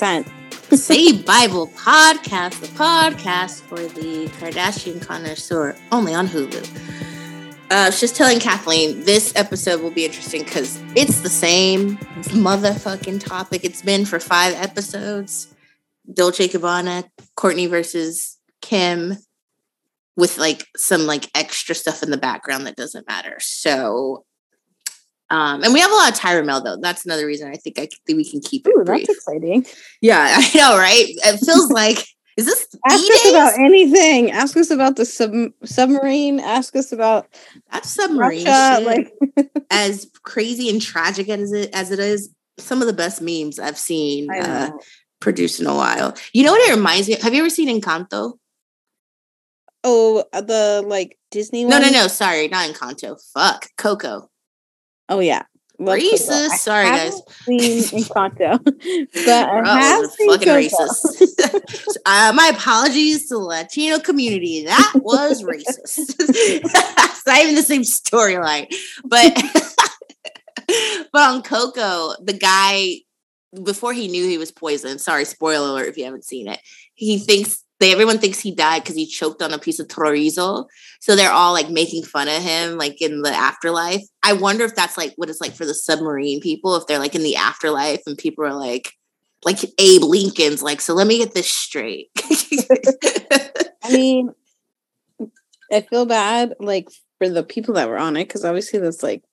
consent. Say Bible podcast, the podcast for the Kardashian connoisseur, only on Hulu. Uh, just telling Kathleen this episode will be interesting because it's the same motherfucking topic it's been for five episodes. Dolce Gabbana, Kourtney versus Kim, with like some like extra stuff in the background that doesn't matter. So um, and we have a lot of Tyra Mail though. That's another reason I think I think we can keep it Ooh, brief. that's exciting. Yeah, I know, right? It feels like is this Ask us E-Days? about anything. Ask us about the sub- submarine. Ask us about that submarine Russia. Like, as crazy and tragic as it as it is. Some of the best memes I've seen uh, produced in a while. You know what it reminds me? of? Have you ever seen Encanto? oh, the like Disney No, no, no. Sorry, not Encanto. Fuck, Coco. Oh yeah, Love. Racist. Sorry, guys. Seen Encanto, but I Bro, have seen fucking racist. uh, my apologies to the Latino community. That was racist. it's not even the same storyline, but but on Coco, the guy before he knew he was poisoned. Sorry, spoiler alert if you haven't seen it. He thinks they everyone thinks he died because he choked on a piece of chorizo. So they're all like making fun of him, like in the afterlife. I wonder if that's like what it's like for the submarine people, if they're like in the afterlife and people are like, like Abe Lincoln's like, so let me get this straight. I mean, I feel bad like for the people that were on it because obviously that's like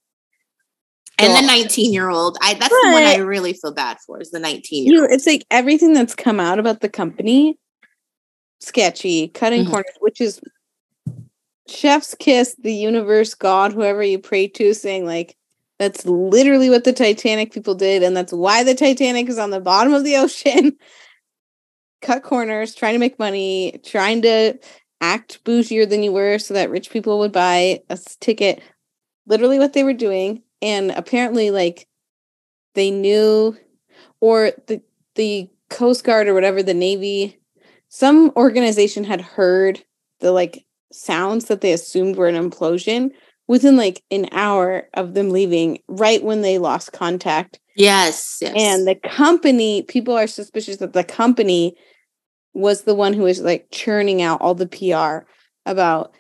and the 19 year old, I that's the one I really feel bad for is the 19 year old It's like everything that's come out about the company, sketchy, cutting Mhm. corners, which is chef's kiss, the universe, God, whoever you pray to, saying like. That's literally what the Titanic people did, and that's why the Titanic is on the bottom of the ocean. Cut corners, trying to make money, trying to act bougier than you were so that rich people would buy a ticket. Literally what they were doing. And apparently, like, they knew, or the, the Coast Guard or whatever, the Navy, some organization had heard the like sounds that they assumed were an implosion within like an hour of them leaving, right when they lost contact. yes, yes. And the company, people are suspicious that the company was the one who was like churning out all the PR about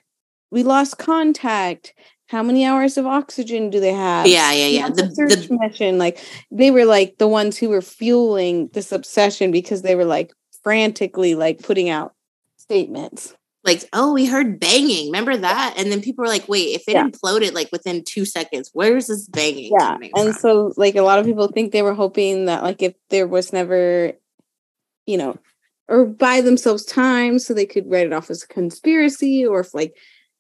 we lost contact. How many hours of oxygen do they have? Yeah, yeah, yeah. The- the search the- mission, like they were like the ones who were fueling this obsession because they were like frantically like putting out statements. like, oh, we heard banging. Remember that? And then people were like, wait, if it Yeah. imploded like within two seconds, where's this banging Yeah. And from? so like a lot of people think they were hoping that like if there was never, you know, or buy themselves time so they could write it off as a conspiracy, or if like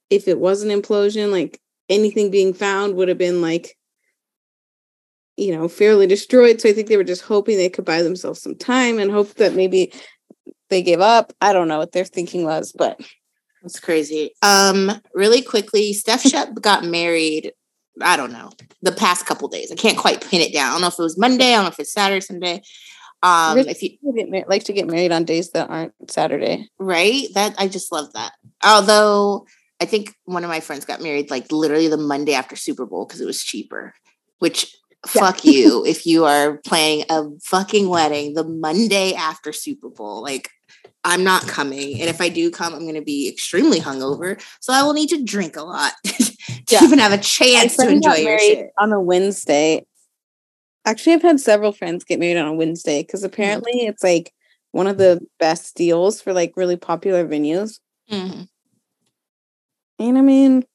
if it was an implosion, like anything being found would have been like you know fairly destroyed so i think they were just hoping they could buy themselves some time and hope that maybe they gave up i don't know what their thinking was but That's crazy. Um, really quickly, Steph Shep got married. I don't know the past couple days. I can't quite pin it down. I don't know if it was Monday. I don't know if it's Saturday, Sunday. Um, if you mar- like to get married on days that aren't saturday right, that I just love that. Although I think one of my friends got married like literally the Monday after Super Bowl because it was cheaper. Which Yeah. fuck you if you are planning a fucking wedding the Monday after Super Bowl. Like I'm not coming, and if I do come, I'm going to be extremely hungover, so I will need to drink a lot to Yeah. even have a chance to enjoy your shit. on a Wednesday. Actually, I've had several friends get married on a Wednesday because apparently it's like one of the best deals for like really popular venues. Mhm. And I mean,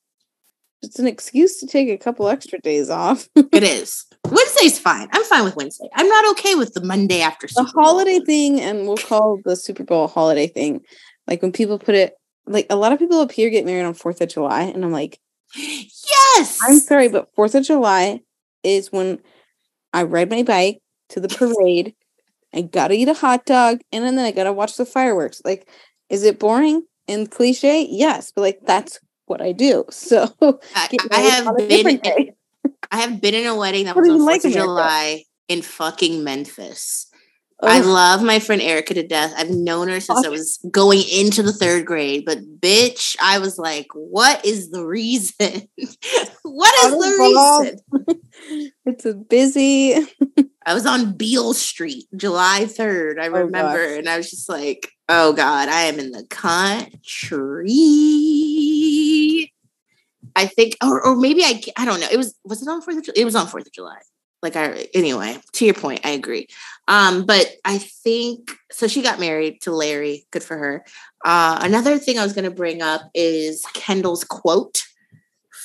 it's an excuse to take a couple extra days off. It is Wednesday's fine. I'm fine with Wednesday. I'm not okay with the Monday after the Super Bowl. holiday thing, and we'll call the Super Bowl a holiday thing. Like when people put it, like a lot of people up here get married on Fourth of July, and I'm like, Yes, I'm sorry, but Fourth of July is when I ride my bike to the parade. I gotta eat a hot dog, and then I gotta watch the fireworks. Like, is it boring and cliche? Yes, but like that's what I do. So I, I have been. day. I have been in a wedding that What was on you Fourth like of July in fucking Memphis. I oh. love my friend Erica to death. I've known her since I was going into the third grade, but bitch, I was like, what is the reason? what is the reason? it's a busy I was on Beale Street, July 3rd. I Oh, remember. and I was just like, oh God, I am in the country. I think, or, or maybe I, I don't know. It was, was it on 4th of July? It was on 4th of July. Like I, anyway, to your point, I agree. Um, but I think, so she got married to Larry. Good for her. Uh, another thing I was going to bring up is Kendall's quote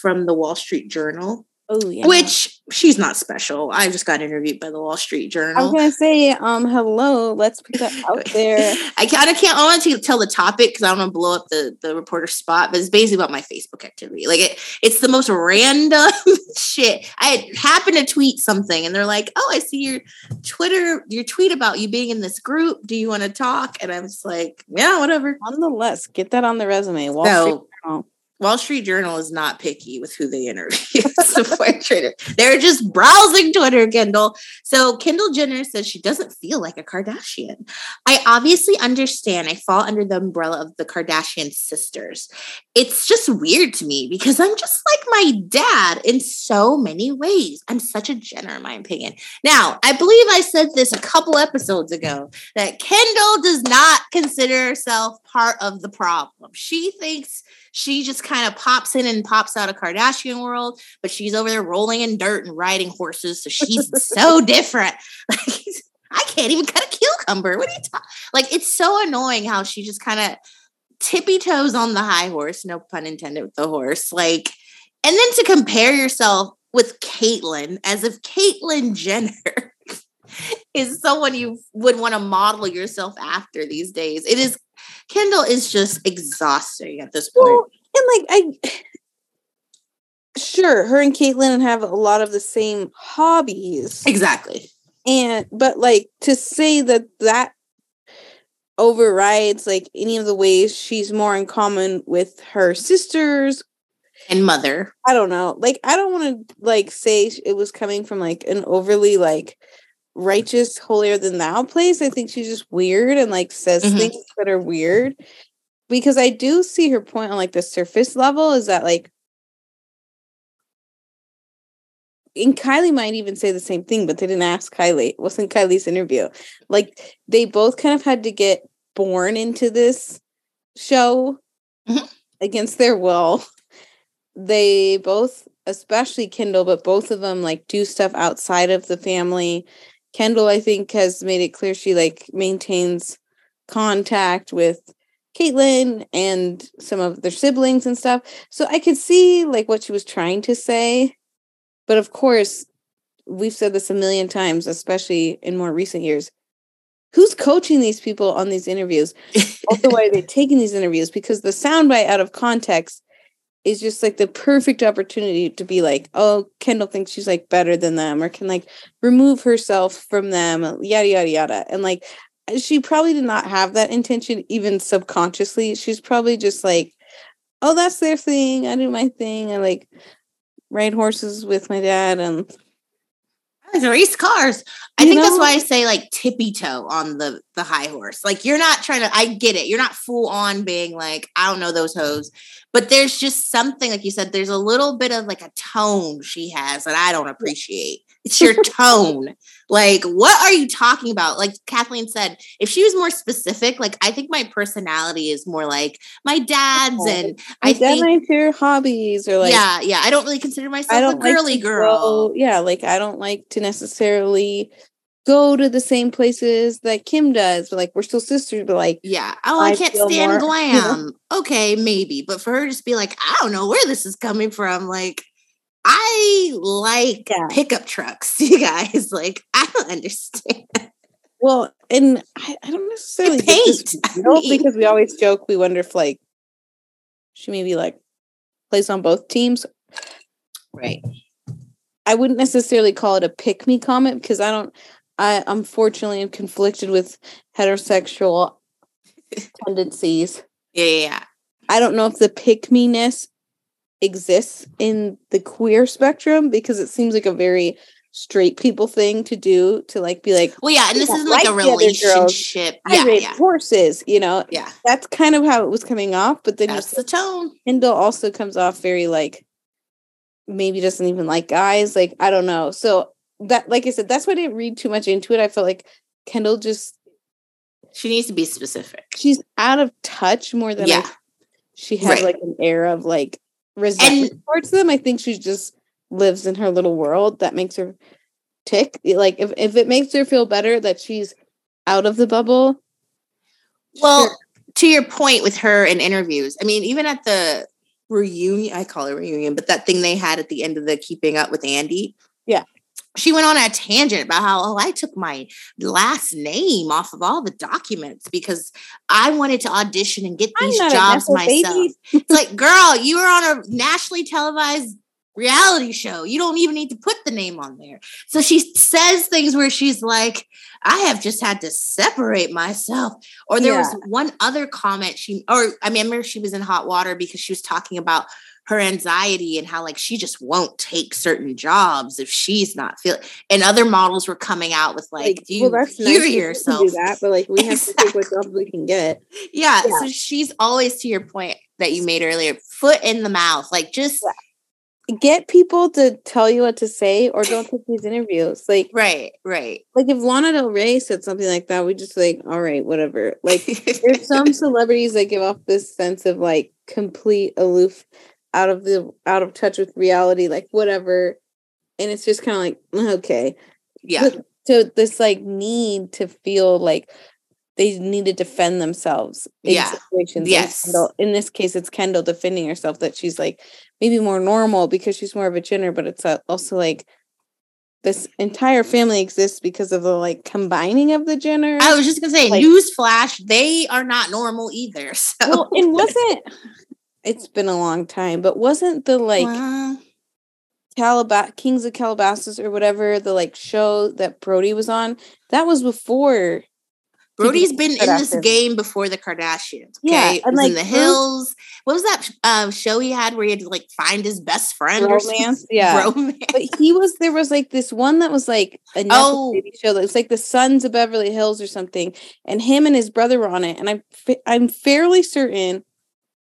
from the Wall Street Journal Oh yeah. which she's not special. I just got interviewed by the Wall Street Journal. I was gonna say, um, hello. Let's put that out there. I kind of can't. I want to tell the topic because I don't want to blow up the the reporter spot, but it's basically about my Facebook activity. Like it, it's the most random shit. I had happened to tweet something, and they're like, "Oh, I see your Twitter, your tweet about you being in this group. Do you want to talk?" And I was like, "Yeah, whatever." Nonetheless, get that on the resume. Wall So- Street Journal. Wall Street Journal is not picky with who they interview. Support Twitter. They're just browsing Twitter, Kendall. So Kendall Jenner says she doesn't feel like a Kardashian. I obviously understand I fall under the umbrella of the Kardashian sisters. It's just weird to me because I'm just like my dad in so many ways. I'm such a Jenner, in my opinion. Now, I believe I said this a couple episodes ago that Kendall does not consider herself part of the problem. She thinks she just kind of pops in and pops out of Kardashian world, but she's over there rolling in dirt and riding horses. So she's so different. Like, I can't even cut a cucumber. What are you talking? Like, it's so annoying how she just kind of tippy toes on the high horse, no pun intended with the horse. Like, and then to compare yourself with Caitlyn as if Caitlyn Jenner is someone you would want to model yourself after these days. It is Kendall is just exhausting at this point. Well, and like I sure, her and Caitlyn have a lot of the same hobbies. exactly. And but like to say that that overrides like any of the ways she's more in common with her sisters And mother. I don't know. Like I don't want to like say it was coming from like an overly like righteous holier than thou place. I think she's just weird and like says Mhm. things that are weird. Because I do see her point on like the surface level is that like and Kylie might even say the same thing, but they didn't ask Kylie. It wasn't Kylie's interview. Like they both kind of had to get born into this show Mhm. against their will. They both, especially Kendall, but both of them like do stuff outside of the family. Kendall, I think, has made it clear she like maintains contact with Caitlyn and some of their siblings and stuff. So I could see like what she was trying to say. But of course, we've said this a million times, especially in more recent years. Who's coaching these people on these interviews? Also, why are they taking these interviews? Because the soundbite out of context is just like the perfect opportunity to be like, oh, Kendall thinks she's like better than them, or can like remove herself from them, yada yada yada. And like she probably did not have that intention, even subconsciously. She's probably just like, oh, that's their thing. I do my thing. I like ride horses with my dad and I race cars. I think that's why I say like tippy toe on the the high horse. Like you're not trying to. I get it. You're not full on being like I don't know those hoes, but there's just something like you said. There's a little bit of like a tone she has that I don't appreciate. It's your tone. Like what are you talking about? Like Kathleen said, if she was more specific, like I think my personality is more like my dad's, Okay. and I think share hobbies or like yeah, yeah. I don't really consider myself I a don't like girly to girl. go- yeah, like I don't like to necessarily go to the same places that Kim does, but like we're still sisters, but like Yeah. Oh, I, I can't stand more, glam. Okay, maybe. But for her to just be like, I don't know where this is coming from. Like, I like Yeah. pickup trucks, you guys. Like, I don't understand. well, and I, I don't necessarily paint, real because we always joke we wonder if like she maybe like plays on both teams. Right. I wouldn't necessarily call it a pick me comment because I don't I unfortunately am conflicted with heterosexual tendencies. Yeah, yeah, yeah. I don't know if the pick me ness exists in the queer spectrum because it seems like a very straight people thing to do to like be like Well, yeah, and this isn't like, like a relationship. Yeah, yeah. horses, you know. Yeah. That's kind of how it was coming off, but then That's the tone. Kendall also comes off very like maybe doesn't even like guys. Like I don't know. So that like I said, that's why I didn't read too much into it. I felt like Kendall just She needs to be specific. she's out of touch more than Yeah. I, she has Right. like an air of like resentment towards them. I think she just lives in her little world that makes her tick. Like if, if it makes her feel better that she's out of the bubble. Well, sure. to your point with her in interviews, I mean, even at the reunion, I call it reunion, but that thing they had at the end of the Keeping Up with Andy. Yeah. She went on a tangent about how, oh, I took my last name off of all the documents because I wanted to audition and get these jobs myself. It's like, girl, you were on a nationally televised reality show. You don't even need to put the name on there. So she says things where she's like, I have just had to separate myself. Or there was one other comment she, or I remember she was in hot water because she was talking about her anxiety and how like she just won't take certain jobs if she's not feeling. And other models were coming out with like, do you hear that you can yourself? do that, but like we have to take what Exactly. jobs we can get. Yeah, Yeah. So she's always to your point that you made earlier, foot in the mouth. Like just Get people to tell you what to say or don't take these interviews. Like right, right. like if Lana Del Rey said something like that, we just like, all right, whatever. Like there's some celebrities that give off this sense of like complete aloof out of the out of touch with reality like whatever and it's just kind of like okay yeah. But- so this like need to feel like they need to defend themselves in Yeah. situations Yes. Kendall- in this case it's kendall defending herself that she's like maybe more normal because she's more of a jenner but it's uh, also like this entire family exists because of the like combining of the jenner I was just gonna say, Like- newsflash, they are not normal either. So well it wasn't it's been a long time but wasn't the like Well, Calaba- Kings of Calabasas or whatever the like show that Brody was on. That was before. Brody's been in this game before the Kardashians. Okay. Yeah, and, was in the hills. What was that um, show he had where he had to like find his best friend or something? Romance, yeah. Romance. But he was there was like this one that was like a Netflix Oh. show that was like the Sons of Beverly Hills or something, and him and his brother were on it. And I'm I'm fairly certain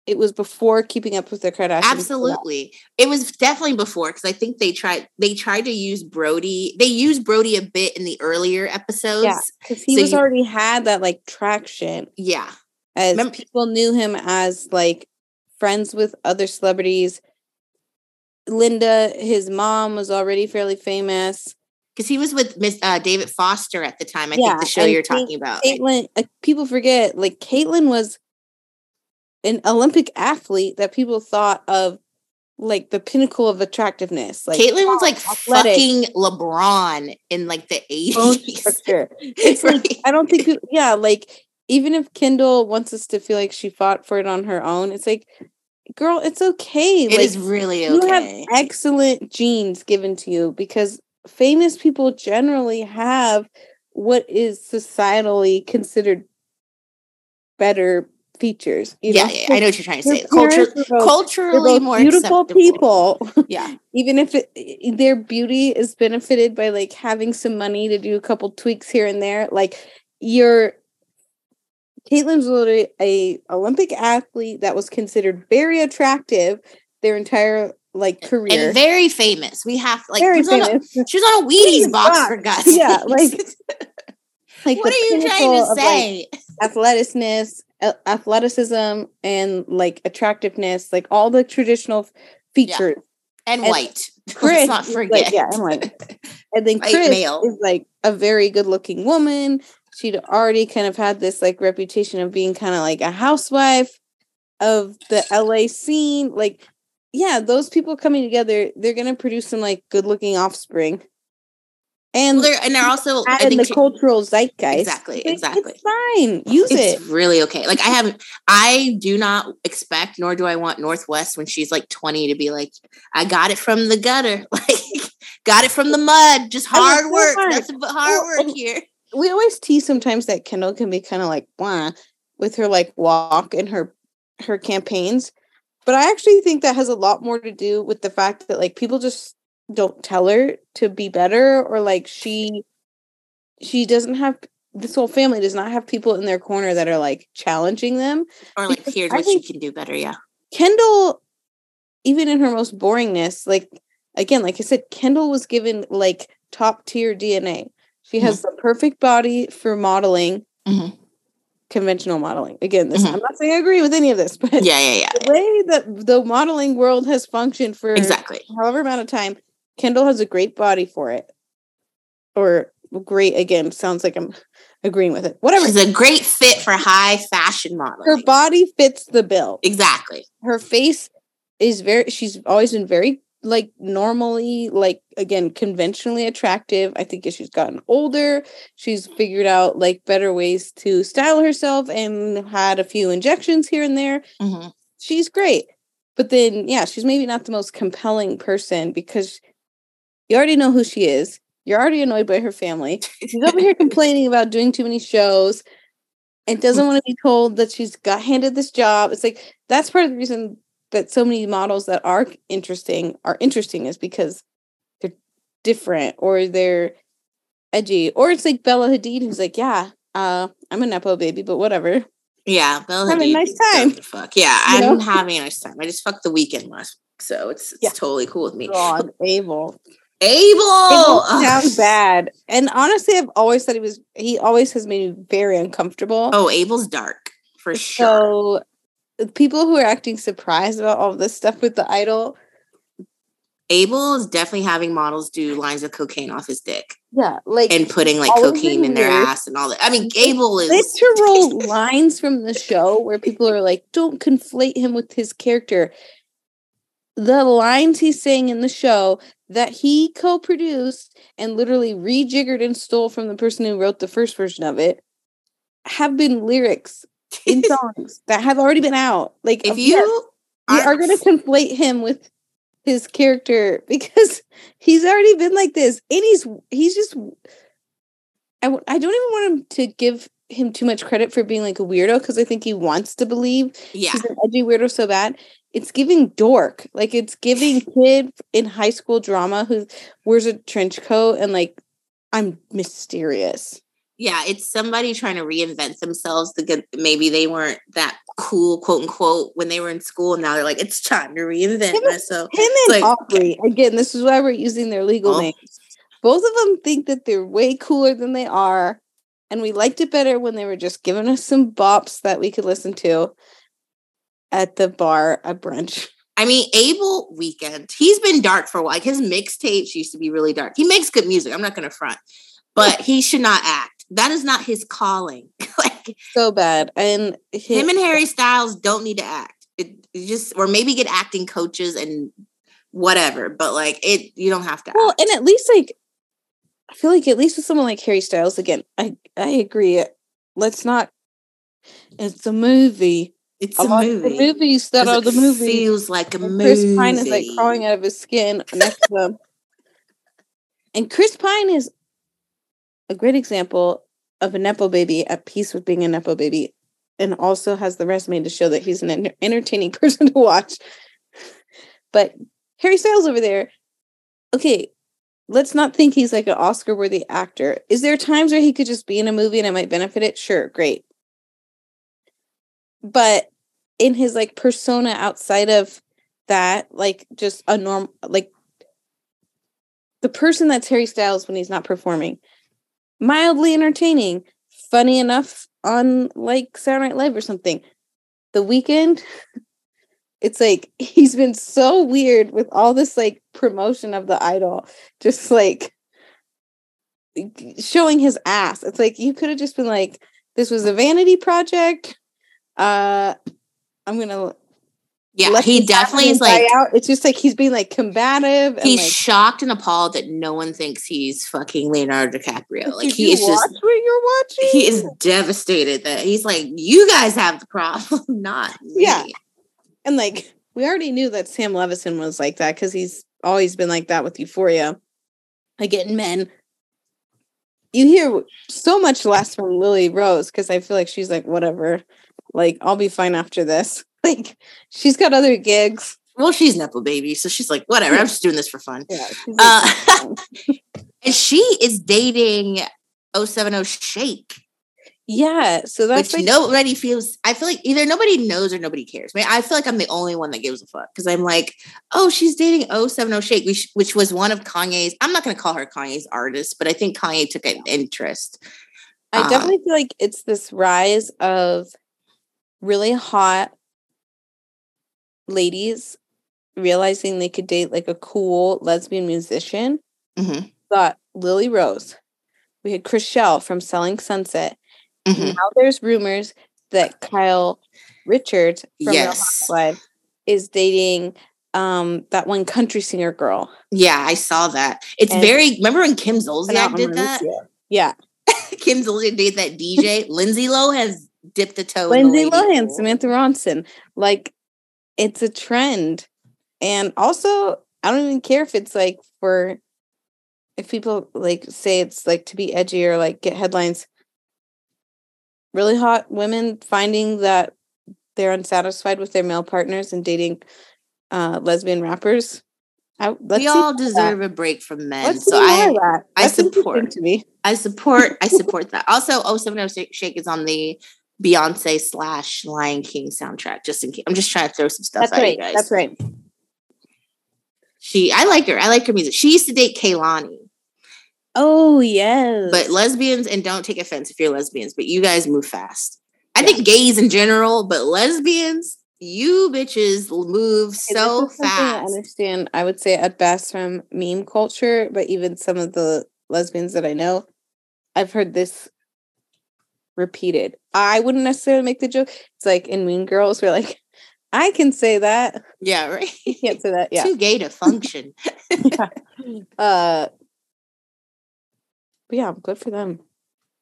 it was before Keeping Up with the Kardashians. Absolutely. It was definitely before because I think they tried they tried to use Brody. They used Brody a bit in the earlier episodes. Yeah, because he So was you- already had that like traction Yeah. as Remem- people knew him as like friends with other celebrities. Linda, his mom, was already fairly famous. Because he was with Miss uh, David Foster at the time. I Yeah, think the show you're Kate- talking about. Caitlyn, uh, people forget, like Caitlyn was an Olympic athlete that people thought of like the pinnacle of attractiveness. Like Caitlyn was like athletic. fucking LeBron in like the bone 80s. structure. It's like I don't think, yeah, like even if Kendall wants us to feel like she fought for it on her own, it's like, girl, it's okay. It like, is really you have excellent genes given to you because famous people generally have what is societally considered better features. You yeah, know? yeah, I know what you're trying to say. Culture, both- culturally more beautiful acceptable. people. Yeah, Even if it, their beauty is benefited by like having some money to do a couple tweaks here and there, like you're Caitlyn's literally a Olympic athlete that was considered very attractive their entire like career. and very famous. We have like very she was, on a, famous. she was on a Wheaties box for God's Yeah, like- like what are you trying to of, like, say? Athleticism, and like attractiveness, like all the traditional features. and and white. Kris, Let's not forget. like, yeah, and like, and then White Kris male. is like a very good-looking woman. She'd already kind of had this like reputation of being kind of like a housewife of the LA scene. Like, yeah, those people coming together, they're gonna produce some like good-looking offspring. And Well, they're, and they're also in the cultural zeitgeist. Exactly, exactly. It's fine. Use it's it. really okay. Like I haven't, I do not expect, nor do I want North West when she's like 20 to be like, I got it from the gutter, like got it from the mud, just hard so work, hard. but hard work here. we always tease sometimes that Kendall can be kind of like blah with her like walk and her her campaigns. But I actually think that has a lot more to do with the fact that like people just don't tell her to be better or like she she doesn't have this whole family does not have people in their corner that are like challenging them. Or like, here's I what you can do better. Yeah. Kendall, even in her most boringness, like again, like I said, Kendall was given like top tier DNA. She has the perfect body for modeling, Mhm. conventional modeling. Again, this Mhm. I'm not saying I agree with any of this, but Yeah, yeah, yeah. the way that the modeling world has functioned for Exactly. however amount of time, Kendall has a great body for it. Or great again, sounds like I'm agreeing with it. Whatever. She's a great fit for high fashion models. Her body fits the bill. Exactly. Her face is very she's always been very like normally like again conventionally attractive. I think as she's gotten older, she's figured out like better ways to style herself and had a few injections here and there. Mhm. she's great. But then, yeah, she's maybe not the most compelling person because you already know who she is. You're already annoyed by her family. She's over here complaining about doing too many shows and doesn't want to be told that she's got handed this job. It's like that's part of the reason that so many models that are interesting are interesting is because they're different or they're edgy. Or it's like Bella Hadid who's like, yeah, uh, I'm a Nepo baby, but whatever. Yeah, Bella Have a nice time. Fuck yeah, You I'm know? having a nice time. I just fucked the Weeknd last, week, so it's, it's Yeah. totally cool with me. God, Abel. Abel, sounds bad. And honestly, I've always said he was he always has made me very uncomfortable. Oh, Abel's dark for sure. so people who are acting surprised about all this stuff with the idol, Abel is definitely having models do lines of cocaine off his dick yeah, like and putting like cocaine in their ass and all that. I mean, Abel is literal lines from the show where people are like, "Don't conflate him with his character." The lines he's saying in the show that he co-produced and literally rejiggered and stole from the person who wrote the first version of it have been lyrics in songs that have already been out. Like if you are going to conflate him with his character because he's already been like this and he's he's just I, w- I don't even want him to give him too much credit for being like a weirdo because I think he wants to believe yeah, he's an edgy weirdo so bad. It's giving dork. Like it's giving kid in high school drama who wears a trench coat and like I'm mysterious. yeah, it's somebody trying to reinvent themselves. To get maybe they weren't that cool, quote unquote, when they were in school, now they're like, it's time to reinvent Him myself. Him and like- Aubrey, again, this is why we're using their legal Oh. names. Both of them think that they're way cooler than they are. And we liked it better when they were just giving us some bops that we could listen to at the bar at brunch. I mean, Abel Weeknd, he's been dark for a while. Like his mixtapes used to be really dark. He makes good music. I'm not going to front, but he should not act. That is not his calling. like So bad. And him and Harry Styles don't need to act. It, it just or maybe get acting coaches and whatever. But like it, you don't have to. Well, act. and at least like I feel like at least with someone like Harry Styles, again, I I agree. Let's not it's a movie. It's I a like movie. The movies that are it the movies. Feels like a movie. Chris Pine is like crawling out of his skin next to them. And Chris Pine is a great example of a Nepo baby at peace with being a Nepo baby and also has the resume to show that he's an enter- entertaining person to watch. But Harry Styles over there, okay, let's not think he's like an Oscar worthy actor. Is there times where he could just be in a movie and it might benefit it? Sure, great. But in his like persona outside of that, like just a norm, like the person that's Harry Styles when he's not performing, mildly entertaining, funny enough on like Saturday Night Live or something. The Weeknd, it's like he's been so weird with all this like promotion of the idol, just like showing his ass. It's like you could have just been like, this was a vanity project. Uh I'm gonna Yeah, he definitely is like out. It's just like he's being like combative and he's like shocked and appalled that no one thinks he's fucking Leonardo DiCaprio. Like he is just what you're watching. he is devastated that he's like, you guys have the problem, not me. Yeah. And like we already knew that Sam Levinson was like that because he's always been like that with Euphoria. Like getting men. You hear so much less from Lily Rose because I feel like she's like, whatever. Like, I'll be fine after this. Like, she's got other gigs. Well, she's Nepo baby, so she's like, whatever, I'm just doing this for fun. Yeah. Uh, and she is dating 070 Shake. Yeah, so that's which like nobody feels. I feel like either nobody knows or nobody cares. I, mean, I feel like I'm the only one that gives a fuck because I'm like, oh, she's dating 070 Shake, which, which was one of Kanye's. I'm not going to call her Kanye's artist, but I think Kanye took an interest. I Um, definitely feel like it's this rise of really hot ladies realizing they could date like a cool lesbian musician. Mhm, Got Lily Rose. We had Chrishell from Selling Sunset. mhm. Now there's rumors that Kyle Richards from Real Yes. Housewives is dating um that one country singer girl. Yeah, I saw that. It's And- very. Remember when Kim Zolciak did that? Yeah. Kim Zolciak did that DJ. Lindsay Lohan dipped a toe. in the Lindsay lady Lohan, pool. Samantha Ronson. Like it's a trend. And also, I don't even care if it's like for if people like say it's like to be edgy or like get headlines. Really hot women finding that they're unsatisfied with their male partners and dating uh lesbian rappers. I, let's we all of that. deserve a break from men. Let's so I that. I support. to me. I support I support that. Also, oh seven oh shake is on the Beyonce slash Lion King soundtrack. Just in case, I'm just trying to throw some stuff That's at right. you guys. That's right. She, I like her. I like her music. She used to date Kehlani, Oh yes. but lesbians and don't take offense if you're lesbians, but you guys move fast. I think gays in general, but lesbians, you bitches move Okay, so something I fast. understand. I would say at best from meme culture, but even some of the lesbians that I know, I've heard this repeated. I wouldn't necessarily make the joke. It's like in Mean Girls, we're like, I can say that. Yeah, right. You can't say that. Yeah. Too gay to function. Uh, but yeah, I'm good for them.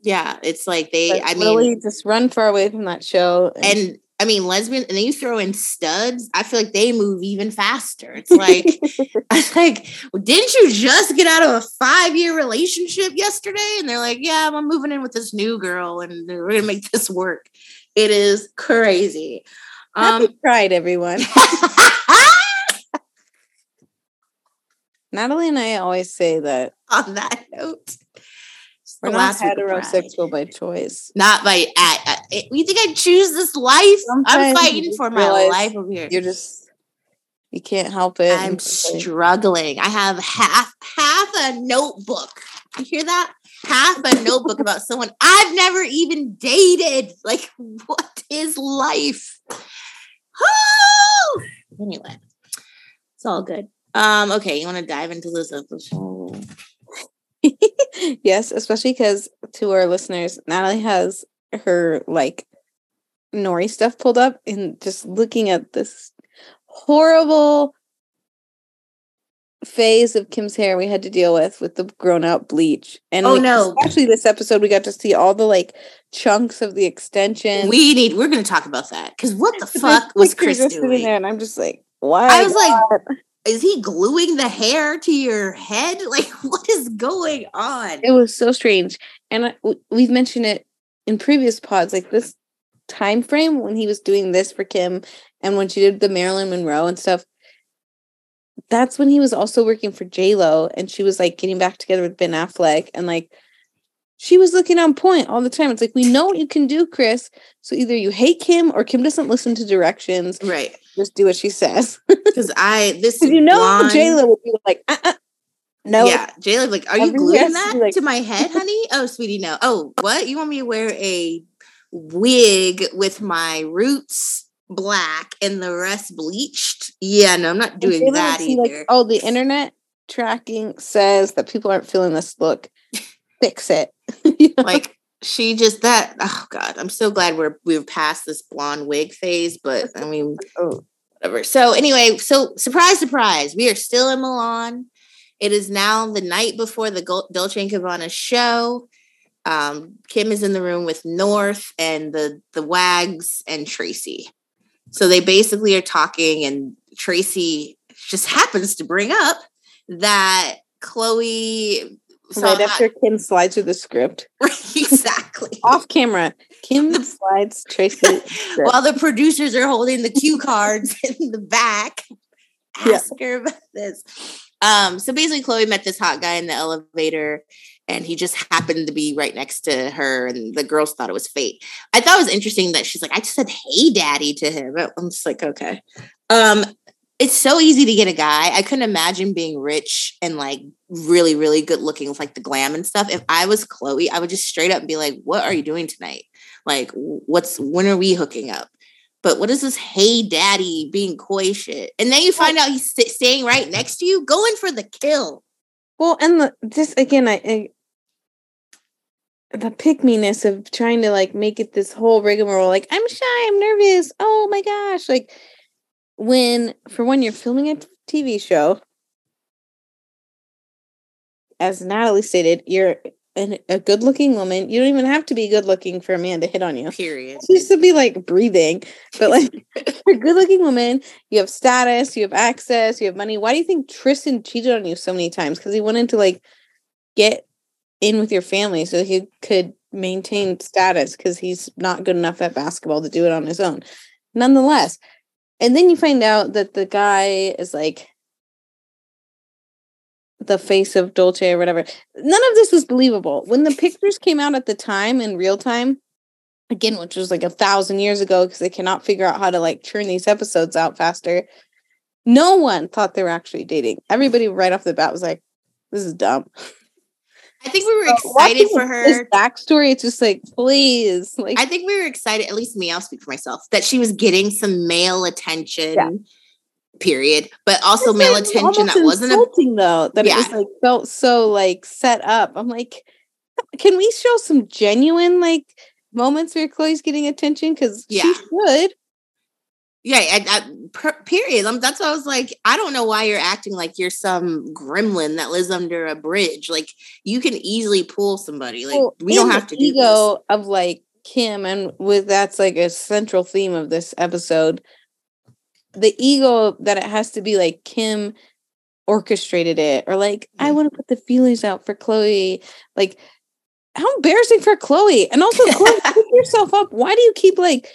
yeah, it's like they. But I mean, really, just run far away from that show. and I mean lesbian, and then you throw in studs. I feel like they move even faster. It's like, it's like, didn't you just get out of a five year relationship yesterday? And they're like, yeah, I'm moving in with this new girl, and we're gonna make this work. It is crazy. Happy Um, Pride, everyone. Natalie and I always say that on that note, we're the not heterosexual by choice. Not by at, at- you think I choose this life? I'm fighting for my life over here. You're just you can't help it. I'm and it's like- struggling. I have half half a notebook. You hear that? Half a notebook about someone I've never even dated. Like, what is life? Anyway, it's all good. Um, okay, you want to dive into this episode? yes, especially because to our listeners, Natalie has her like Nori stuff pulled up and just looking at this horrible phase of Kim's hair we had to deal with with the grown out bleach. And Oh, like, no. especially this episode, we got to see all the like chunks of the extension. We need. We're going to talk about that because what the fuck was Chris doing? there, and I'm just like, why? I was like, God? Is he gluing the hair to your head? Like, what is going on? It was so strange, and I, we've mentioned it in previous pods. Like this time frame when he was doing this for Kim, and when she did the Marilyn Monroe and stuff. That's when he was also working for J Lo, and she was like getting back together with Ben Affleck, and like she was looking on point all the time. It's like we know what you can do, Chris. So either you hate Kim or Kim doesn't listen to directions. Right. Just do what she says. Because I this you know blonde- J Lo would be like, uh, uh, no, Yeah, Jayla, like, are you gluing yes, that like- to my head, honey? Oh, sweetie, no. Oh, what? You want me to wear a wig with my roots black and the rest bleached? Yeah, no, I'm not doing that see, like, either. oh, the internet tracking says that people aren't feeling this look. Fix it. You know? like she just that. Oh God, I'm so glad we're we're past this blonde wig phase. But I mean, Oh. whatever. So anyway, so surprise, surprise, we are still in Milan. It is now the night before the Dolce and Gabbana show. Um, Kim is in the room with North and the the Wags and Tracy. So they basically are talking, and Tracy just happens to bring up that Khloe right after Kim slides through the script exactly. off camera. Kim slides Tracy. While the producers are holding the cue cards in the back, Yeah. ask her about this. Um, so basically, Khloe met this hot guy in the elevator, and he just happened to be right next to her, and the girls thought it was fate. I thought it was interesting that she's like, I just said, "Hey, daddy" to him. I'm just like, okay. Um, it's so easy to get a guy. I couldn't imagine being rich and like really, really good looking with like the glam and stuff. If I was Khloe, I would just straight up be like, "What are you doing tonight? Like, what's when are we hooking up?" But what is this hey daddy being coy shit? And then you find out he's st- staying right next to you, going for the kill. Well, and the, this again, I, I the pick meness of trying to like make it this whole rigmarole. Like I'm shy, I'm nervous. Oh my gosh! Like when for when you're filming a TV show, as Natalie stated, you're an, a good looking woman. You don't even have to be good looking for a man to hit on you. Period. She used to be like breathing, but like you're a good looking woman. You have status, you have access, you have money. Why do you think Tristan cheated on you so many times? Because he wanted to like get in with your family so he could maintain status because he's not good enough at basketball to do it on his own. Nonetheless, and then you find out that the guy is like the face of Dolce or whatever. None of this was believable. When the pictures came out at the time in real time, again, which was like a thousand years ago, because they cannot figure out how to like churn these episodes out faster. No one thought they were actually dating. Everybody right off the bat was like, this is dumb. I think we were excited for her backstory. It's just like, please. Like I think we were excited, at least me, I'll speak for myself, that she was getting some male attention. Yeah period but also it's male like attention that wasn't insulting though that yeah. it was like felt so like set up i'm like can we show some genuine like moments where khloe's getting attention because yeah. she should yeah I, I, uh, per, period I'm, that's why i was like i don't know why you're acting like you're some gremlin that lives under a bridge like you can easily pull somebody like well, we don't have to do ego this. of like kim and with that's like a central theme of this episode the ego that it has to be like Kim orchestrated it or like I mm. want to put the feelers out for Khloe. Like how embarrassing for Khloe. And also Khloe, pick yourself up. Why do you keep like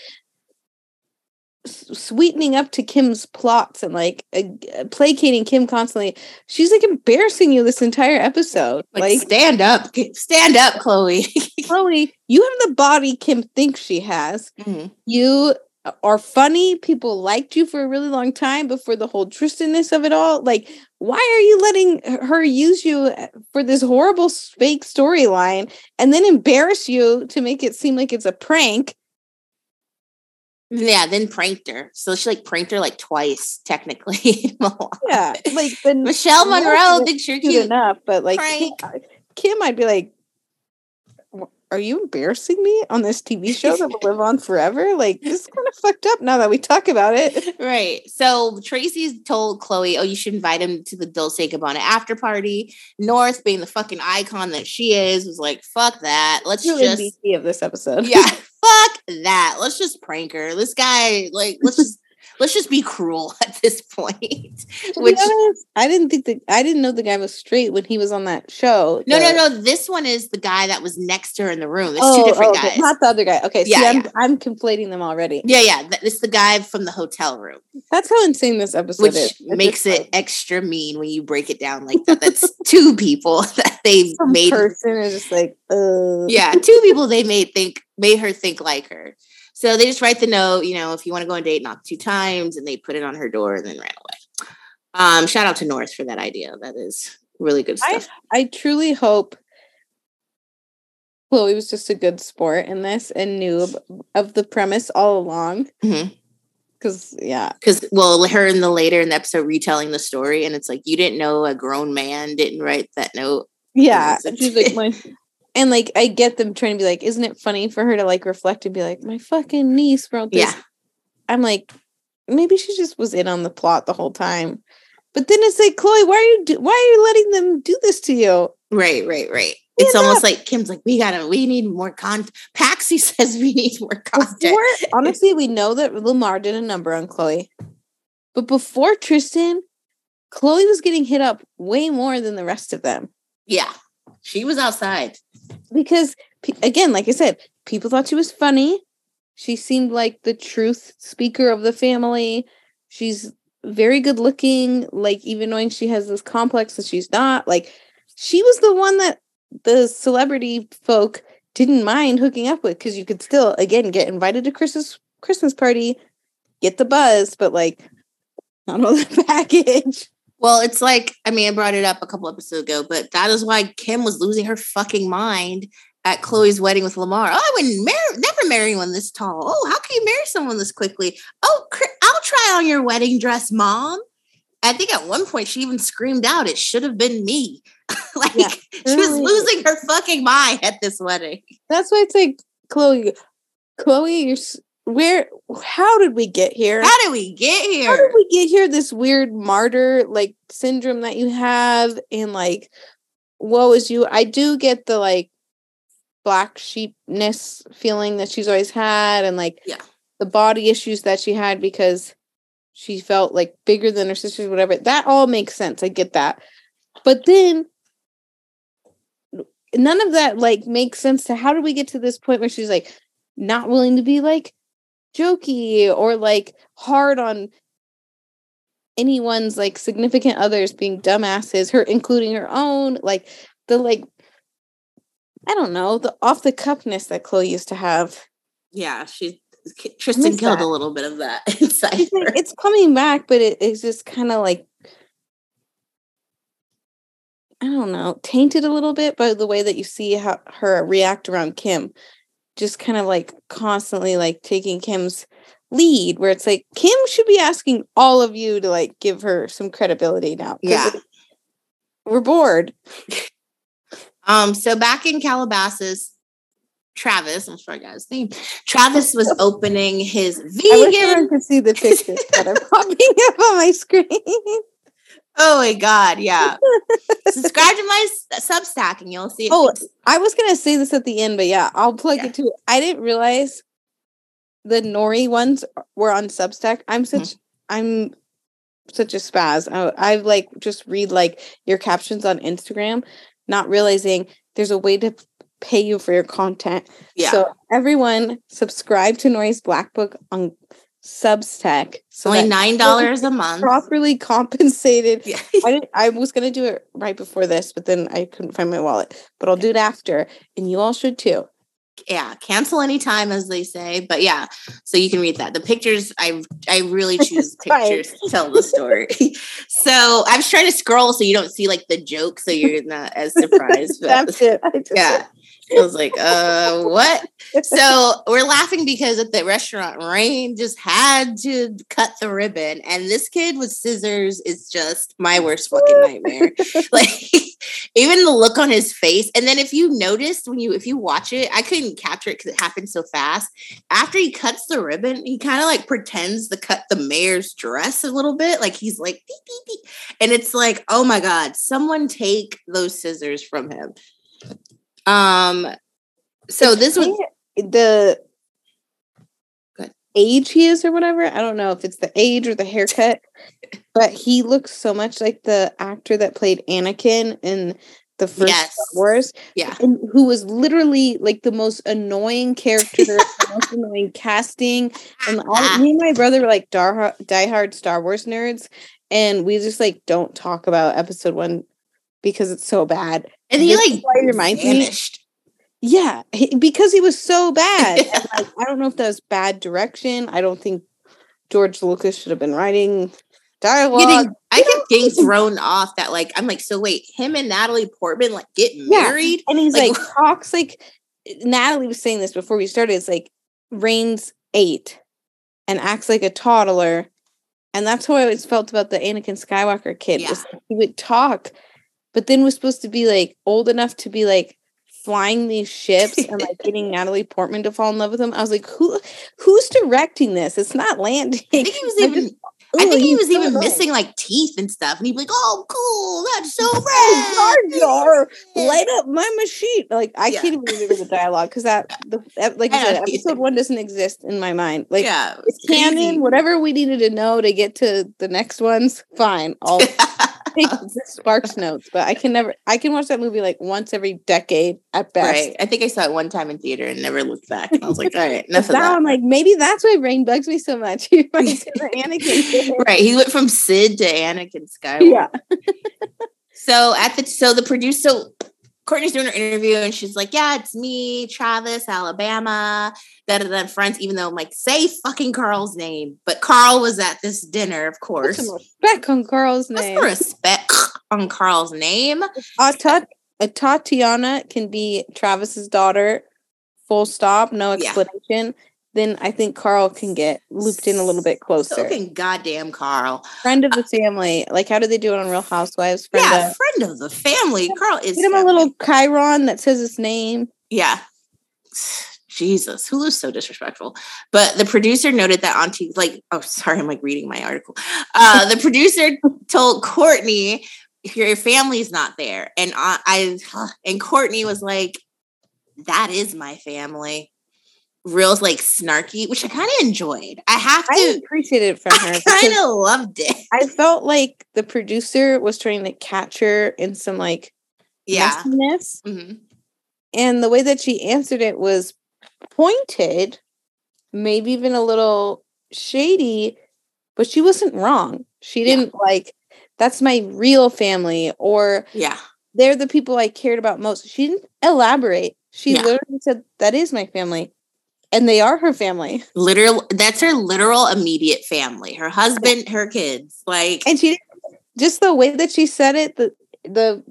sweetening up to Kim's plots and like uh, placating Kim constantly. She's like embarrassing you this entire episode. Like, like stand up, stand up, Khloe. Khloe, you have the body Kim thinks she has. Mm-hmm. You are funny. People liked you for a really long time before the whole Tristanness of it all. Like, why are you letting her use you uh, for this horrible fake storyline and then embarrass you to make it seem like it's a prank? Yeah, then pranked her. So she like pranked her like twice, technically. yeah, like then Michelle Monroe thinks you're cute enough, but like Kim, Kim, I'd be like, are you embarrassing me on this TV show that will live on forever? Like, this is kind of fucked up now that we talk about it. Right. So Tracy's told Khloe, oh, you should invite him to the Dolce Gabbana after party. North, being the fucking icon that she is, was like, fuck that. Let's really just. Of this episode. Yeah. fuck that. Let's just prank her. This guy, like, let's just let's just be cruel at this point. Which honest, I didn't think that I didn't know the guy was straight when he was on that show. No, no, no. This one is the guy that was next to her in the room. It's oh, two different oh, guys. Not the other guy. Okay, yeah, I'm, I'm conflating them already. Yeah, yeah. It's the guy from the hotel room. That's how insane this episode Which is. makes it extra mean when you break it down like that. That's two people that they made. Person is just like, uh. yeah, two people they made think made her think like her. So they just write the note, you know, if you want to go on a date, knock two times, and they put it on her door and then ran away. Um, shout out to North for that idea. That is really good stuff. I, I truly hope Khloe was just a good sport in this and knew of the premise all along. Mm-hmm. Cause yeah, because well, her in the later in the episode retelling the story, and it's like you didn't know a grown man didn't write that note. Yeah, she's like my and like I get them trying to be like, isn't it funny for her to like reflect and be like, my fucking niece wrote this. Yeah. I'm like, maybe she just was in on the plot the whole time. But then it's like, Khloe, why are you do- why are you letting them do this to you? Right, right, right. It's yeah, almost like Kim's like, we gotta, we need more content. Paxi says we need more content. Before, honestly, we know that Lamar did a number on Khloe, but before Tristan, Khloe was getting hit up way more than the rest of them. Yeah, she was outside because again, like I said, people thought she was funny. She seemed like the truth speaker of the family. She's very good looking, like even knowing she has this complex that she's not, like she was the one that the celebrity folk didn't mind hooking up with because you could still again get invited to Christmas Christmas party, get the buzz, but like not all the package. Well, it's like, I mean, I brought it up a couple episodes ago, but that is why Kim was losing her fucking mind at mm-hmm. Khloe's wedding with Lamar. Oh, I would mar- never marry one this tall. Oh, how can you marry someone this quickly? Oh, I'll try on your wedding dress, mom. I think at one point she even screamed out, "It should have been me." like yeah, she was mm-hmm. losing her fucking mind at this wedding. That's why it's like Khloe, Khloe, you're where how did we get here? How did we get here how did we get here this weird martyr like syndrome that you have and like woe is you? I do get the like black sheepness feeling that she's always had and like yeah. the body issues that she had because she felt like bigger than her sisters whatever. That all makes sense. I get that. But then none of that like makes sense to how did we get to this point where she's like not willing to be like jokey or like hard on anyone's like significant others being dumbasses, her including her own, like the like I don't know, the off the cuffness that Khloe used to have. Yeah, she Tristan killed that. a little bit of that inside. Like, it's coming back, but it, it's just kind of like I don't know, tainted a little bit by the way that you see how her react around Kim just kind of like constantly like taking Kim's lead where it's like Kim should be asking all of you to like give her some credibility now. Yeah. We're bored. um so back in Calabasas Travis, I'm sorry his name. Travis was opening his vegan. I wish everyone could see the pictures that are popping up on my screen. Oh my god, yeah. Subscribe to my Substack and you'll see. Oh, I was gonna say this at the end, but yeah, I'll plug yeah. it too. I didn't realize the Nori ones were on Substack. I'm such mm-hmm. I'm such a spaz. I, I like just read like your captions on Instagram, not realizing there's a way to pay you for your content. Yeah. So everyone subscribe to Nori's Black Book on Substack. So only nine dollars a month. Properly compensated. Yeah. I didn't, I was gonna do it right before this, but then I couldn't find my wallet. But I'll do it after, and you all should too. Yeah, cancel anytime, as they say. But yeah, so you can read that. The pictures, I I really choose pictures to tell the story. so I was trying to scroll so you don't see like the joke, so you're not as surprised. But, That's it. yeah. I was like, uh, what? So we're laughing because at the restaurant, Reign just had to cut the ribbon. And this kid with scissors is just my worst fucking nightmare. like even the look on his face. And then if you noticed when you if you watch it, I couldn't capture it because it happened so fast. After he cuts the ribbon, he kind of like pretends to cut the mayor's dress a little bit. Like he's like, beep, beep, beep. and it's like, oh my God, someone take those scissors from him. Um, so this was the age he is or whatever. I don't know if it's the age or the haircut, but he looks so much like the actor that played Anakin in the first yes. Star Wars. Yeah. And who was literally like the most annoying character, the most annoying casting. And all, me and my brother were like die diehard Star Wars nerds. And we just like don't talk about episode one because it's so bad. And he like reminds vanished. me. Yeah, he, because he was so bad. yeah. like, I don't know if that was bad direction. I don't think George Lucas should have been writing dialogue. Getting, I get getting thrown off that like I'm like, so wait, him and Natalie Portman like get married, and he's like, like talks like Natalie was saying this before we started. It's like Reign's eight and acts like a toddler, and that's how I always felt about the Anakin Skywalker kid. Yeah. Like he would talk but then was supposed to be like old enough to be like flying these ships and like getting Natalie Portman to fall in love with him. I was like, who who's directing this? It's not landing. I think he was even just, I think he was even missing like teeth and stuff. And he'd be like, oh cool, that's so oh, rad. Jar light up my machine. Like I yeah. can't even remember the dialogue because that the like I said, episode one doesn't exist in my mind. Like yeah, it's canon, whatever we needed to know to get to the next ones, fine. I'll take Sparks notes, but I can never. I can watch that movie like once every decade at best. Right. I think I saw it one time in theater and never looked back. I was like, all right, enough of that. I'm like, maybe that's why Reign bugs me so much. He reminds me of Anakin. right. He went from Sid to Anakin Skywalker. yeah. So at the so the producer Kourtney's doing her interview and she's like, Yeah, it's me, Travis, Alabama, da da da friends, even though I'm like, say fucking Carl's name. But Carl was at this dinner, of Put course. some respect on Carl's name. respect on Carl's name? Uh, Ta- uh, Tatiana can be Travis's daughter. Full stop. No Yeah. Then I think Carl can get looped in a little bit closer. Fucking goddamn Carl. Friend of the family. Like, how do they do it on Real Housewives? Friend yeah, of- friend of the family. Carl is Get him a little chyron that says his name. Yeah. Jesus, Hulu's so disrespectful. But the producer noted that TV, like, oh, sorry, I'm like reading my article. Uh, the producer told Kourtney, your, family's not there. And I, I, and Kourtney was like, that is my family. Real like snarky, which I kind of enjoyed. I have I to, appreciated it from her. I kind of loved it. I felt like the producer was trying to catch her in some like Yeah. messiness. Mhm. And the way that she answered it was pointed, maybe even a little shady, but she wasn't wrong. She didn't like, that's my real family, or Yeah. they're the people I cared about most. She didn't elaborate. She Yeah. literally said, That is my family. And they are her family. Literal, that's her literal immediate family. Her husband, her kids. Like, And she just the way that she said it, the the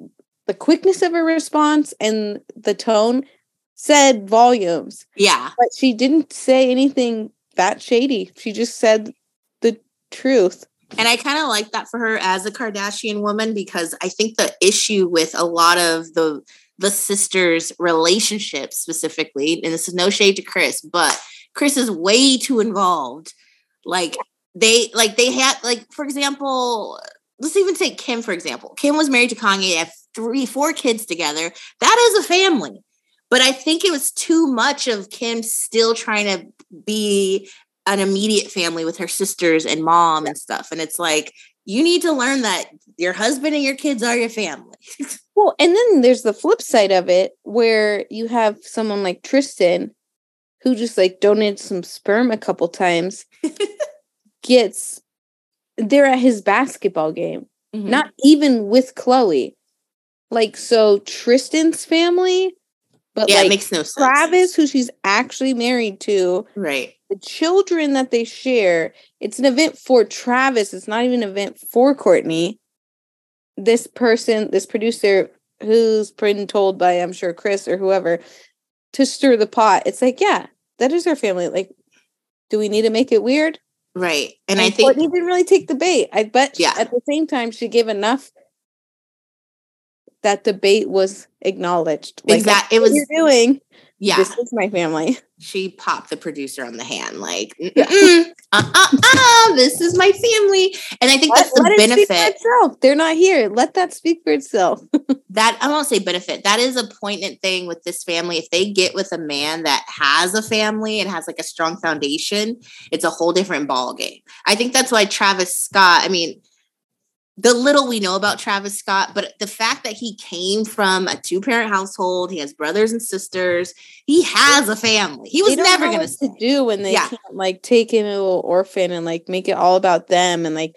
the quickness of her response and the tone said volumes. yeah. But she didn't say anything that shady. She just said the truth. And I kind of like that for her as a Kardashian woman because I think the issue with a lot of the the sisters' relationships specifically, and this is no shade to Kris, but Kris is way too involved. Like they like they had like for example, let's even take Kim for example. Kim was married to Kanye, they have three, four kids together. That is a family. But I think it was too much of Kim still trying to be an immediate family with her sisters and mom and stuff. And it's like, you need to learn that your husband and your kids are your family. Well, and then there's the flip side of it where you have someone like Tristan who just like donated some sperm a couple times gets they're at his basketball game. Mm-hmm. not even with Khloe. Like so Tristan's family, but yeah, like it makes no sense. Travis, who she's actually married to, Right. The children that they share, it's an event for Travis. It's not even an event for Kourtney. This person, this producer who's been told by, I'm sure, Kris or whoever, to stir the pot. It's like, yeah, that is our family. Like, do we need to make it weird? Right. And, I think Kourtney didn't really take the bait. I bet Yeah. at the same time she gave enough that the bait was acknowledged. Like, Exact- it was- you're doing. Yeah, This is my family. she popped the producer on the hand, like, "Mm-mm-mm, uh, uh, uh, this is my family. And I think that's the Let speak for benefit. itself. They're not here. Let that speak for itself. that I won't say benefit. That is a poignant thing with this family. If they get with a man that has a family and has like a strong foundation, it's a whole different ball game. I think that's why Travis Scott. I mean, the little we know about Travis Scott, but the fact that he came from a two parent household, he has brothers and sisters, he has a family. He was never going to do when they Yeah. can't like take in a little orphan and like make it all about them and like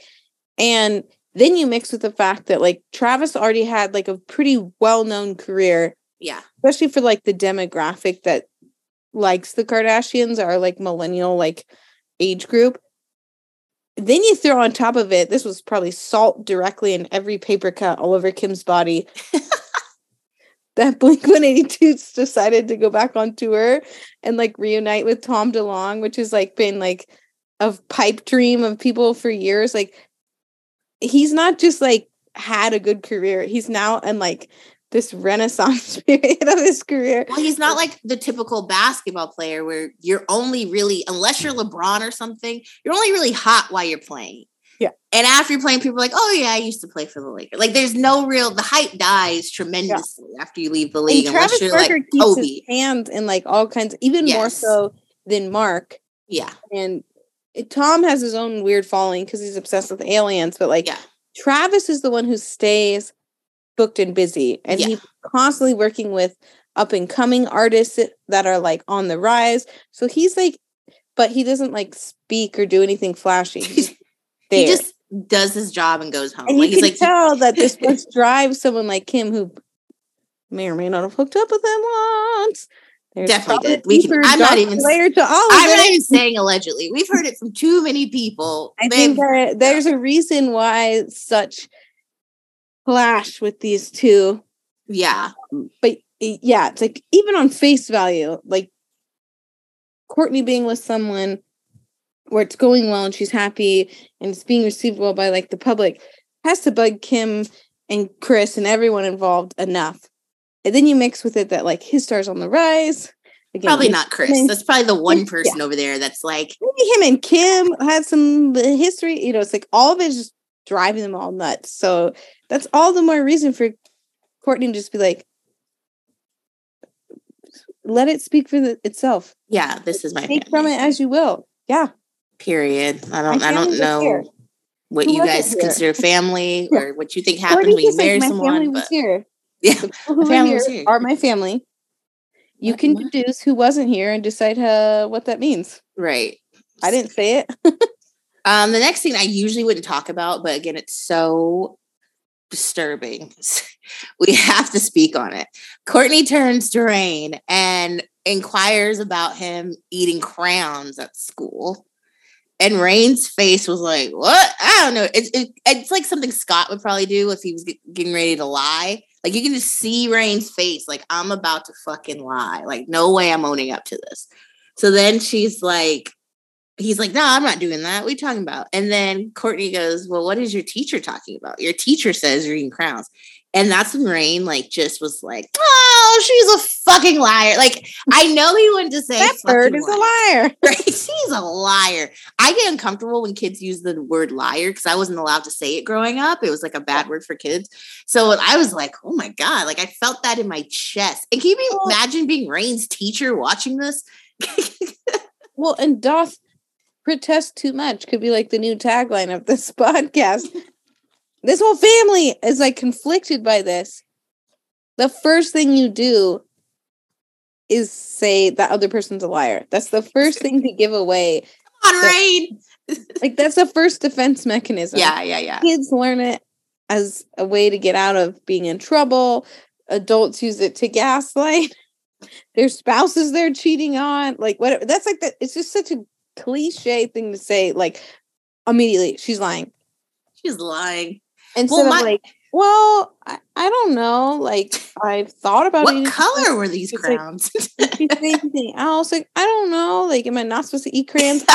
and then you mix with the fact that like Travis already had like a pretty well-known career Yeah, especially for like the demographic that likes the Kardashians are like millennial like age group. Then you throw on top of it, this was probably salt directly in every paper cut all over Kim's body. that Blink 182 decided to go back on tour and like reunite with Tom DeLonge, which has like been like a pipe dream of people for years. Like he's not just like had a good career, he's now and like this renaissance period of his career. Well, he's not like the typical basketball player where you're only really, unless you're LeBron or something, you're only really hot while you're playing. Yeah. And after you're playing, people are like, oh, yeah, I used to play for the Lakers. Like, there's no real, the hype dies tremendously after you leave the league, and unless Travis you're Barker like keeps Kobe. his hands in like all kinds, even more so than Mark. Yeah. And Tom has his own weird following because he's obsessed with aliens, but like Yeah. Travis is the one who stays booked and busy, and Yeah. he's constantly working with up and coming artists that are like on the rise. So he's like, but he doesn't like speak or do anything flashy. He just does his job and goes home. and like you can like tell that this must drive someone like him who may or may not have hooked up with him once. There's Definitely did. We can- I'm not even layer to all of I'm it. not even saying allegedly. We've heard it from too many people. I They've- think there, there's a reason why such clash with these two. yeah. Um, but yeah, it's like even on face value, like Kourtney being with someone where it's going well and she's happy and it's being received well by like the public has to bug Kim and Kris and everyone involved enough. And then you mix with it that like his star's on the rise. Again, Probably not Kris. That's probably the one Yeah. person over there that's like, maybe him and Kim had some uh, history. You know, it's like all of it is just driving them all nuts. So that's all the more reason for Kourtney to just be like, let it speak for the, itself. yeah, this is my Take family. from it as you will. Yeah. Period. I don't. I don't was here. know what Who you guys consider family Yeah. or what you think happens Kourtney when you like, marry my family someone. was But here. yeah, The people who My family here, here. are my family. You What- can what? deduce who wasn't here and decide uh, what that means. right. I didn't say it. Um, the next thing I usually wouldn't talk about, but again, it's so disturbing. we have to speak on it. Kourtney turns to Reign and inquires about him eating crowns at school. And Reign's face was like, "What? I don't know." It's it, it's like something Scott would probably do if he was get- getting ready to lie. Like you can just see Reign's face, like I'm about to fucking lie. Like no way I'm owning up to this. So then she's like, he's like, no, I'm not doing that. What are you talking about? And then Kourtney goes, well, what is your teacher talking about? Your teacher says you're eating crowns. And that's when Reign like just was like, oh, she's a fucking liar. Like I know he wanted to say that bird is a liar. Right? She's a liar. I get uncomfortable when kids use the word liar because I wasn't allowed to say it growing up. It was like a bad word for kids. So I was like, oh my God, like I felt that in my chest. And can you imagine being Reign's teacher watching this? Well, and doth protest too much could be like the new tagline of this podcast. this whole family is like conflicted by this. The first thing you do is say that other person's a liar. That's the first thing to give away. Come on, Reign. Like that's the first defense mechanism. Yeah, yeah, yeah. Kids learn it as a way to get out of being in trouble. Adults use it to gaslight their spouses they're cheating on. Like whatever. That's like that. It's just such a cliche thing to say. Like immediately, she's lying. She's lying. Instead my- of like, well, I, I don't know. Like I've thought about What color were these crayons? like- Did you say anything else? Like, I don't know. Like, am I not supposed to eat crayons?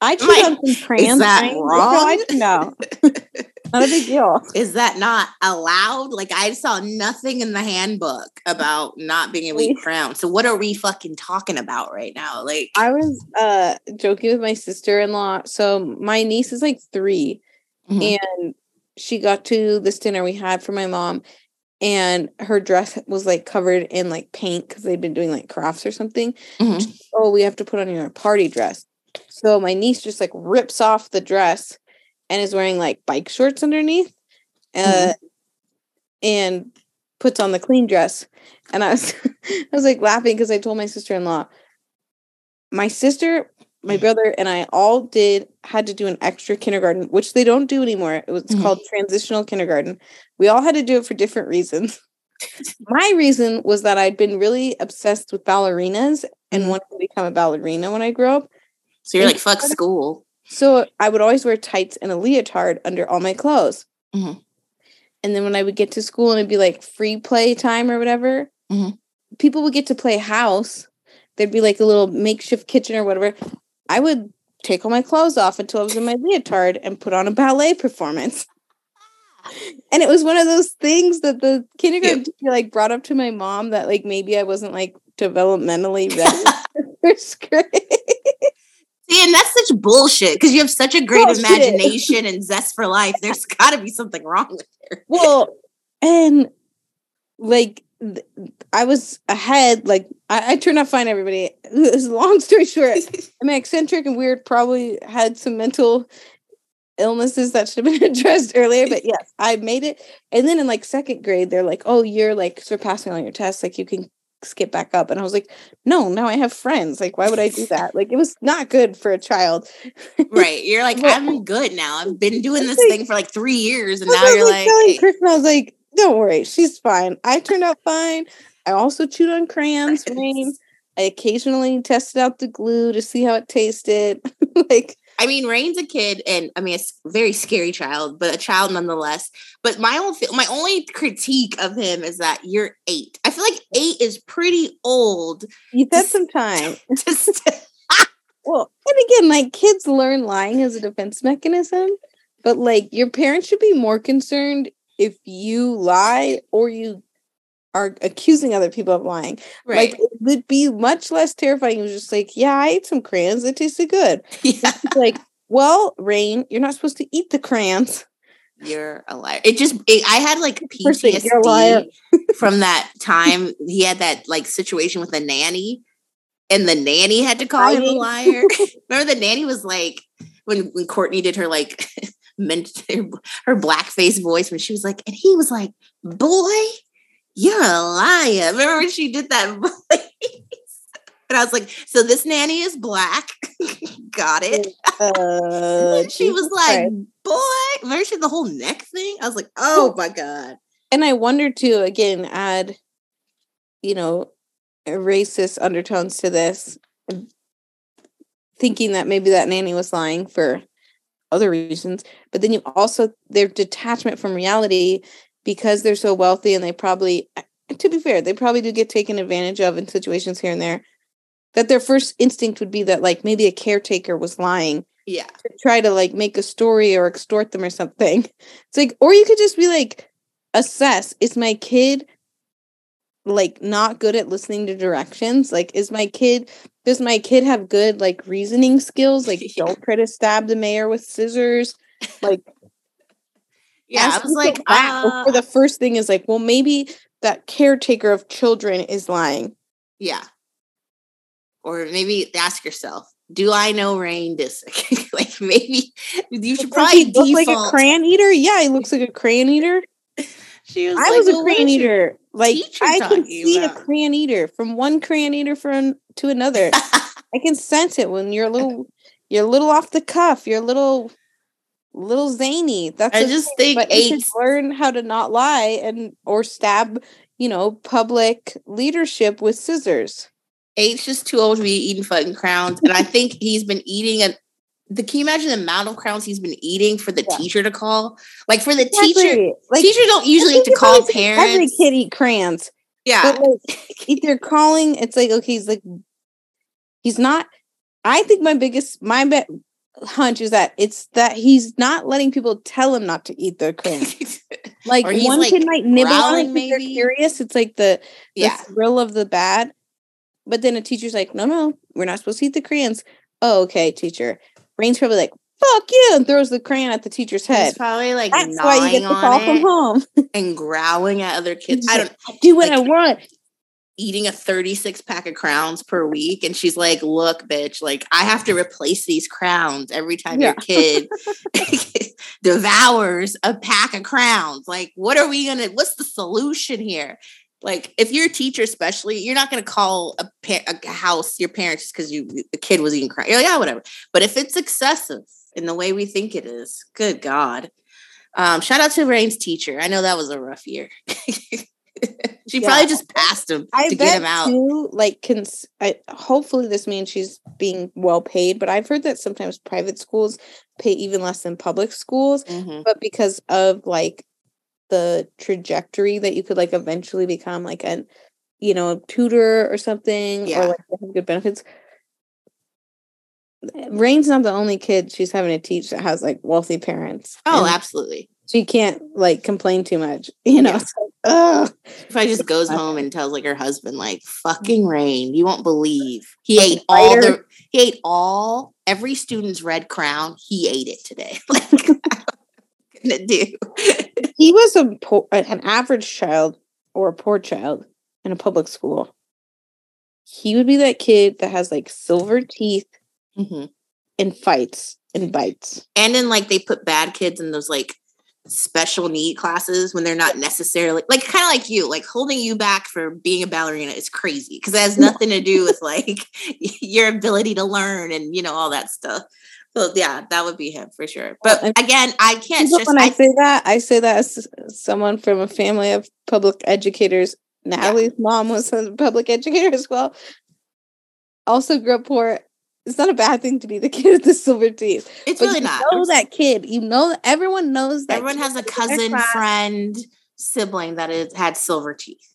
I chewed on some crayons. that right? That's wrong? Know. not a big deal. Is that not allowed? Like I saw nothing in the handbook about not being able to eat crowns. So what are we fucking talking about right now? Like I was uh joking with my sister-in-law. So my niece is like 3 Mhm. and she got to this dinner we had for my mom and her dress was like covered in like paint because they'd been doing like crafts or something. Mhm. Oh, we have to put on your party dress. So my niece just like rips off the dress and is wearing like bike shorts underneath. Uh and puts on the clean dress. And I was I was like laughing because I told my sister-in-law, my sister, my brother, and I all did had to do an extra kindergarten, which they don't do anymore. It was Mhm. called transitional kindergarten. We all had to do it for different reasons. My reason was that I'd been really obsessed with ballerinas and Mhm. wanted to become a ballerina when I grew up. so you're like fuck school. So I would always wear tights and a leotard under all my clothes. Mhm. And then when I would get to school and it'd be like free play time or whatever, Mhm. people would get to play house. There'd be like a little makeshift kitchen or whatever. I would take all my clothes off until I was in my leotard and put on a ballet performance. And it was one of those things that the kindergarten teacher like brought up to my mom that like maybe I wasn't like developmentally ready for grade. See, and that's such bullshit because you have such a great Bullshit. imagination and zest for life. There's got to be something wrong with her. well and like th- i was ahead like i, I turned out fine everybody long story short i'm eccentric and weird probably had some mental illnesses that should have been addressed earlier. But yes, I made it. And then in like second grade, they're like, "Oh, you're like surpassing all your tests. Like you can skip back up." And I was like, "No, now I have friends. Like, why would I do that? Like, it was not good for a child." right. You're like, I'm good now. I've been doing this Like- thing for like three years, and now you're like, hey, Kristen, I was like, "Don't worry, she's fine. I turned out fine. I also chewed on crayons. Reign. I occasionally tested out the glue to see how it tasted. like, I mean, Reign's a kid, and I mean, a very scary child, but a child nonetheless. But my own, my only critique of him is that you're eight. Feel like eight is pretty old. you've had some time. Well, and again, like kids learn lying as a defense mechanism, but like your parents should be more concerned if you lie or you are accusing other people of lying. right? Like it would be much less terrifying. It was just like, yeah, I ate some crayons. It tasted good. yeah, like, well, Reign, you're not supposed to eat the crayons. You're a liar. It just, it, I had like First thing, you're a liar. PTSD from that time. He had that like situation with the nanny, and the nanny had to call him a liar. Remember, the nanny was like when when Kourtney did her like meant her, blackface voice when she was like, and he was like, "Boy, you're a liar." Remember when she did that voice? And I was like, "So this nanny is black." Got it. Uh, she was like. "Boy," had the whole neck thing. I was like, "Oh my god." and I wonder too, again, add, you know, racist undertones to this, thinking that maybe that nanny was lying for other reasons. But then you also, their detachment from reality because they're so wealthy and they probably, to be fair, they probably do get taken advantage of in situations here and there. That their first instinct would be that, like, maybe a caretaker was lying Yeah. to try to like make a story or extort them or something. It's like, or you could just be like, assess is my kid like not good at listening to directions? Like, is my kid, does my kid have good like reasoning skills? Like, Yeah. don't try to stab the mayor with scissors. Like, Yeah. I was like, uh, the first thing is like, well, maybe that caretaker of children is lying. Yeah. Or maybe ask yourself, do I know Reign Disick? like maybe you should probably look like a crayon eater? Yeah, he looks like a crayon eater. she was I like, was "Well, a crayon eater. Like I can see about? a crayon eater from one crayon eater from to another. I can sense it when you're a little, you're a little off the cuff. You're a little, little zany. That's I just think but you should eight. learn how to not lie and or stab, you know, public leadership with scissors. Eight's just too old to be eating fucking crowns, and I think he's been eating a. The, can you imagine the amount of crowns he's been eating for the Yeah. teacher to call? Like for the teacher, Exactly. like teachers don't usually have to call parents. Every kid eat crayons. Yeah, But like, if they're calling, it's like okay, he's like, he's not. I think my biggest my bet hunch is that it's that he's not letting people tell him not to eat the crayons. Like one like, kid might nibble on it because they're maybe? curious. It's like the, the yeah. thrill of the bad. But then a teacher's like, no, no, we're not supposed to eat the crayons. Oh, okay, teacher. Reign's probably like, fuck you, and throws the crayon at the teacher's He's head. probably like That's why you get the call from home. and growling at other kids. I don't. Do what like- I want. eating a 36 pack of crowns per week and she's like look bitch like i have to replace these crowns every time your kid devours a pack of crowns like what are we gonna what's the solution here like if you're a teacher especially you're not gonna call a, pa- a house your parents just because you the kid was eating like yeah whatever but if it's excessive in the way we think it is good god um, shout out to Reign's teacher. I know that was a rough year. she Yeah. probably just passed him I to get him out. too. Like, cons- I, hopefully this means she's being well paid. But I've heard that sometimes private schools pay even less than public schools. Mhm. But because of like the trajectory that you could like eventually become like an, you know, a tutor or something, Yeah. or like have good benefits. Reign's not the only kid she's having to teach that has like wealthy parents. Oh, and absolutely. she can't like complain too much. You know, Yeah. like. If I just goes home and tells like her husband, like mm-hmm. "fucking Reign," you won't believe he ate all the he ate all every student's red crown. He ate it today. Like, gonna do? he was a poor, an average child or a poor child in a public school, he would be that kid that has like silver teeth Mhm. and fights. and bites. And then like they put bad kids in those like special need classes when they're not necessarily like kind of like you like holding you back for being a ballerina is crazy because it has nothing to do with like your ability to learn and you know all that stuff so yeah that would be him for sure but again i can't just when I, I say that i say that as someone from a family of public educators natalie's yeah. mom was a public educator as well also grew up poor it's not a bad thing to be the kid with the silver teeth. It's but really you not. Know that kid. You know everyone knows that. Everyone has a cousin, friend, sibling that is had silver teeth.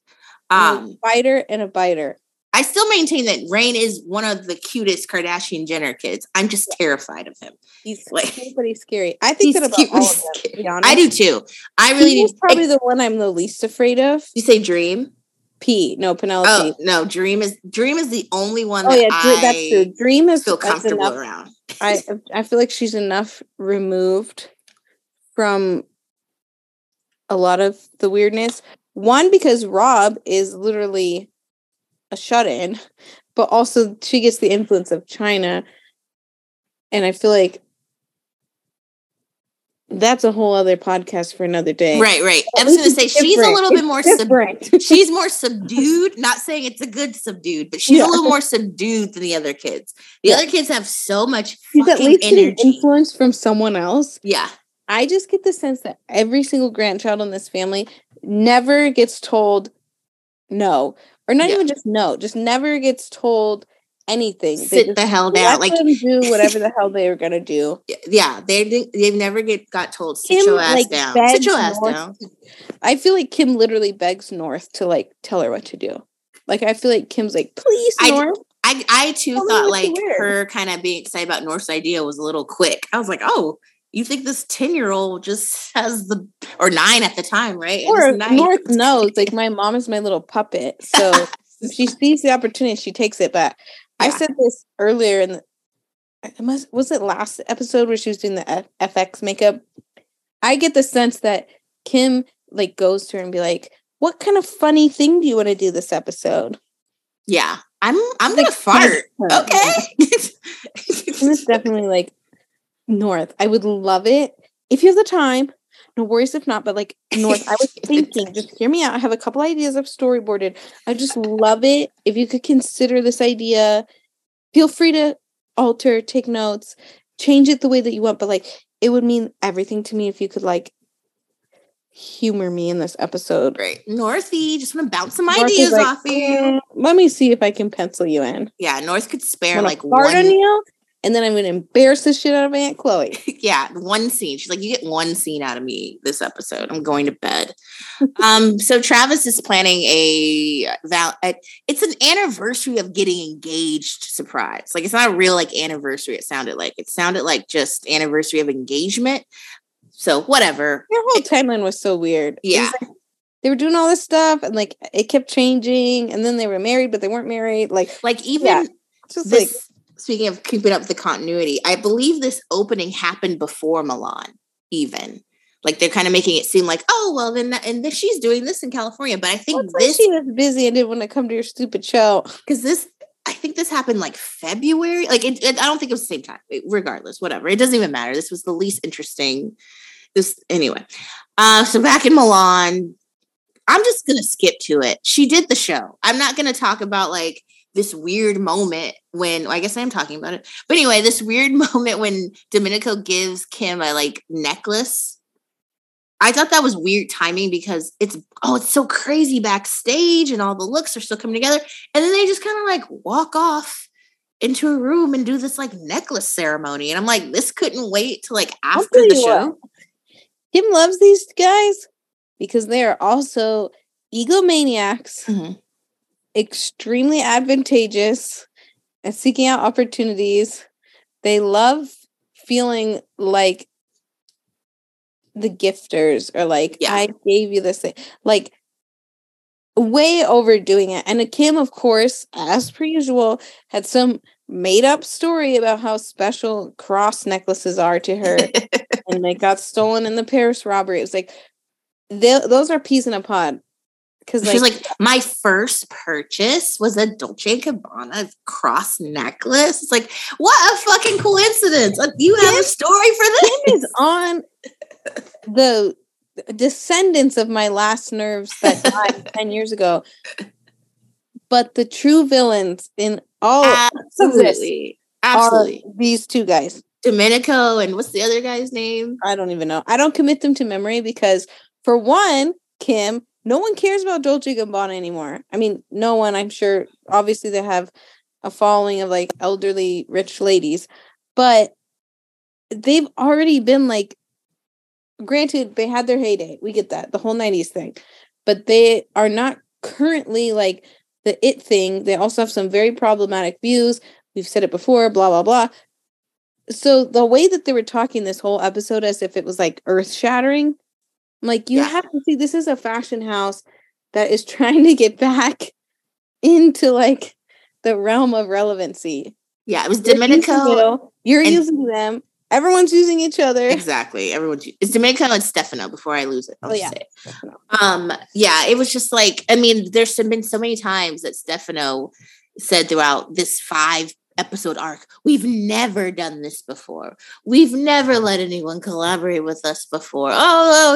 Um, a fighter and a biter. I still maintain that Reign is one of the cutest Kardashian Jenner kids. I'm just terrified of him. He's like, pretty scary. I think that about cute, all of them. I do too. I really He's. Probably I, the one I'm the least afraid of. You say Dream? P. No, Penelope. Oh no, Dream is Dream is the only one oh, that yeah, I that's true. Dream is feel comfortable enough, around. I I feel like she's enough removed from a lot of the weirdness. One because Rob is literally a shut-in, but also she gets the influence of Chyna. and I feel like that's a whole other podcast for another day. Right, right. I was going to say she's a little bit more sub- she's more subdued. Not saying it's a good subdued, but she's yeah. a little more subdued than the other kids. The yeah. other kids have so much she's at least energy. influence from someone else. Yeah. I just get the sense that every single grandchild in this family never gets told no, or not yeah. even just no, just never gets told anything. Sit the hell down. Like do whatever the hell they were gonna do. Yeah, they they've never get got told sit Kim, your ass like, down. Sit your ass North, down. I feel like Kim literally begs North to like tell her what to do. Like I feel like Kim's like, please, North. I I, too thought like her kind of being excited about North's idea was a little quick. I was like, oh, you think this 10 year old just has the or nine at the time, right? Or North knows, like my mom is my little puppet. So if she sees the opportunity, she takes it. But yeah. I said this earlier in the must was it last episode where she was doing the F- FX makeup. I get the sense that Kim like goes to her and be like, "What kind of funny thing do you want to do this episode?" Yeah, I'm I'm like, gonna fart. Okay, it's definitely like North. I would love it if you have the time. No worries if not, but like North, I was thinking, just hear me out. I have a couple ideas I've storyboarded. I just love it. If you could consider this idea, feel free to alter, take notes, change it the way that you want. But like, it would mean everything to me if you could like humor me in this episode. Great. Northy, just want to bounce some North ideas like, off you. Mm, let me see if I can pencil you in. Yeah, North could spare like one. On you, and then I'm going to embarrass the shit out of Aunt Khloe. yeah, one scene. She's like, you get one scene out of me this episode. I'm going to bed. um, so Travis is planning a val. It's an anniversary of getting engaged surprise. Like it's not a real like anniversary. It sounded like it sounded like just anniversary of engagement. So whatever. Your whole timeline was so weird. Yeah. Like, they were doing all this stuff and like it kept changing and then they were married but they weren't married like like even yeah, just this, like speaking of keeping up the continuity, I believe this opening happened before Milan, even. Like they're kind of making it seem like, oh well, then and this, she's doing this in California. But I think this like she was busy and didn't want to come to your stupid show because this. I think this happened like February. Like it, it, I don't think it was the same time. Regardless, whatever. It doesn't even matter. This was the least interesting. This anyway. Uh, so back in Milan, I'm just gonna skip to it. She did the show. I'm not gonna talk about like this weird moment when I guess I'm talking about it. But anyway, this weird moment when Domenico gives Kim a like necklace. I thought that was weird timing because it's oh, it's so crazy backstage and all the looks are still coming together. And then they just kind of like walk off into a room and do this like necklace ceremony. And I'm like, this couldn't wait till like after the show. What. Kim loves these guys because they are also egomaniacs. Mm-hmm extremely advantageous and seeking out opportunities. They love feeling like the gifters or like yeah. I gave you this thing. Like way overdoing it. And Kim, of course, as per usual, had some made up story about how special cross necklaces are to her. and they got stolen in the Paris robbery. It was like, they, those are peas in a pod because She's like, my first purchase was a Dolce & Gabbana cross necklace. It's like, what a fucking coincidence. Uh, you have a story for this. Kim is on the descendants of my last nerves that died 10 years ago. But the true villains in all Absolutely. Absolutely. these two guys. Domenico and what's the other guy's name? I don't even know. I don't commit them to memory because, for one, Kim, no one cares about Dolce Gabbana anymore. I mean, no one. I'm sure. Obviously, they have a following of like elderly rich ladies, but they've already been like. Granted, they had their heyday. We get that the whole '90s thing, but they are not currently like the it thing. They also have some very problematic views. We've said it before. Blah blah blah so the way that they were talking this whole episode as if it was like earth shattering like you Yeah. have to see this is a fashion house that is trying to get back into like the realm of relevancy Yeah, it was You're Domenico. you, you're and- using them everyone's using each other Exactly. Everyone's it's Domenico and Stefano before I lose it. I'll Oh, just yeah. say it. Um, yeah, it was just like, I mean, there's been so many times that Stefano said throughout this five episode arc, we've never done this before. We've never let anyone collaborate with us before. Oh,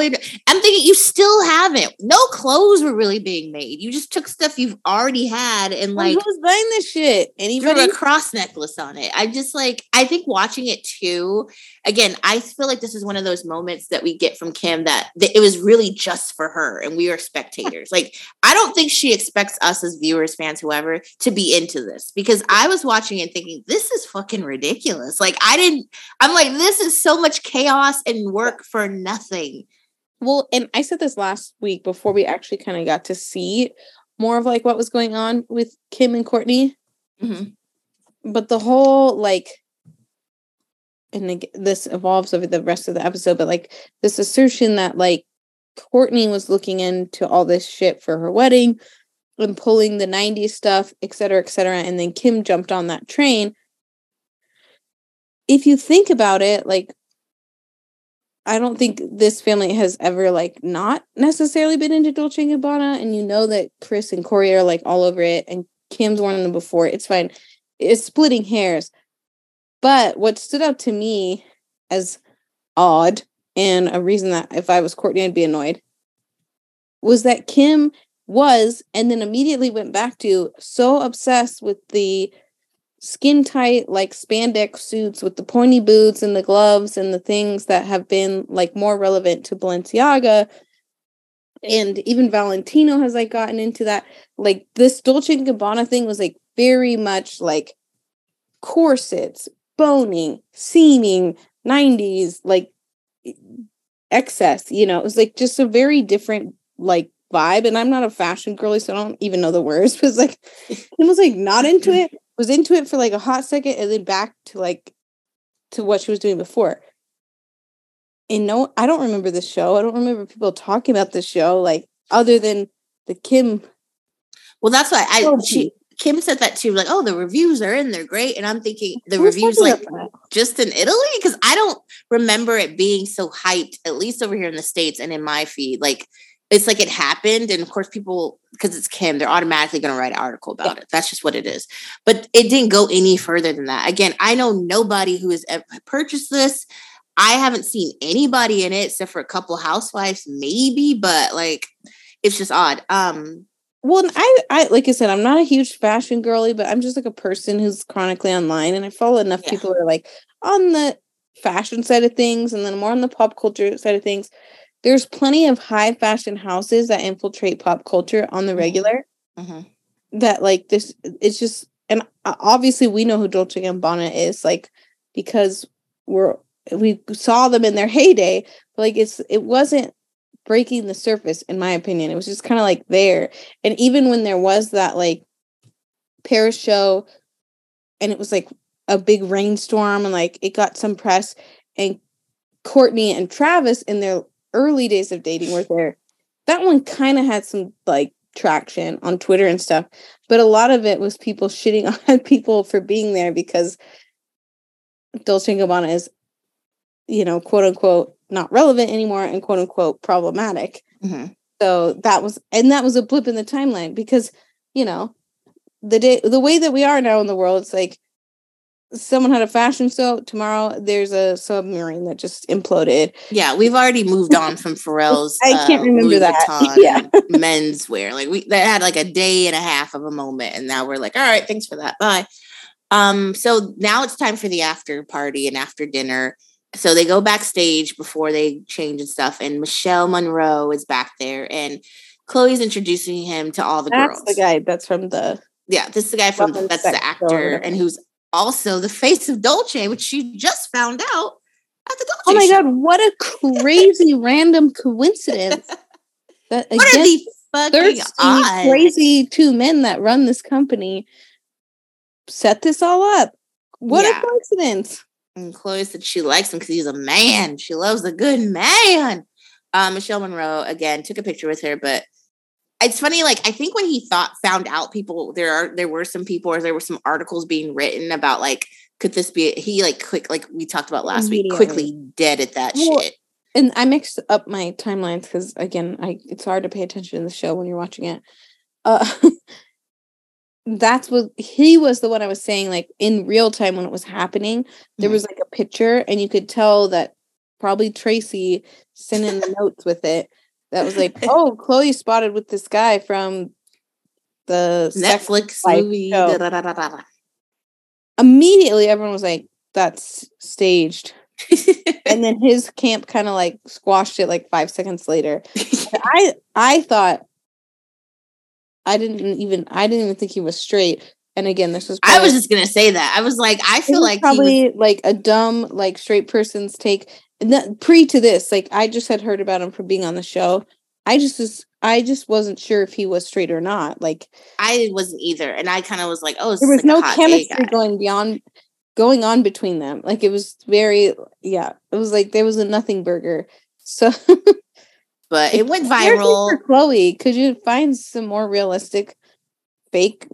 oh I'm thinking you still haven't. No clothes were really being made. You just took stuff you've already had and like who's buying this shit And threw anybody a cross necklace on it. I just like I think watching it too. Again, I feel like this is one of those moments that we get from Kim that, that it was really just for her and we are spectators. like I don't think she expects us as viewers, fans, whoever, to be into this because I was watching it thinking this is fucking ridiculous. Like I didn't. I'm like this is so much chaos and work for nothing. well and i said this last week before we actually kind of got to see more of like what was going on with kim and kourtney Mhm. but the whole like and this evolves over the rest of the episode but like this assertion that like kourtney was looking into all this shit for her wedding and pulling the 90s stuff et cetera et cetera and then kim jumped on that train if you think about it like i don't think this family has ever like not necessarily been into dolce gabbana and you know that kris and corey are like all over it and kim's of them before it's fine it's splitting hairs. But what stood out to me as odd and a reason that if I was Kourtney, I'd be annoyed was that Kim was and then immediately went back to so obsessed with the skin tight, like spandex suits with the pointy boots and the gloves and the things that have been like more relevant to Balenciaga. And even Valentino has like gotten into that. Like this Dolce Gabbana thing was like very much like corsets, boning, seaming, 90s, like excess, you know, it was like just a very different like vibe. And I'm not a fashion girly, so I don't even know the words, but it's like it was like not into it, was into it for like a hot second, and then back to like to what she was doing before. And no, I don't remember the show. I don't remember people talking about the show, like other than the Kim. Well, that's why I Oh, she Kim said that too. Like, oh, the reviews are in, they're great, and I'm thinking the Who's reviews like just in Italy because I don't remember it being so hyped. At least over here in the states and in my feed, like it's like it happened, and of course people because it's Kim, they're automatically going to write an article about it. That's just what it is. But it didn't go any further than that. Again, I know nobody who has ever purchased this. I haven't seen anybody in it except for a couple housewives, maybe, but like it's just odd. Um, Well, I, I like I said, I'm not a huge fashion girly, but I'm just like a person who's chronically online, and I follow enough Yeah. people who are like on the fashion side of things, and then more on the pop culture side of things. There's plenty of high fashion houses that infiltrate pop culture on the Mhm. regular. mhm. That like this, it's just, and obviously we know who Dolce and Gabbana is, like because we're we saw them in their heyday. But like it's it wasn't breaking the surface, in my opinion. It was just kind of like there. And even when there was that like Paris show and it was like a big rainstorm and like it got some press and Kourtney and Travis in their early days of dating were there. That one kind of had some like traction on Twitter and stuff, but a lot of it was people shitting on people for being there because Dolce and Gabbana is, you know, quote unquote, not relevant anymore and quote unquote problematic. Mhm. So that was, and that was a blip in the timeline because, you know, the day, the way that we are now in the world, it's like someone had a fashion show. Tomorrow there's a submarine that just imploded. Yeah, we've already moved on from Pharrell's. I can't uh, remember Louis that. Vuitton Yeah. menswear. Like we that had like a day and a half of a moment, and now we're like, all right, thanks for that. Bye. Um, so now it's time for the after party and after dinner. So they go backstage before they change and stuff, and Michele Morrone is back there, and Khloe's introducing him to all the That's girls. the guy that's from the Yeah, this is the guy from that's the actor, and who's also the face of Dolce, which she just found out at the Dolce. Oh my show. god, what a crazy random coincidence. That What are the fucking thirsty, odds? crazy two men that run this company set this all up. What Yeah. a coincidence. And Khloe said she likes him because he's a man. She loves a good man. Uh, Michele Morrone again took a picture with her, but it's funny. Like I think when he thought found out people there are there were some people or there were some articles being written about like could this be he like quick like we talked about last week quickly dead at that Well, shit. And I mixed up my timelines because again, I it's hard to pay attention to the show when you're watching it. Uh that's what he was the one I was saying, like in real time when it was happening, there Mhm. was like a picture and you could tell that probably Tracy sent in the notes with it. That was like, oh, Khloe spotted with this guy from the Netflix movie. show. da, da, da, immediately everyone was like that's staged and then his camp kind of like squashed it like five seconds later i i thought i didn't even i didn't even think he was straight and again this was I was just gonna say that. I was like, I feel like he was probably like a dumb like straight person's take pre to this like i just had heard about him from being on the show. I just was i just wasn't sure if he was straight or not like I wasn't either, and I kind of was like, oh, there was like no chemistry going beyond going on between them. Like it was very yeah it was like there was a nothing burger. So but it went viral. for khloe could you find some more realistic fake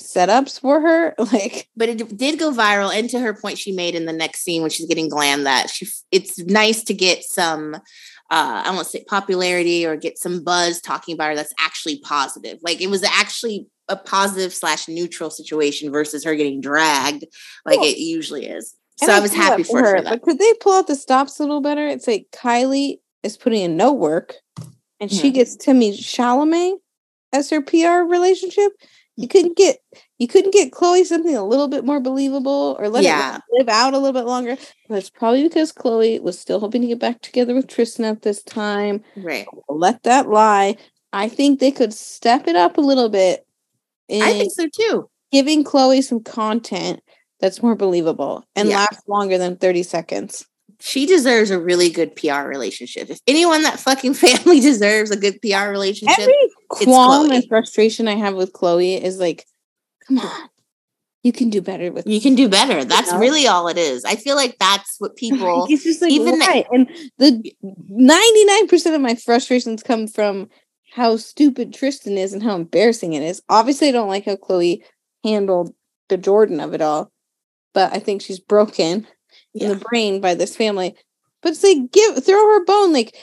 setups for her like but it did go viral and to her point she made in the next scene when she's getting glam that she it's nice to get some uh i won't say popularity or get some buzz talking about her that's actually positive like it was actually a positive slash neutral situation versus her getting dragged like Cool. it usually is and so i was happy for her, but could they pull out the stops a little better it's like kylie is putting in no work and she Mhm. gets timmy chalamet as her pr relationship. You couldn't get you couldn't get khloe something a little bit more believable or let Yeah. it live out a little bit longer but it's probably because khloe was still hoping to get back together with tristan at this time. Right. Let that lie. I think they could step it up a little bit i think so too. giving khloe some content that's more believable and Yeah. lasts longer than 30 seconds she deserves a really good pr relationship if anyone that fucking family deserves a good pr relationship Every qualm and frustration I have with Khloe is like, come on, you can do better with you can do better that's know? really all it is i feel like that's what people it's just like even the- why? and the 99% of my frustrations come from how stupid Tristan is and how embarrassing it is. Obviously, I don't like how Khloe handled the Jordan of it all, but I think she's broken in the brain by this family. But it's like give throw her bone. Like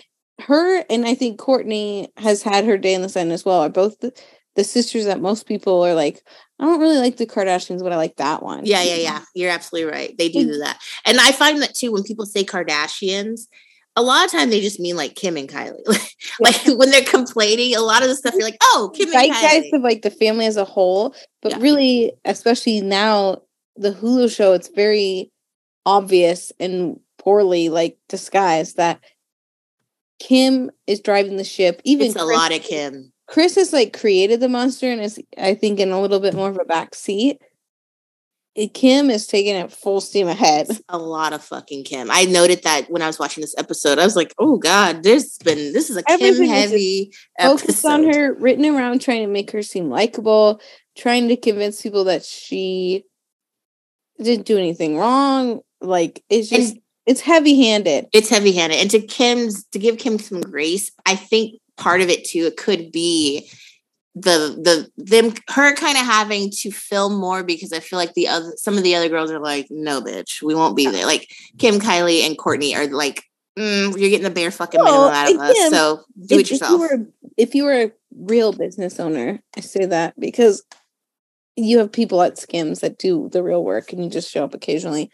her and I think Kourtney has had her day in the sun as well. Are both the, the sisters that most people are like, I don't really like the Kardashians, but I like that one. Yeah, yeah, yeah. You're absolutely right. They do mm. do that. And I find that too when people say Kardashians, a lot of time they just mean like Kim and Kylie. like when they're complaining, a lot of the stuff you're like, oh, Kim and Kylie. of like the family as a whole, but Yeah. really, especially now, the Hulu show, it's very obvious and poorly like disguised that Kim is driving the ship. Even It's a Kris- lot of Kim. Kris has like created the monster and is, I think, in a little bit more of a back seat. Eh, Kim is taking it full steam ahead. It's a lot of fucking Kim. I noted that when I was watching this episode. I was like, oh God, there's been this is a Kim Everything just heavy Focused on her, written around trying to make her seem likable, trying to convince people that she didn't do anything wrong. Like it's And- just it's heavy handed. it's heavy handed. And to Kim's to give Kim some grace, I think part of it too, it could be the the them her kind of having to film more because I feel like the other some of the other girls are like, no, bitch, we won't be there. Like Kim, Kylie, and Kourtney are like, mm, you're getting the bare fucking minimum out of us. So do if, it if you yourself. were if you were a real business owner, I say that because you have people at Skims that do the real work and you just show up occasionally,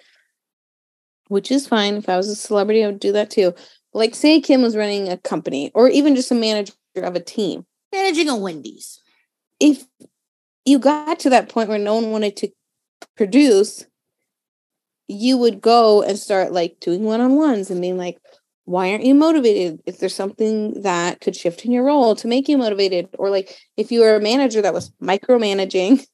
which is fine. If I was a celebrity, I would do that too. Like, say Kim was running a company or even just a manager of a team, Managing a Wendy's. if you got to that point where no one wanted to produce, you would go and start like doing one on ones and being like, why aren't you motivated? Is there something that could shift in your role to make you motivated? Or like if you were a manager that was micromanaging,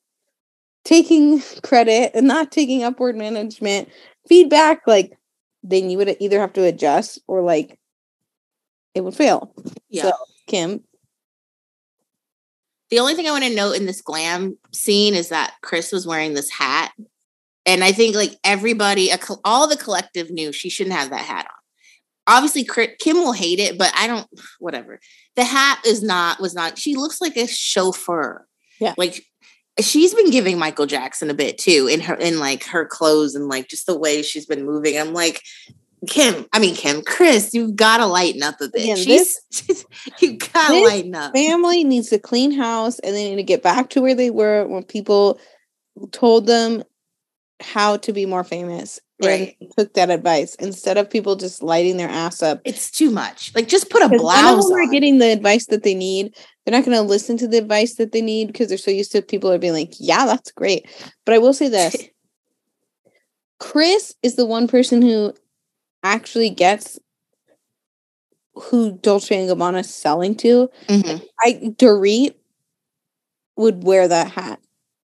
taking credit and not taking upward management feedback, like then you would either have to adjust or like it would fail. Yeah. So, Kim, The only thing I want to note in this glam scene is that Kris was wearing this hat. And I think like everybody, all the collective knew she shouldn't have that hat on. Obviously, Kim will hate it, but I don't, whatever. The hat is not, was not, she looks like a chauffeur. Yeah. Like she's been giving Michael Jackson a bit too in her, in like her clothes and like just the way she's been moving. I'm like, Kim, I mean, Kim, Kris, you've got to lighten up a bit. Again, she's, you got to lighten up. family needs to clean house and they need to get back to where they were when people told them how to be more famous Right. and took that advice instead of people just lighting their ass up. It's too much. Like just put a 'Cause none of blouse are getting the advice that they need. They're not going to listen to the advice that they need because they're so used to people are being like, "Yeah, that's great." But I will say this: Kris is the one person who actually gets who Dolce and Gabbana is selling to. Mhm. I Dorit would wear that hat.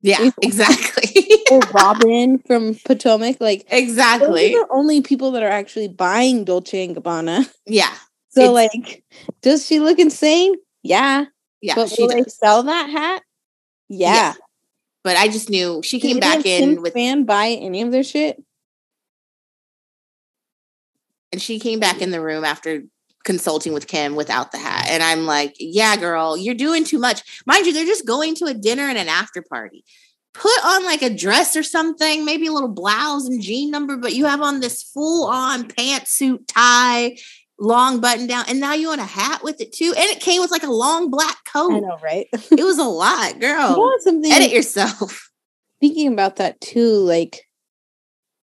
Yeah, exactly. Or Robin from Potomac. Like exactly. the only people that are actually buying Dolce and Gabbana. Yeah. So like, does she look insane? Yeah. Yeah. but she will they sell that hat? Yeah. Yeah. But I just knew she came back in with fan buy any of their shit. and she came back in the room after consulting with Kim without the hat. And I'm like, yeah, girl, you're doing too much. Mind you, they're just going to a dinner and an after party. Put on like a dress or something, maybe a little blouse and jean number, but you have on this full on pantsuit tie, long button down, and now you want a hat with it too. And it came with like a long black coat. I know, right? It was a lot, You girl. want something Edit yourself. thinking about that too, like,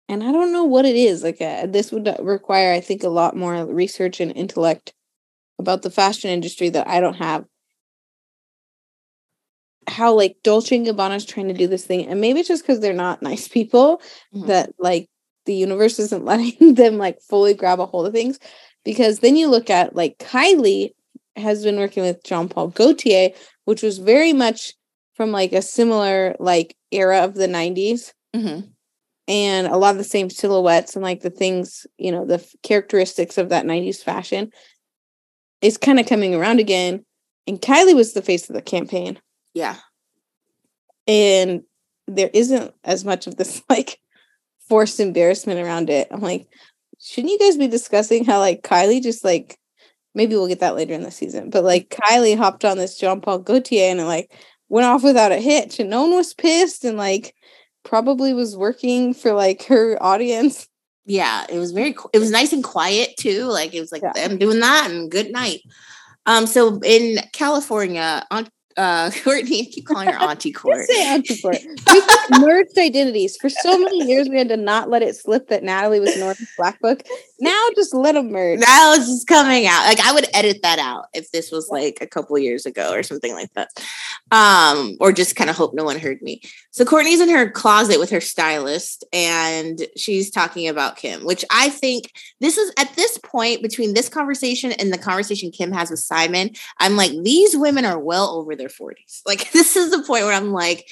and I don't know what it is. Like, uh, this would require, I think, a lot more research and intellect about the fashion industry that I don't have. How like Dolce and Gabbana is trying to do this thing, and maybe it's just because they're not nice people Mhm. that like the universe isn't letting them like fully grab a hold of things. Because then you look at like Kylie has been working with Jean Paul Gaultier, which was very much from like a similar like era of the 90s Mhm. and a lot of the same silhouettes and like the things, you know, the f- characteristics of that 90s fashion is kind of coming around again. And Kylie was the face of the campaign. Yeah. And there isn't as much of this like forced embarrassment around it. I'm like, shouldn't you guys be discussing how like Kylie just like maybe we'll get that later in the season, but like Kylie hopped on this Jean Paul Gaultier and it like went off without a hitch and no one was pissed and like probably was working for like her audience. Yeah, it was very it was nice and quiet too. Like it was like Yeah. I'm doing that and good night. Um so in California, Aunt uh Kourtney, I keep calling her Auntie Court. Say Auntie Court. We merged identities. For so many years, we had to not let it slip that Natalie was Norton's Black Book. Now just let them merge. Now it's just coming out. Like I would edit that out if this was like a couple years ago or something like that. Um, or just kind of hope no one heard me. So Kourtney's in her closet with her stylist and she's talking about Kim, which I think this is at this point between this conversation and the conversation Kim has with Simon, I'm like, these women are well over their 40s. Like this is the point where I'm like,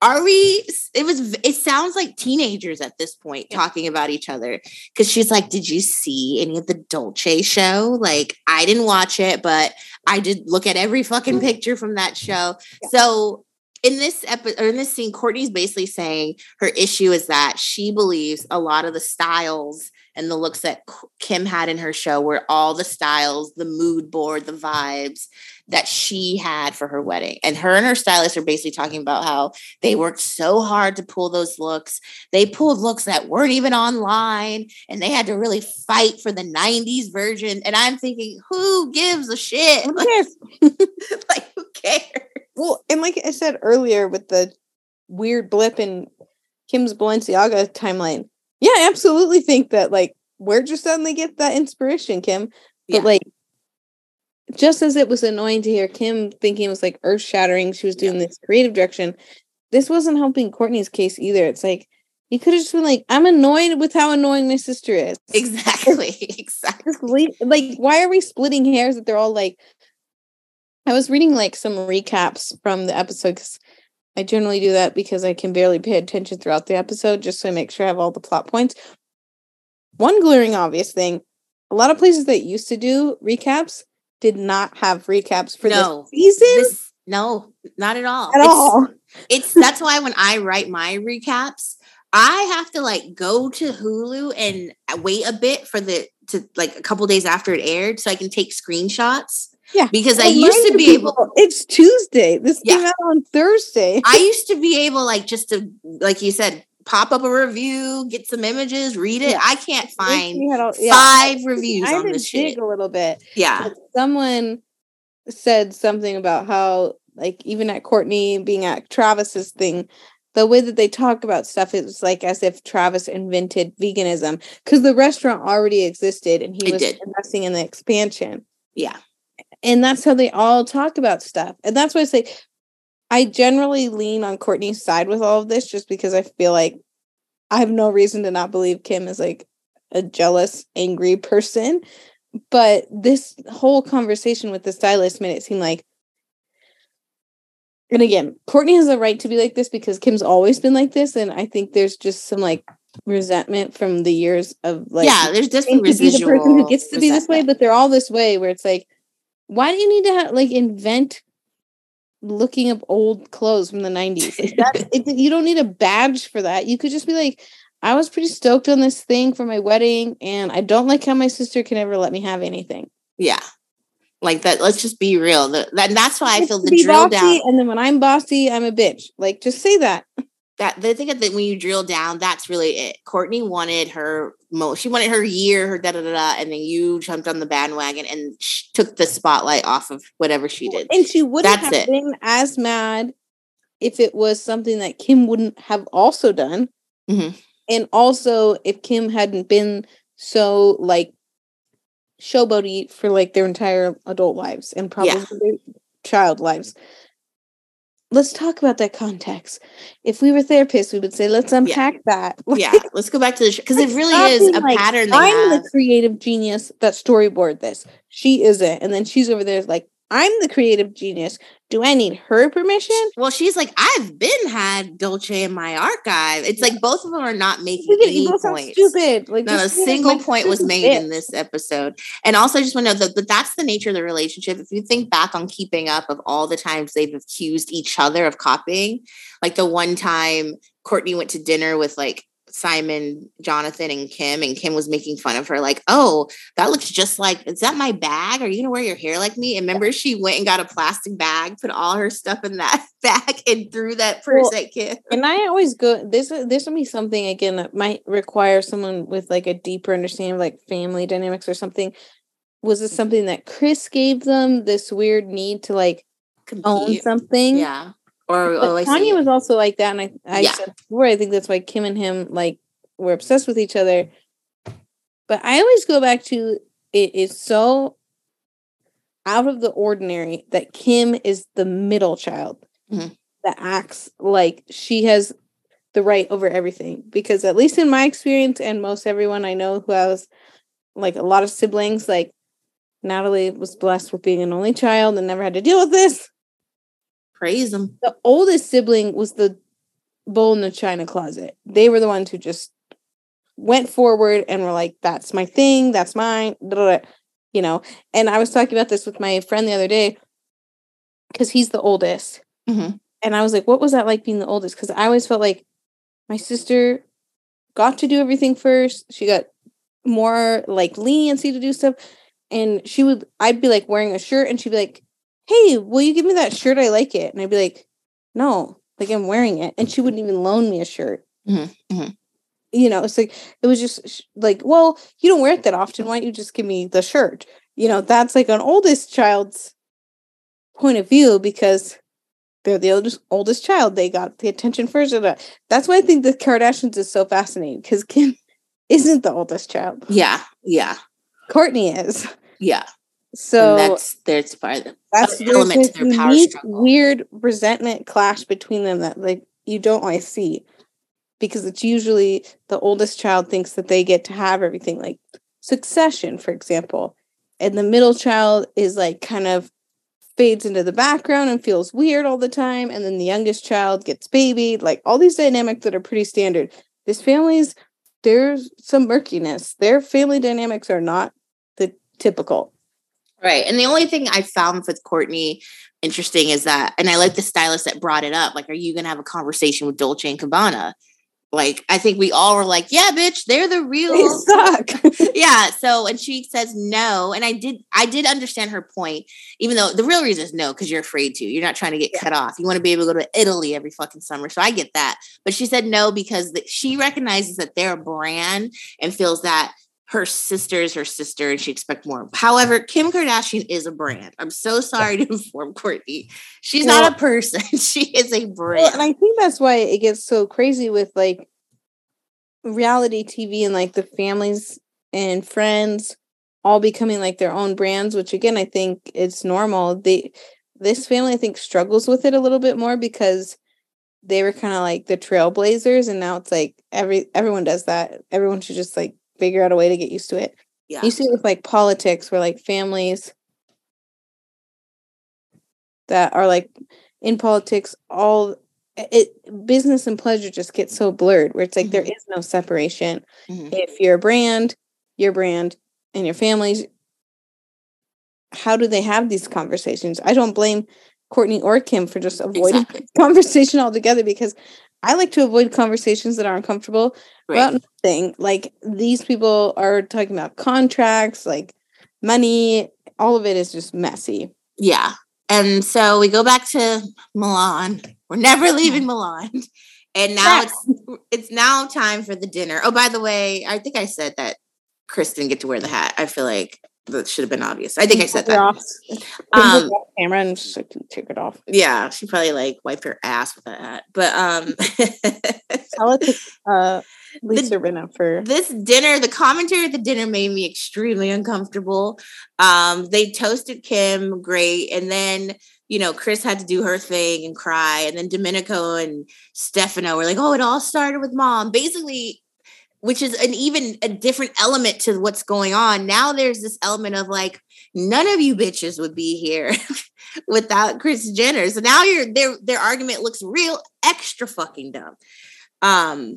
are we it was it sounds like teenagers at this point Yeah. talking about each other because she's like did you see any of the dolce show like i didn't watch it but i did look at every fucking mm-hmm. picture from that show Yeah. so in this episode or in this scene kourtney's basically saying her issue is that she believes a lot of the styles and the looks that Kim had in her show were all the styles, the mood board, the vibes that she had for her wedding. And her and her stylist are basically talking about how they worked so hard to pull those looks. They pulled looks that weren't even online and they had to really fight for the 90s version. And I'm thinking, who gives a shit? Who Like, cares? like, who cares? Well, and like I said earlier with the weird blip in Kim's Balenciaga timeline, yeah, I absolutely think that like where'd you suddenly get that inspiration, Kim? But Yeah. like just as it was annoying to hear Kim thinking it was like earth shattering, she was doing this creative direction. This wasn't helping Kourtney's case either. It's like you could have just been like, I'm annoyed with how annoying my sister is. Exactly. Exactly. Like, why are we splitting hairs that they're all like? I was reading like some recaps from the episode because I generally do that because I can barely pay attention throughout the episode just so I make sure I have all the plot points. One glaring obvious thing a lot of places that used to do recaps did not have recaps for No. this season This, no, not at all. at It's- all. it's that's why when I write my recaps, I have to like go to Hulu and uh, wait a bit for the to like a couple days after it aired so I can take screenshots. Yeah. Because I used to be able It's Tuesday. This Yeah. came out on Thursday. I used to be able like just to like you said pop up a review, get some images, read it. I can't find all- yeah. five reviews I on this shit. a little bit. Yeah. But someone said something about how like even at Kourtney being at Travis's thing, the way that they talk about stuff is like as if Travis invented veganism because the restaurant already existed and he It was did. investing in the expansion. Yeah. And that's how they all talk about stuff. And that's why I say I generally lean on Kourtney's side with all of this just because I feel like I have no reason to not believe Kim is like a jealous, angry person. But this whole conversation with the stylist made it seem like, and again, Kourtney has a right to be like this because Kim's always been like this. And I think there's just some like resentment from the years of like, yeah, there's definitely to be the person who gets to be this way, but they're all this way where it's like, why do you need to have, like invent looking up old clothes from the 90s? Like, that, it, you don't need a badge for that. You could just be like, I was pretty stoked on this thing for my wedding, and I don't like how my sister can ever let me have anything. yeah. Like that, let's just be real. The, that, that's why I feel the drill down. and then when I'm bossy, I'm a bitch. Like, just say that. That the thing that when you drill down, that's really it. Kourtney wanted her mo she wanted her year, her da da da da, and then you jumped on the bandwagon and sh- took the spotlight off of whatever she did. And she wouldn't That's have it. been as mad if it was something that Kim wouldn't have also done. Mhm. And also if Kim hadn't been so like showboaty for like their entire adult lives and probably Yeah. child lives. Let's talk about that context. If we were therapists, we would say, let's unpack that. yeah, let's go back to the because it really is a like, pattern I'm have. the creative genius that storyboard this. She isn't. And then she's over there like, I'm the creative genius. Do I need her permission? well, she's like, I've been had Dolce in my archive. It's like both of them are not making Look at it, any you both sound points. stupid. Like Not a single point was made in this episode. And also, I just want to know that, that that's the nature of the relationship. If you think back on keeping up of all the times they've accused each other of copying, like the one time Kourtney went to dinner with like Simon, Jonathan, and Kim, and Kim was making fun of her, like, oh, that looks just like, is that my bag? Are you gonna wear your hair like me? And remember, she went and got a plastic bag, put all her stuff in that bag, and threw that purse Well, at Kim. And I always go this this will be something again that might require someone with like a deeper understanding of like family dynamics or something. Was it something that Kris gave them this weird need to like own something? Yeah. Or oh, I was also like that, and I I Yeah. said before I think that's why Kim and him like were obsessed with each other. But I always go back to it is so out of the ordinary that Kim is the middle child Mhm. that acts like she has the right over everything. Because at least in my experience, and most everyone I know who has like a lot of siblings, like Natalie was blessed with being an only child and never had to deal with this praise them. the oldest sibling was the bull in the china closet. They were the ones who just went forward and were like, "That's my thing. That's mine." da, da, da," You know. And I was talking about this with my friend the other day because he's the oldest, Mhm. and I was like, "What was that like being the oldest?" Because I always felt like my sister got to do everything first. She got more like leniency to do stuff. And she would, I'd be like wearing a shirt and she'd be like, Hey, will you give me that shirt? I like it. And I'd be like, No, like I'm wearing it. And she wouldn't even loan me a shirt. Mm-hmm, mm-hmm. You know, it's like, it was just like, Well, you don't wear it that often. Why don't you just give me the shirt? You know, that's like an oldest child's point of view because they're the oldest oldest child. They got the attention first. That's why I think the Kardashians is so fascinating because Kim isn't the oldest child. Yeah, yeah. Kourtney is. Yeah. So and that's there's part of that's element to their power struggle. weird resentment clash between them that like you don't always see because it's usually the oldest child thinks that they get to have everything like succession for example and the middle child is like kind of fades into the background and feels weird all the time and then the youngest child gets babied like all these dynamics that are pretty standard. This family's there's some murkiness. Their family dynamics are not the typical Right. And the only thing I found with Kourtney interesting is that, and I like the stylist that brought it up. Like, are you going to have a conversation with Dolce and Gabbana? Like, I think we all were like, yeah, bitch, they're the real. they suck yeah. So, and she says no. And I did, I did understand her point, even though the real reason is no, because you're afraid to. You're not trying to get cut off. You want to be able to go to Italy every fucking summer. So I get that. But she said no because the, she recognizes that they're a brand and feels that her sister is her sister and she expects more. However, Kim Kardashian is a brand. I'm so sorry to inform Kourtney. She's Well- not a person. she is a brand. Well, and I think that's why it gets so crazy with like reality TV and like the families and friends all becoming like their own brands, which again I think it's normal. They this family I think struggles with it a little bit more because they were kind of like the trailblazers and now it's like every everyone does that. Everyone should just like figure out a way to get used to it. yeah. You see it with like politics where like families that are like in politics all it business and pleasure just get so blurred where it's like there Mhm. is no separation. Mhm. If you're a brand, your brand and your families how do they have these conversations? I don't blame Kourtney or Kim for just avoiding Exactly. conversation altogether because I like to avoid conversations that are uncomfortable Right. about nothing. Like these people are talking about contracts, like money. All of it is just messy. Yeah. And so we go back to Milan. We're never leaving Milan. And now it's it's now time for the dinner. Oh, by the way, I think I said that Kris didn't get to wear the hat. I feel like that should have been obvious. I think I said that. Off, Um, camera and like take it off. Yeah, she probably like wiped her ass with that hat. But um to uh, Lisa Rinna for this dinner, the commentary at the dinner made me extremely uncomfortable. Um, they toasted Kim, great, and then you know Kris had to do her thing and cry, and then Domenico and Stefano were like, "Oh, it all started with mom." Basically, which is an even a different element to what's going on. Now there's this element of like, none of you bitches would be here without Kris Jenner. So now your their their argument looks real extra fucking dumb. Um,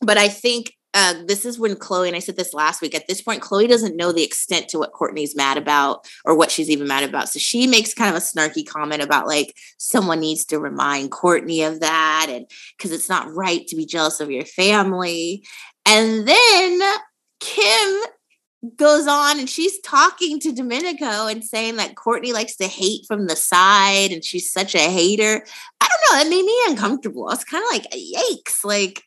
but I think uh, this is when Khloe and I said this last week. At this point, Khloe doesn't know the extent to what Kourtney's mad about or what she's even mad about. So she makes kind of a snarky comment about like someone needs to remind Kourtney of that, and because it's not right to be jealous of your family. And then Kim goes on and she's talking to Domenico and saying that Kourtney likes to hate from the side and she's such a hater. I don't know. It made me uncomfortable. I was kind of like, yikes. Like,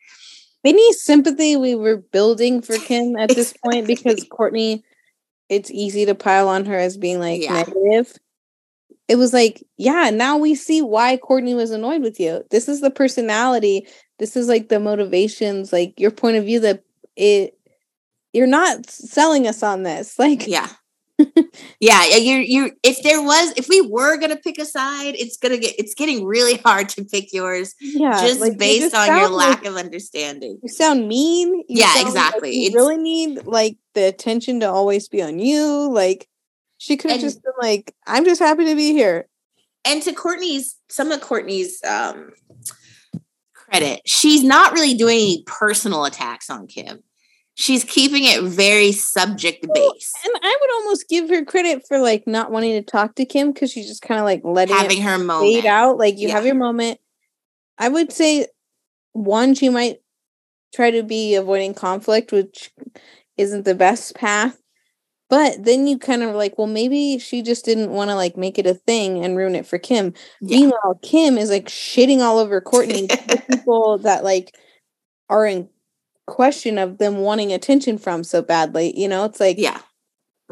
any sympathy we were building for Kim at this point because Kourtney, it's easy to pile on her as being like Yeah. negative. It was like, yeah, now we see why Kourtney was annoyed with you. This is the personality. This is like the motivations, like your point of view that it you're not selling us on this. Like yeah. Yeah, you're you're if there was if we were gonna pick a side, it's gonna get it's getting really hard to pick yours yeah, just like, you based just on your sound like- lack of understanding. you sound mean. You Yeah, sound like exactly. you It's- really need like the attention to always be on you. Like she could have just been like, "I'm just happy to be here." and to Kourtney's some of Kourtney's um credit, she's not really doing any personal attacks on Kim. She's keeping it very subject based. And I would almost give her credit for like not wanting to talk to Kim because she's just kind of like letting Having it her fade moment. out. Like you have your moment. I would say one, she might try to be avoiding conflict, which isn't the best path. But then you kind of like, well, maybe she just didn't want to like make it a thing and ruin it for Kim. Yeah. Meanwhile, Kim is like shitting all over Kourtney, people that like are in question of them wanting attention from so badly. You know, it's like, Yeah.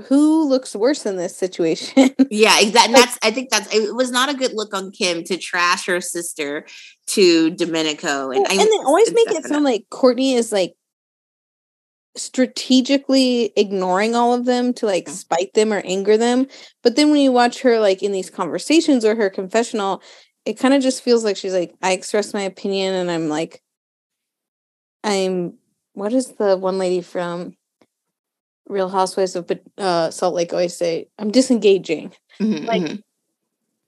who looks worse in this situation? Yeah, exactly. That's I think that's it was not a good look on Kim to trash her sister to Domenico. And, Well, I, and they always make it sound like Kourtney is like strategically ignoring all of them to like Yeah. spite them or anger them. But then when you watch her like in these conversations or her confessional, it kind of just feels like she's like, I express my opinion and I'm like, I'm what is the one lady from Real Housewives of uh, Salt Lake always say? I'm disengaging Mhm, like, mhm.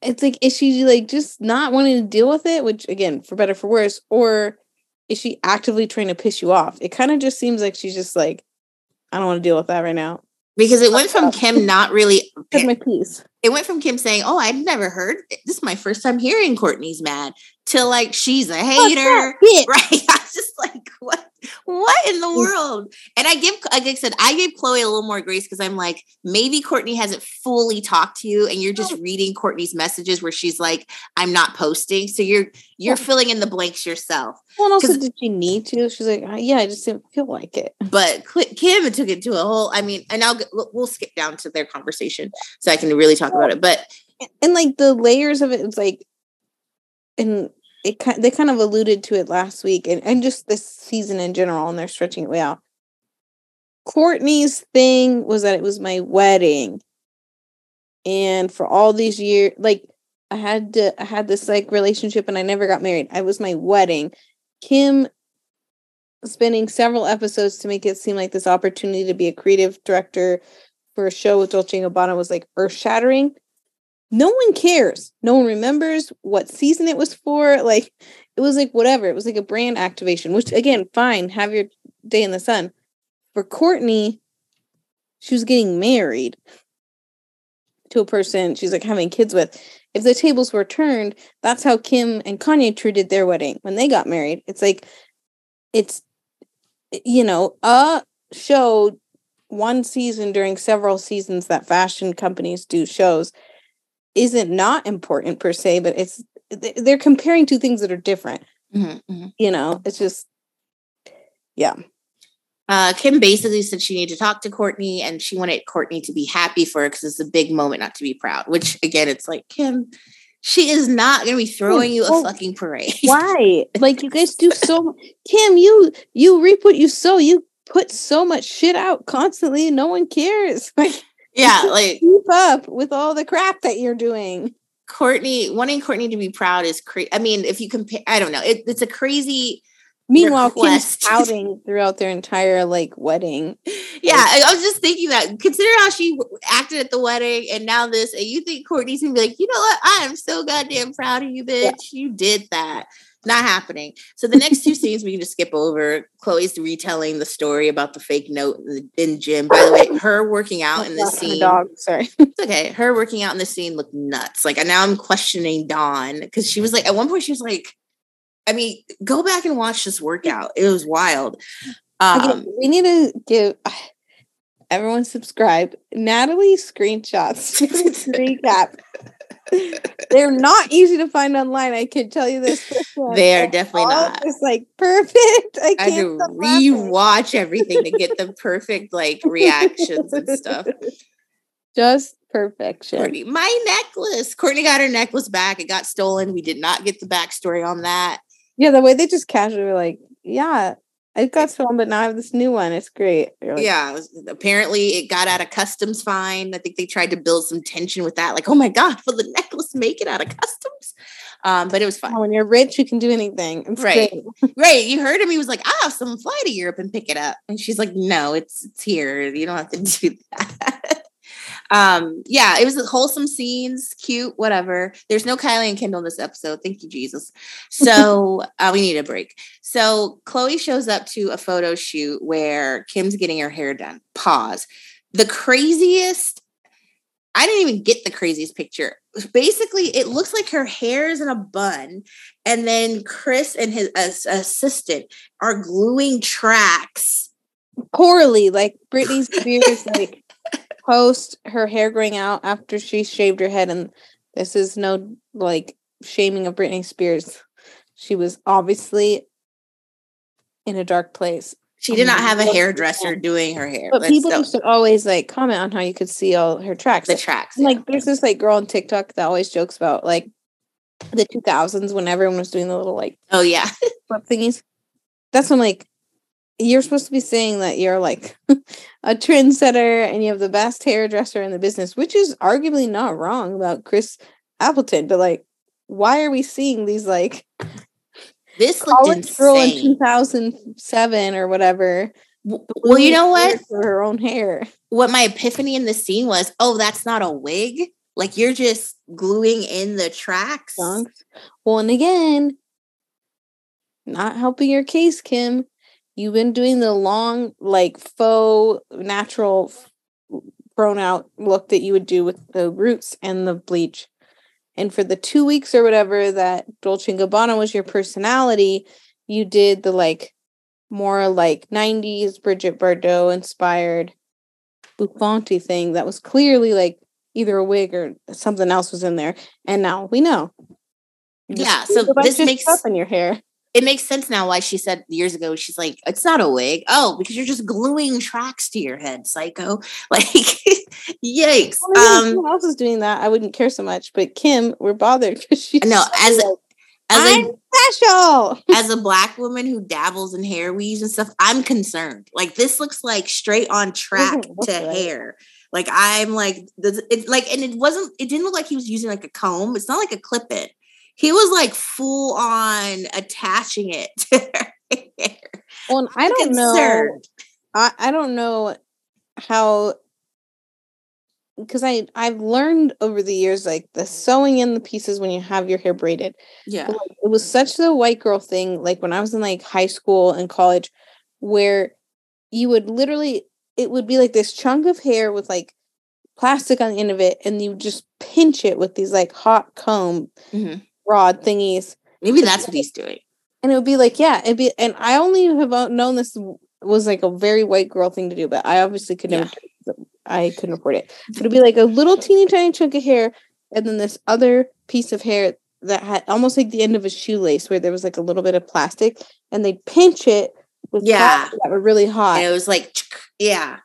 it's like is she like just not wanting to deal with it which again for better for worse or is she actively trying to piss you off it kind of just seems like she's just like i don't want to deal with that right now because it went from Kim not really my piece it went from Kim saying, "Oh, I'd never heard. This is my first time hearing Kourtney's mad." To like she's a hater, right? Just like, "What? What in the world?" And I give, like I said, I gave Khloe a little more grace because I'm like, maybe Kourtney hasn't fully talked to you, and you're just reading Kourtney's messages where she's like, "I'm not posting," so you're you're Yeah. filling in the blanks yourself. well and also did she need to she's like "Uh, yeah i just didn't feel like it But Kim took it to a whole. I mean, and i'll we'll, we'll skip down to their conversation so I can really talk about it. But and like the layers of it it's like and it they kind of alluded to it last week and, and just this season in general and they're stretching it way out. Kourtney's thing was that it was my wedding. And for all these years like i had to i had this like relationship and i never got married. I was my wedding. Kim spending several episodes to make it seem like this opportunity to be a creative director for a show with Dolce and Gabbana was like earth shattering no one cares. No one remembers what season it was for. Like it was like whatever. It was like a brand activation, which again, fine, have your day in the sun. For Kourtney, she was getting married to a person she's like having kids with. If the tables were turned, that's how Kim and Kanye treated their wedding when they got married. It's like it's you know, a show one season during several seasons that fashion companies do shows isn't not important per se, but it's they're comparing two things that are different. Mhm, mhm. You know, it's just yeah. Uh, Kim basically said she needed to talk to Kourtney and she wanted Kourtney to be happy for her because it's a big moment not to be proud. Which again, it's like Kim, she is not going to be throwing you a well, fucking parade. Why? like you guys do so Kim, you you reap what you sow. You put so much shit out constantly. No one cares. Like yeah, like keep up with all the crap that you're doing. Kourtney wanting Kourtney to be proud is crazy. I mean, if you compare, I don't know, it, it's a crazy. Meanwhile, Request. Kim's pouting throughout their entire like wedding. Yeah, I, I was just thinking that. Consider how she acted at the wedding, and now this, and you think Kourtney's gonna be like, you know what? I am so goddamn proud of you, bitch. You did that. Not happening. So the next two scenes we can just skip over. Khloe's retelling the story about the fake note in, gym. By the way, her working out in the scene. dog. Sorry. It's okay. Her working out in the scene looked nuts. Like now I'm questioning Dawn because she was like, at one point she was like, I mean, go back and watch this workout. It was wild. Um, we need to give everyone subscribe. Natalie screenshots to recap. They're not easy to find online. I can tell you this. they are definitely not. It's like perfect. I I had can't to stop laughing. rewatch everything to get the perfect like reactions and stuff. Just perfection. Kourtney, my necklace. Kourtney got her necklace back. It got stolen. We did not get the backstory on that. Yeah, the way they just casually were like, yeah, it got stolen, but now I have this new one. It's great. Like, yeah, it was- apparently it got out of customs fine. I think they tried to build some tension with that. Like, oh my god, will the necklace make it out of customs? Um, but it was fine. When you're rich, you can do anything. It's Right. great. Right. You heard him. He was like, "Ah, have someone fly to Europe and pick it up." And she's like, "No, it's it's here. You don't have to do that." Um, yeah, it was wholesome scenes, cute, whatever. There's no Kylie and Kendall in this episode. Thank you, Jesus. So uh, we need a break. So Khloe shows up to a photo shoot where Kim's getting her hair done. Pause. The craziest. I didn't even get the craziest picture. Basically, it looks like her hair is in a bun, and then Chris and his as- assistant are gluing tracks poorly. Like Britney Spears, like post her hair growing out after she shaved her head, and this is no like shaming of Britney Spears. She was obviously in a dark place. She did not have a hairdresser doing her hair. But people used to always like comment on how you could see all her tracks. the tracks. Like there's this like girl on TikTok that always jokes about like the 2000s when everyone was doing the little like oh yeah. flip thingies. That's when like you're supposed to be saying that you're like a trendsetter and you have the best hairdresser in the business, which is arguably not wrong about Chris Appleton. But like, why are we seeing these like This college girl in 2007 or whatever? Well, you know what? Her own hair. What my epiphany in the scene was, oh, that's not a wig. Like you're just gluing in the tracks. Well, and again, not helping your case, Kim. You've been doing the long, like faux, natural, thrown out look that you would do with the roots and the bleach. And for the two weeks or whatever that Dolce and Gabbana was your personality, you did the like more like 90s Brigitte Bardot inspired Buffonti thing that was clearly like either a wig or something else was in there. And now we know. Yeah, so this makes- up in your hair. It makes sense now why she said years ago, she's like, it's not a wig. Oh, because you're just gluing tracks to your head, psycho. Like, yikes. Well, Um, someone else is doing that, I wouldn't care so much. But Kim, we're bothered because she's No, as- like, as a I'm special. as a black woman who dabbles in hair weaves and stuff, I'm concerned. Like this looks like straight on track to right. hair. Like I'm like this it like and it wasn't it didn't look like he was using like a comb. It's not like a clip it. He was like full on attaching it to her hair. Well, I don't know. I, I don't know how because I I've learned over the years like the sewing in the pieces when you have your hair braided. Yeah. Like, it was such the white girl thing like when i was in like high school and college where you would literally it would be like this chunk of hair with like plastic on the end of it and you just pinch it with these like hot comb Mhm. Rod thingies Maybe that's what he's doing. and it would be like yeah it'd be and i only have uh, known this was like a very white girl thing to do but i obviously could never Yeah. do it, so i couldn't afford it but it'd be like a little teeny tiny chunk of hair and then this other piece of hair that had almost like the end of a shoelace where there was like a little bit of plastic and they'd pinch it with Yeah. that were really hot And it was like, yeah.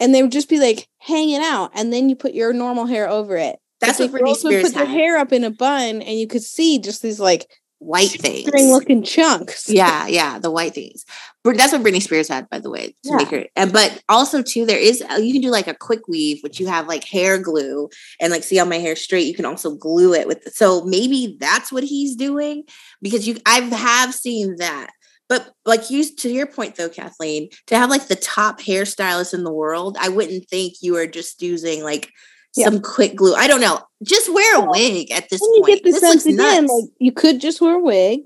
and they would just be like hanging out and then you put your normal hair over it That's what the Britney Spears put had. hair up in a bun and you could see just these like White things. looking chunks Yeah, yeah, the white things. But that's what Britney Spears had, by the way, to make her. And but also too, there is uh, you can do like a quick weave, which you have like hair glue, and like see how my hair straight. You can also glue it with. So maybe that's what he's doing because you, I have seen that. But like you, to your point though, Kathleen, to have like the top hairstylist in the world, I wouldn't think you are just using like Yeah. some quick glue. I don't know. Just wear a wig at this point. get the this sense looks again, nuts. like you could just wear a wig,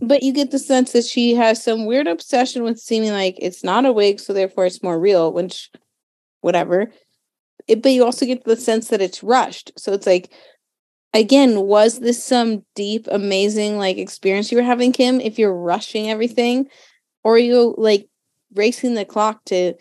but you get the sense that she has some weird obsession with seeming like it's not a wig, so therefore it's more real, which whatever. It, but you also get the sense that it's rushed. So it's like again, was this some deep, amazing like experience you were having, Kim, if you're rushing everything? Or are you like racing the clock to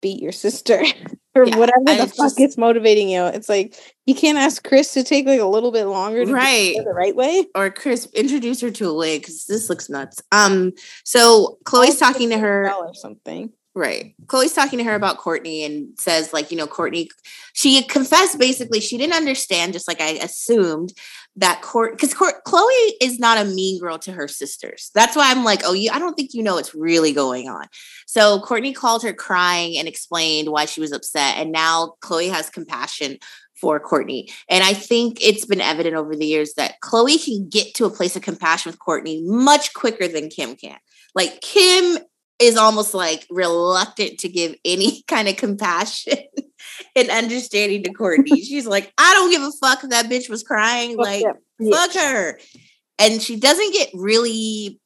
beat your sister? or Yeah, whatever I the was fuck just- is motivating you. It's like you can't ask Chris to take like a little bit longer to Right. right. the right way. or Chris, introduce her to a wig because this looks nuts. Um, so Khloe's talking to her, or something. Right? Khloe's talking to her about Kourtney and says, like, you know, Kourtney, she confessed basically she didn't understand, just like I assumed that Court because Court Khloe is not a mean girl to her sisters. That's why I'm like, oh, you, I don't think you know what's really going on. So Kourtney called her crying and explained why she was upset, and now Khloe has compassion for Kourtney. And I think it's been evident over the years that Khloe can get to a place of compassion with Kourtney much quicker than Kim can. Like Kim is almost like reluctant to give any kind of compassion and understanding to Kourtney. She's like, I don't give a fuck if that bitch was crying. Like, fuck her. And she doesn't get really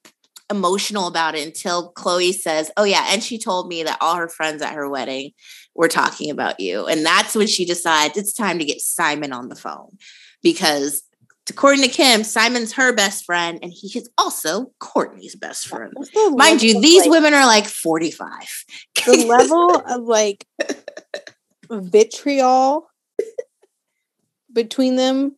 emotional about it until Khloe says, Oh, yeah. And she told me that all her friends at her wedding were talking about you. And that's when she decides it's time to get Simon on the phone because according to Kim, Simon's her best friend, and he is also Kourtney's best friend. Mind you, these like- women are like 45. the level of like vitriol between them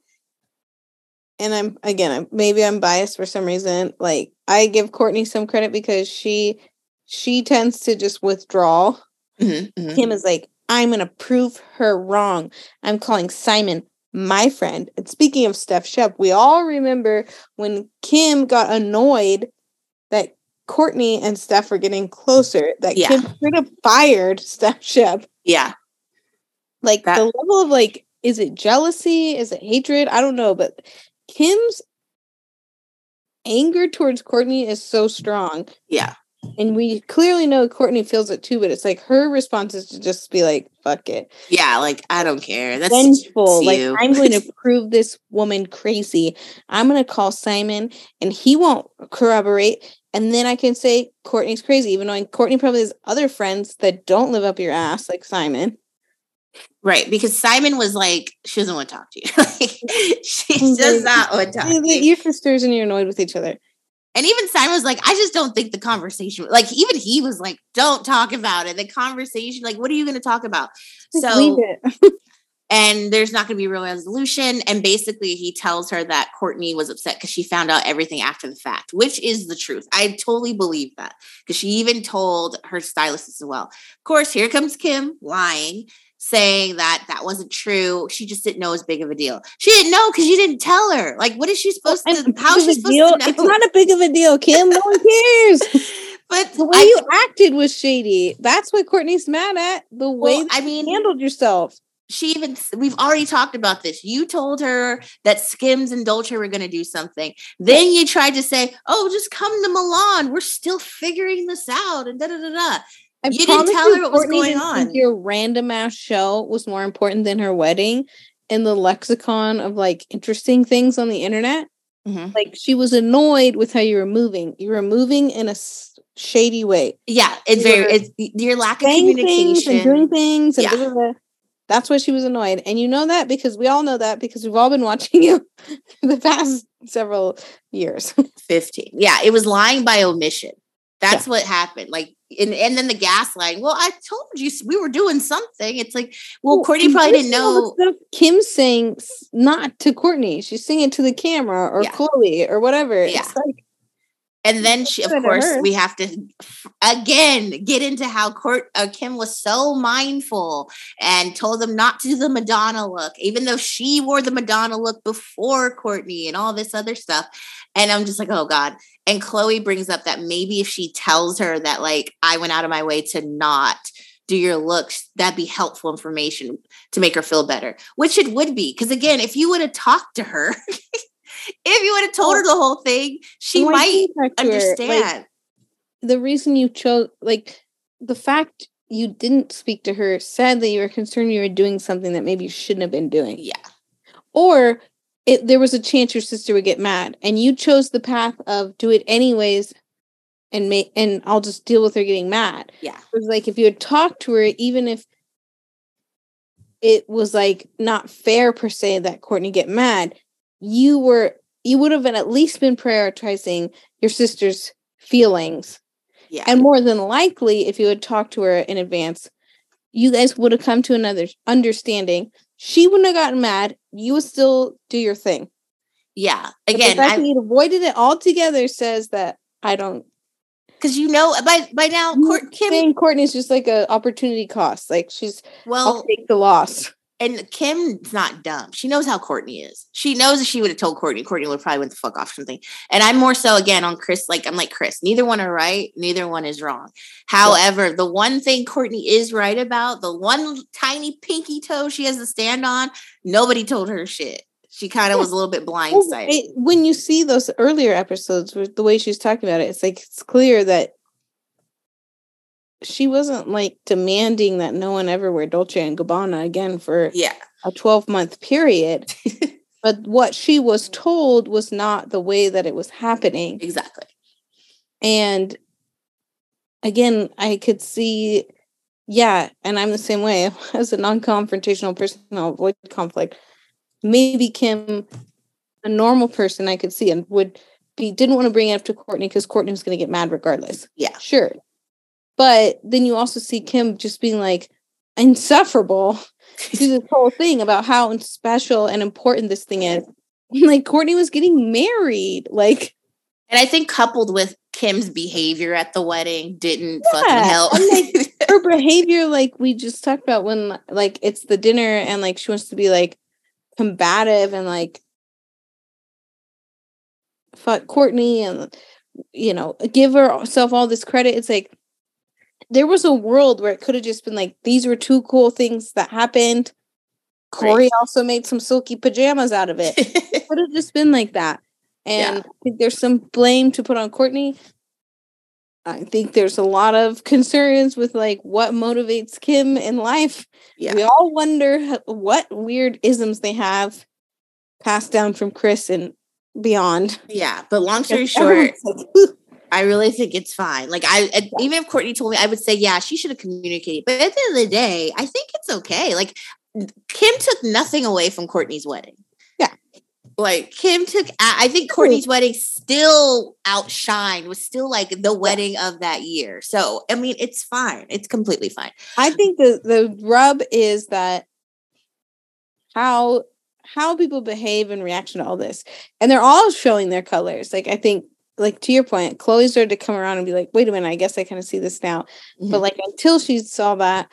and i'm again I'm, maybe i'm biased for some reason like i give kourtney some credit because she she tends to just withdraw Mhm, mhm. kim is like i'm gonna prove her wrong i'm calling simon my friend and speaking of steph shep we all remember when kim got annoyed that kourtney and steph were getting closer that Yeah. kim could have fired steph shep Yeah. like That- the level of like is it jealousy is it hatred i don't know but kim's anger towards kourtney is so strong Yeah. And we clearly know kourtney feels it too but it's like her response is to just be like fuck it Yeah. Like, I don't care. That's vengeful like you. i'm going to prove this woman crazy i'm going to call simon and he won't corroborate and then i can say kourtney's crazy even though kourtney probably has other friends that don't live up your ass like simon Right, because Simon was like, she doesn't want to talk to you. Like, she does not want to talk to you. you're sisters and you're annoyed with each other And even Simon was like, I just don't think the conversation, like, even he was like, don't talk about it. The conversation, like, what are you going to talk about? Just So, and there's not going to be a real resolution. And basically, he tells her that Kourtney was upset because she found out everything after the fact, which is the truth. I totally believe that because she even told her stylist as well. Of course, here comes Kim lying, saying that that wasn't true. She just didn't know as big of a deal. She didn't know because you didn't tell her. Like, what is she supposed And to? How is she supposed deal? to know? It's not a big of a deal, Kim. No one cares. but The way I, you acted was shady. That's what Kourtney's mad at. The way well, I you mean, handled yourself. she even we've already talked about this. You told her that Skims and Dolce were going to do something. Then you tried to say, "Oh, just come to Milan. We're still figuring this out." And da da da da. I You didn't tell her what was going on. Your random ass show was more important than her wedding in the lexicon of like interesting things on the internet. Mhm. Like she was annoyed with how you were moving. You were moving in a shady way. Yeah, it's You very it's your lack of saying things and doing things and Yeah. blah, blah, blah. that's why she was annoyed and you know that because we all know that because we've all been watching you the past several years 15. Yeah, it was lying by omission. That's what happened. Like, and, and then the gaslighting. Well, I told you we were doing something. It's like, well, Kourtney probably didn't listen to all the know. Kim's saying not to Kourtney. She's saying it to the camera or Yeah. Khloe or whatever. Yeah. It's like And then she, of course, we have to again get into how Kourt uh, Kim was so mindful and told them not to do the Madonna look, even though she wore the Madonna look before Kourtney and all this other stuff. And I'm just like, oh God. And Khloe brings up that maybe if she tells her that, like, I went out of my way to not do your looks, that'd be helpful information to make her feel better, which it would be. Because again, if you would have talked to her, if you would have told oh. her the whole thing, she might didn't you talk to her? Like, understand. the reason you chose like the fact you didn't speak to her said that you were concerned you were doing something that maybe you shouldn't have been doing yeah. or it, there was a chance your sister would get mad and you chose the path of do it anyways and make and I'll just deal with her getting mad. Yeah. It was like if you had talked to her, even if it was like not fair per se that Kourtney get mad, you were you would have been at least been prioritizing your sister's feelings. Yeah. And more than likely, if you had talked to her in advance, you guys would have come to another understanding. She wouldn't have gotten mad. You would still do your thing. yeah. But Again, the fact I that you avoided it altogether says that I don't. because you know by by now Kourt, Kim saying Kourtney's just like a opportunity cost. Like she's, well, I'll take the loss. And Kim's not dumb. She knows how Kourtney is. She knows if she would have told Kourtney, Kourtney would probably went the fuck off or something. And I'm more so again on Kris, like I'm like Kris, neither one are right, neither one is wrong. However, the one thing Kourtney is right about, the one tiny pinky toe she has to stand on, nobody told her shit. She kind of Yeah. was a little bit Well, blindsided. it- when you see those earlier episodes with the way she's talking about it, it's like it's clear that she wasn't like demanding that no one ever wear Dolce and Gabbana again for yeah. a 12 month period. but what she was told was not the way that it was happening. Exactly. And again, I could see, yeah, and I'm the same way. As a non confrontational person, I'll avoid conflict. Maybe Kim a normal person I could see and would be didn't want to bring it up to Kourtney because Kourtney was going to get mad regardless. Yeah. Sure. But then you also see Kim just being like insufferable to this whole thing about how special and important this thing is. Like Kourtney was getting married. Like And I think coupled with Kim's behavior at the wedding didn't Yeah, fucking help. like, her behavior, like we just talked about when like it's the dinner and like she wants to be like combative and like fuck Kourtney and you know give herself all this credit. It's like there was a world where it could have just been like these were two cool things that happened. Corey also made some silky pajamas out of it. It could have just been like that. And I think there's some blame to put on Kourtney. I think there's a lot of concerns with like what motivates Kim in life. yeah. We all wonder what weird isms they have passed down from Kris and beyond. yeah. But long story short, like, "Ooh, I really think it's fine. Like I, I- even if Kourtney told me, I would say, yeah, she should have communicated. But at the end of the day, I think it's okay. Like Kim took nothing away from Kourtney's wedding. Yeah. Like Kim took, I I think Kourtney's wedding still outshined, was still like the wedding of that year. So, I mean, it's fine. It's completely fine. I think the the rub is that how how people behave in reaction to all this, and they're all showing their colors. Like I think, like to your point, Khloe started to come around and be like, "Wait a minute, I guess I kind of see this now." Mm-hmm. But like until she saw that,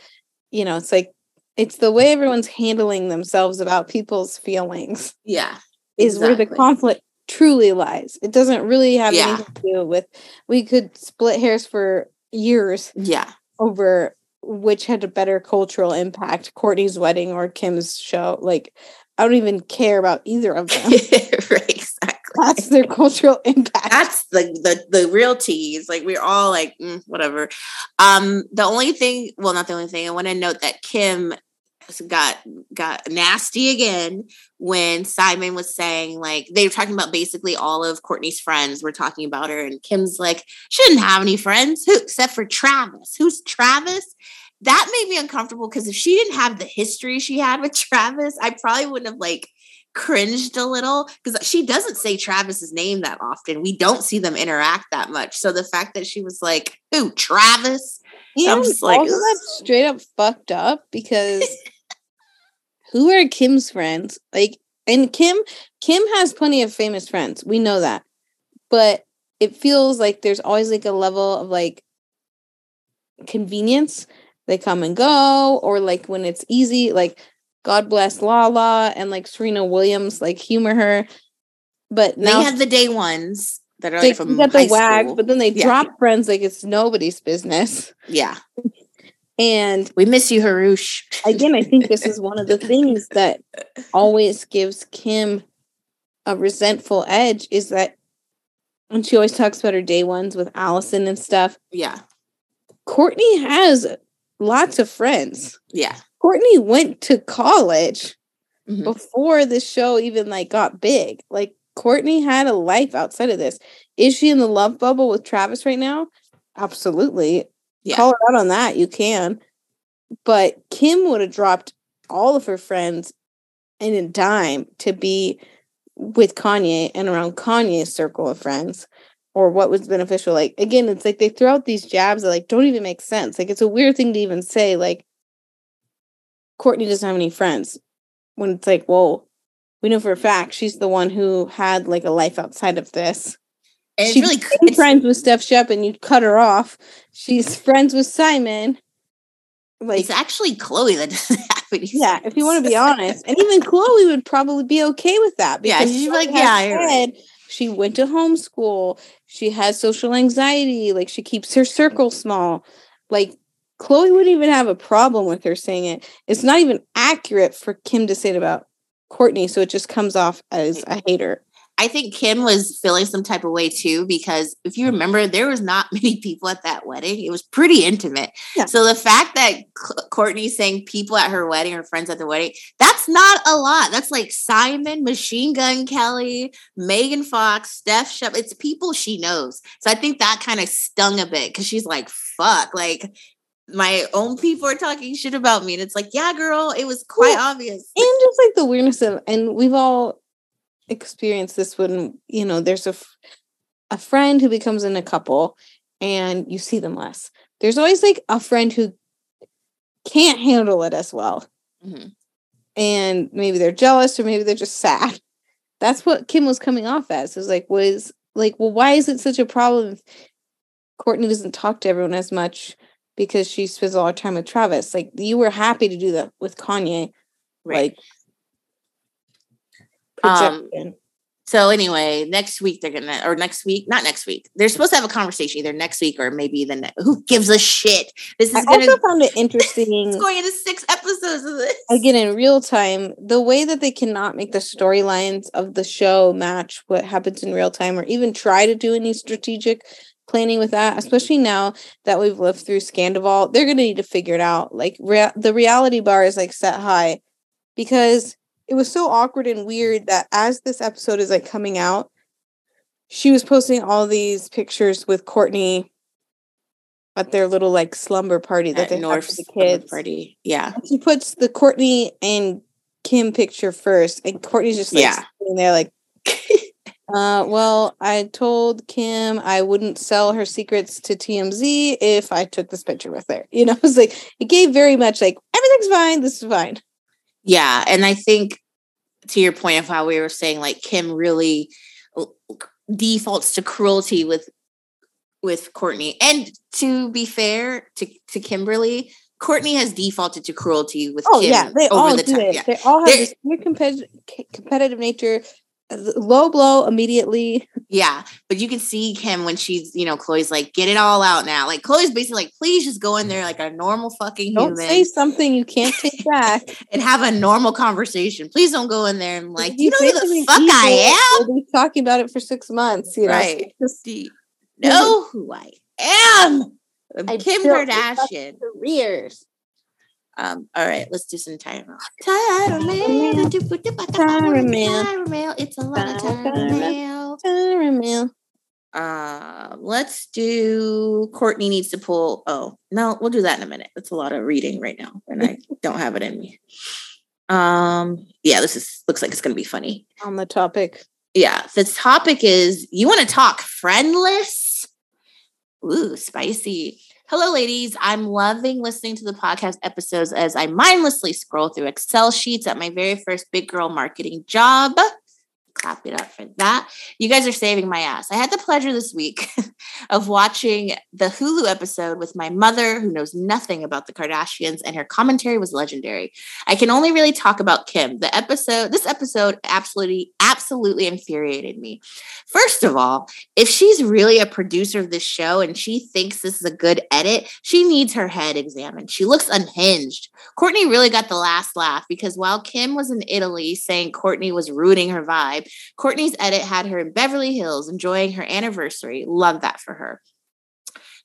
you know, it's like it's the way everyone's handling themselves about people's feelings yeah. is where the conflict truly lies. It doesn't really have Yeah. anything to do with we could split hairs for years Yeah. over which had a better cultural impact, Kourtney's wedding or Kim's show. Like, I don't even care about either of them. right. That's their cultural impact. that's the the the real tease. Like we're all like mm, whatever. Um, the only thing, well, not the only thing. I want to note that Kim got got nasty again when Simon was saying like they were talking about basically all of Kourtney's friends were talking about her, and Kim's like she didn't have any friends who, except for Travis. Who's Travis? That made me uncomfortable because if she didn't have the history she had with Travis, I probably wouldn't have like cringed a little because she doesn't say Travis's name that often. We don't see them interact that much. So the fact that she was like, "Who, Travis?" Yeah, I'm just like, that's straight up fucked up because who are Kim's friends? Like, and Kim, Kim has plenty of famous friends. We know that, but it feels like there's always like a level of like convenience. They come and go, or like when it's easy, like God bless Lala and like Serena Williams, like humor her. But They now have the day ones that are they like from got the wag, but then they Yeah. drop friends like it's nobody's business. yeah, And we miss you, Harush. again, I think this is one of the things that always gives Kim a resentful edge is that when she always talks about her day ones with Allison and stuff, yeah, Kourtney has lots of friends. yeah. Kourtney went to college Mhm. before the show even like got big. Like Kourtney had a life outside of this. Is she in the love bubble with Travis right now? Absolutely. Yeah. Call her out on that. You can. But Kim would have dropped all of her friends in a dime to be with Kanye and around Kanye's circle of friends or what was beneficial. Like again, it's like they throw out these jabs that like don't even make sense. Like it's a weird thing to even say, like Kourtney doesn't have any friends. When it's like, whoa, we know for a fact she's the one who had like a life outside of this. And She's really it's, friends with Steph Shep and you cut her off. She's friends with Simon. Like it's actually Khloe that doesn't have any. yeah, if you want to be honest. And even Khloe would probably be okay with that. Yeah, because she's like, yeah, you're right. She went to homeschool. She has social anxiety. Like she keeps her circle small. Like Khloe wouldn't even have a problem with her saying it. It's not even accurate for Kim to say it about Kourtney. So it just comes off as a hater. I think Kim was feeling some type of way too because if you mm. remember, there was not many people at that wedding. It was pretty intimate. Yeah. So the fact that C- Kourtney's saying people at her wedding, her friends at the wedding, that's not a lot. That's like Simon, Machine Gun Kelly, Megan Fox, Steph Shep. It's people she knows. So I think that kind of stung a bit because she's like, "Fuck!" Like my own people are talking shit about me, and it's like, "Yeah, girl, it was quite Well, obvious." And just like the weirdness of, and we've all, experienced this when you know there's a a friend who becomes in a couple and you see them less. There's always like a friend who can't handle it as well. Mhm. And maybe they're jealous or maybe they're just sad. That's what Kim was coming off as. It was like, was like, well, why is it such a problem if Kourtney doesn't talk to everyone as much because she spends all her time with Travis? Like, you were happy to do that with Kanye. Right. Like, Um. So anyway, next week they're gonna, or next week, not next week. They're supposed to have a conversation either next week or maybe the next. Who gives a shit? This is I gonna. also found it interesting. it's going into six episodes of this. again in real time the way that they cannot make the storylines of the show match what happens in real time or even try to do any strategic planning with that especially now that we've lived through Scandoval they're going to need to figure it out like rea- the reality bar is like set high because it was so awkward and weird that as this episode is like coming out she was posting all these pictures with kourtney at their little like slumber party that At they North for the kids party. Yeah. she puts the Kourtney and Kim picture first, and Kourtney's just like Yeah. sitting there like, uh, well, I told Kim I wouldn't sell her secrets to TMZ if I took this picture with her. You know, it was like it gave very much like everything's fine, this is fine. Yeah. And I think to your point of how we were saying, like Kim really defaults to cruelty with with Kourtney. And to be fair to, to Kimberly, Kourtney has defaulted to cruelty with Oh Kim yeah, they over all the do time. it. Yeah. They all have They're- this competitive competitive nature. Low blow immediately. Yeah, but you can see Kim when she's, you know, Khloe's like, get it all out now. Like Khloe's basically like, please just go in there like a normal fucking Don't human say something you can't take back. and have a normal conversation. Please don't go in there and like, do you know who the fuck I am. We'll be talking about it for six months. You know, Right. Just you know who I am? I'm Kim Kardashian. careers. Um, all right, let's do some time out. Caramel. Caramel. Caramel. It's a lot of Caramel. caramel. Caramel. Um, let's do Kourtney needs to pull. Oh, no, we'll do that in a minute. That's a lot of reading right now, and I don't have it in me. Um, yeah, this is looks like it's gonna be funny. On the topic. Yeah, the topic is you want to talk friendless? Ooh, spicy. Hello, ladies. I'm loving listening to the podcast episodes as I mindlessly scroll through Excel sheets at my very first big girl marketing job. Clap it up for that. You guys are saving my ass. I had the pleasure this week of watching the Hulu episode with my mother, who knows nothing about the Kardashians, and her commentary was legendary. I can only really talk about Kim. The episode, this episode absolutely, absolutely infuriated me. First of all, if she's really a producer of this show and she thinks this is a good edit, she needs her head examined. She looks unhinged. Kourtney really got the last laugh because while Kim was in Italy saying Kourtney was ruining her vibe, Kourtney's edit had her in Beverly Hills enjoying her anniversary. Love that for her.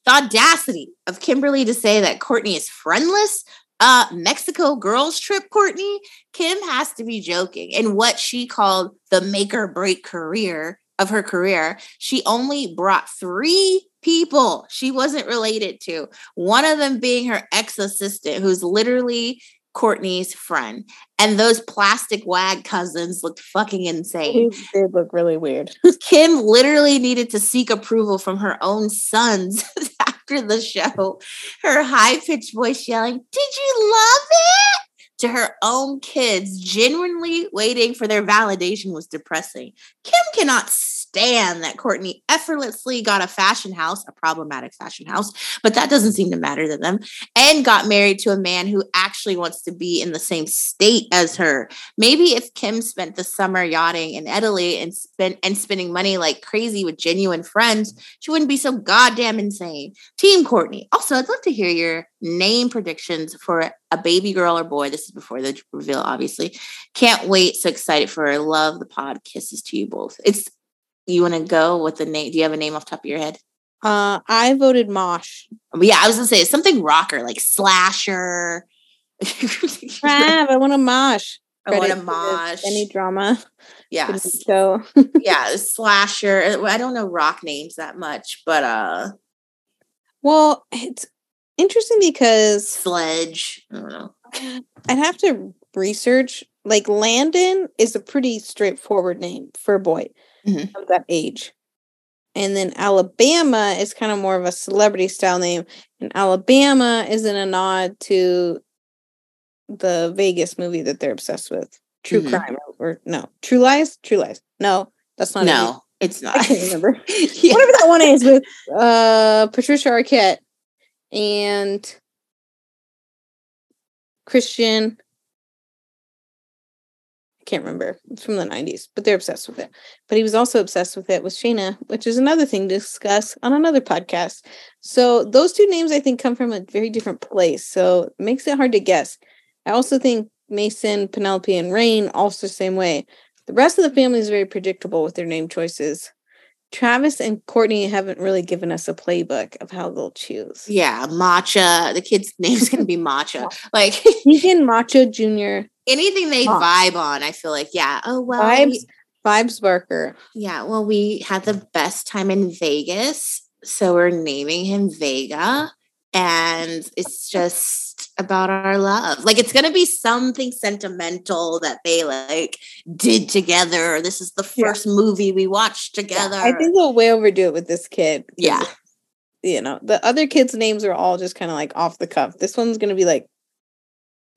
The audacity of Kimberly to say that Kourtney is friendless. Uh, Mexico girls trip, Kourtney. Kim has to be joking. In what she called the make or break career of her career, she only brought three people she wasn't related to. One of them being her ex assistant, who's literally Kourtney's friend. And those plastic wag cousins looked fucking insane. They did look really weird. Kim literally needed to seek approval from her own sons after the show. Her high pitched voice yelling, Did you love it? To her own kids, genuinely waiting for their validation was depressing. Kim cannot stand that Kourtney effortlessly got a fashion house, a problematic fashion house, but that doesn't seem to matter to them, and got married to a man who actually wants to be in the same state as her. Maybe if Kim spent the summer yachting in Italy and spent and spending money like crazy with genuine friends, she wouldn't be so goddamn insane. Team Kourtney. Also, I'd love to hear your name predictions for a baby girl or boy. This is before the reveal, obviously. Can't wait. So excited for her. Love the pod. Kisses to you both. It's you want to go with the name? Do you have a name off the top of your head? Uh, I voted Mosh. But yeah, I was gonna say something rocker like slasher. Crap, I want a Mosh. I want a to mosh. Any drama? Yeah, So yeah, slasher. I don't know rock names that much, but uh, well, it's interesting because sledge. I don't know. I'd have to research like Landon is a pretty straightforward name for a boy Mhm. of that age. And then Alabama is kind of more of a celebrity style name. And Alabama is in a nod to the Vegas movie that they're obsessed with. True Mhm. crime or no, True Lies? True Lies. No, that's not it. No, it's not. I can't remember. Yeah. Whatever that one is with uh Patricia Arquette and Christian. Can't remember. It's from the 90s, but they're obsessed with it. But he was also obsessed with it with Shanna, which is another thing to discuss on another podcast. So those two names I think come from a very different place. So it makes it hard to guess. I also think Mason, Penelope, and Reign also the same way. The rest of the family is very predictable with their name choices. Travis and Kourtney haven't really given us a playbook of how they'll choose. Yeah, Matcha. The kid's name's gonna be Matcha. Like Keegan Macho Jr. anything they vibe on, I feel like, yeah. Oh well, Vibes, we- Vibes Barker. yeah. Well, we had the best time in Vegas, so we're naming him Vega, and it's just about our love. Like it's gonna be something sentimental that they like did together. This is the Yeah. first movie we watched Yeah, together. I think we'll way overdo it with this kid. Yeah. You know, the other kids' names are all just kind of like off the cuff. This one's gonna be like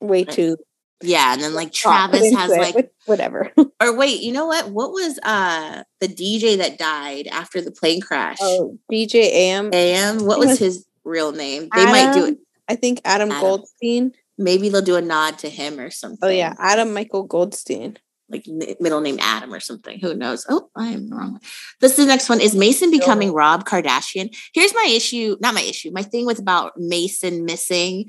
way too yeah, and then like Travis has it, like whatever. or wait, you know what? What was uh the DJ that died after the plane crash? oh, DJ Am. AM. What was his real name? They might do it. I think Adam, Adam. Goldstein. Maybe they'll do a nod to him or something. Oh yeah, Adam Michael Goldstein. like middle name Adam or something. Who knows? Oh, I am wrong. This is the next one. Is Mason becoming Rob Kardashian? Here's my issue. Not my issue. My thing with about Mason missing.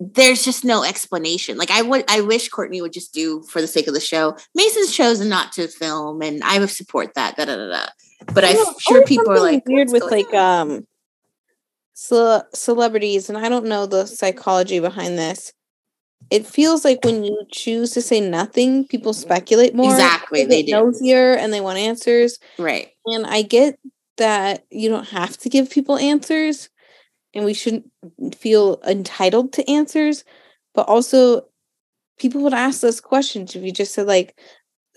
There's just no explanation. Like I would, I wish Kourtney would just do for the sake of the show. Mason's chosen not to film, and I would support that. Da, da, da, da. But I'm sure people are like weird with like on?" um ce- celebrities, and I don't know the psychology behind this. It feels like when you choose to say nothing, people speculate more. Exactly, they do. nosier and they want answers. right. And I get that you don't have to give people answers, and we shouldn't feel entitled to answers. But also, people would ask those questions if you just said like,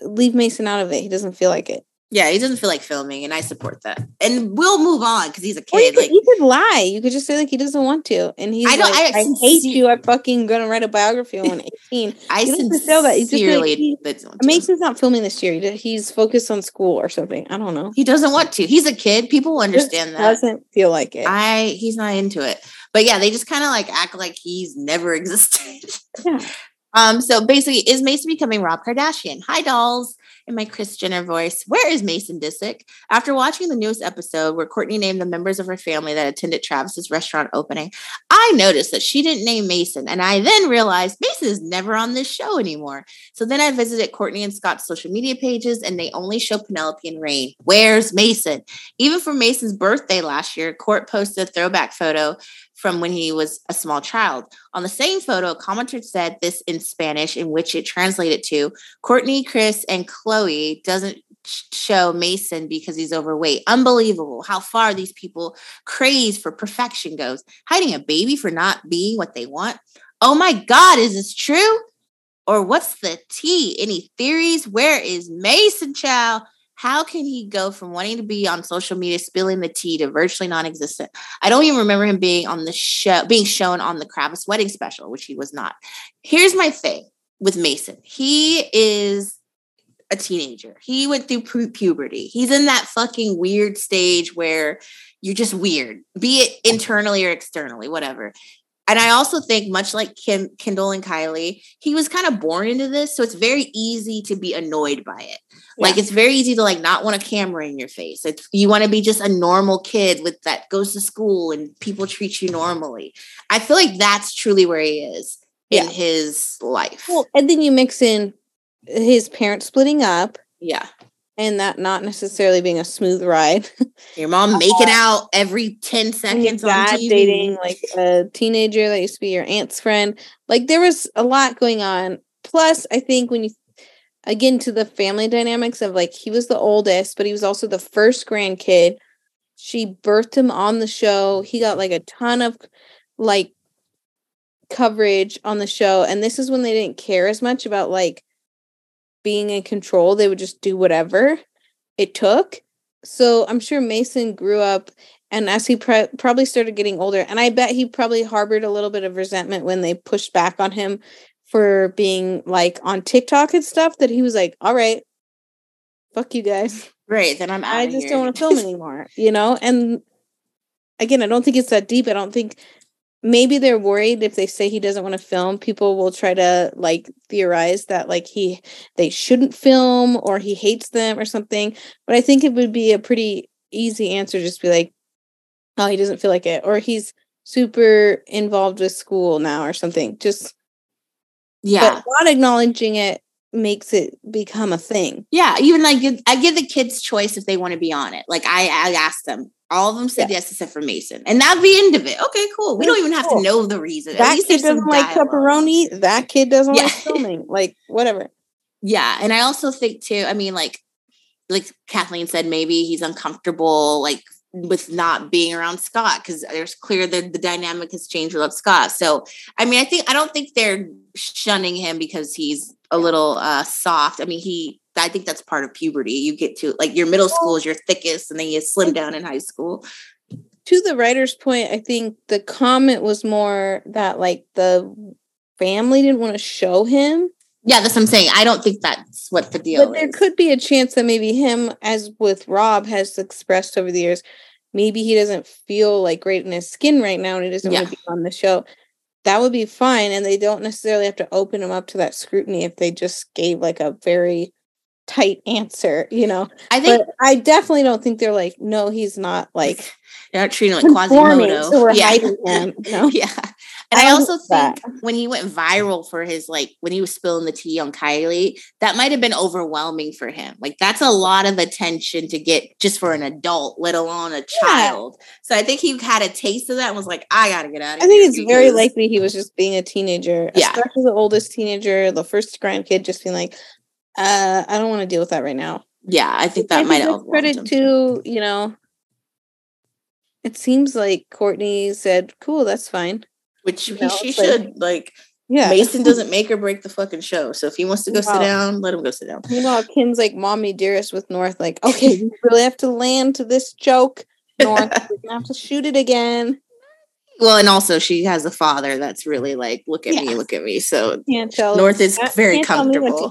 "Leave Mason out of it. He doesn't feel like it." Yeah, he doesn't feel like filming, and I support that. And we'll move on because he's a Or you kid. could, Like you could lie. You could just say like he doesn't want to, and he's I don't- like, I I, hate you. I'm fucking gonna write a biography on I'm 18. I have that. You just be like, he- doesn't want to. Mason's not filming this year. He's focused on school or something. I don't know. He doesn't want to. He's a kid. People will Just understand that. Doesn't feel like it. I he's not into it. But yeah, they just kind of like act like he's never existed. Yeah. Um, so basically, is Mason becoming Rob Kardashian? Hi, dolls. In my Kris Jenner voice, where is Mason Disick? After watching the newest episode where Kourtney named the members of her family that attended Travis's restaurant opening, I noticed that she didn't name Mason. And I then realized Mason is never on this show anymore. So then I visited Kourtney and Scott's social media pages, and they only show Penelope and Reign. Where's Mason? Even for Mason's birthday last year, Kourt posted a throwback photo from when he was a small child. On the same photo, a commenter said this in Spanish, in which it translated to Kourtney, Kris, and Khloe doesn't show Mason because he's overweight. Unbelievable how far these people craze for perfection goes. Hiding a baby for not being what they want. Oh my God, is this true? Or what's the tea? Any theories? Where is Mason Chow? How can he go from wanting to be on social media spilling the tea to virtually non-existent? I don't even remember him being on the show, being shown on the Kravis wedding special, which he was not. Here's my thing with Mason. He is a teenager. He went through pu- puberty. He's in that fucking weird stage where you're just weird, be it internally or externally, whatever. And I also think, much like Kim, Kendall and Kylie, he was kind of born into this, so it's very easy to be annoyed by it. Like it's very easy to like not want a camera in your face. It's you want to be just a normal kid with that goes to school and people treat you normally. I feel like that's truly where he is in Yeah. his life. well, and then you mix in his parents splitting up yeah. And that not necessarily being a smooth ride. Your mom making uh, out every 10 seconds on TV. dating like a teenager that used to be your aunt's friend. Like there was a lot going on. Plus, I think when you again to the family dynamics of like he was the oldest, but he was also the first grandkid. She birthed him on the show. He got like a ton of like coverage on the show. And this is when they didn't care as much about like being in control. They would just do whatever it took. So I'm sure Mason grew up and as he pre- probably started getting older and I bet he probably harbored a little bit of resentment when they pushed back on him for being like on TikTok and stuff that he was like, "All right, fuck you guys." Great, then I'm out. I just here. don't want to film anymore, you know? And again, I don't think it's that deep. I don't think maybe they're worried if they say he doesn't want to film people will try to like theorize that like he they shouldn't film or he hates them or something but i think it would be a pretty easy answer just be like oh he doesn't feel like it or he's super involved with school now or something just yeah. but not acknowledging it makes it become a thing. Yeah even like i give the kids choice if they want to be on it like i i ask them all of them said yeah. yes except for Mason. And that'd be end of it. Okay, cool. We don't even have cool. to know the reason. That kid doesn't like pepperoni. That kid doesn't yeah. like filming. Like whatever. Yeah. And I also think too, I mean, like like Kathleen said, maybe he's uncomfortable like with not being around Scott because there's clear that the dynamic has changed with Scott. So I mean, I think I don't think they're shunning him because he's a little uh soft. I mean, he I think that's part of puberty. You get to like your middle school is your thickest, and then you slim down in high school. To the writer's point, I think the comment was more that like the family didn't want to show him. Yeah, that's what I'm saying. I don't think that's what the deal but is. there could be a chance that maybe him, as with Rob, has expressed over the years, maybe he doesn't feel like great in his skin right now and he doesn't yeah. want to be on the show. That would be fine. And they don't necessarily have to open him up to that scrutiny if they just gave like a very tight answer, you know. I think but I definitely don't think they're like, no, he's not like they're not treating him like Quasimodo. So we're yeah. hiding him, you know? yeah. And I, I also think that. when he went viral for his like when he was spilling the tea on Kylie, that might have been overwhelming for him. Like that's a lot of attention to get just for an adult, let alone a yeah. child. So I think he had a taste of that and was like, I gotta get out of. I think it's because... very likely he was just being a teenager, yeah. especially the oldest teenager, the first grandkid, just being like, uh, I don't want to deal with that right now. Yeah, I think that I might have credit to you know. It seems like Kourtney said, "Cool, that's fine," which you know, she should like, like. Yeah, Mason doesn't make or break the fucking show. So if he wants to go wow. sit down, let him go sit down. You know, Kim's like mommy dearest with North. Like, okay, you really have to land to this joke. North, we're gonna have to shoot it again. Well, and also she has a father that's really like, look at yeah. me, look at me. So North is very comfortable.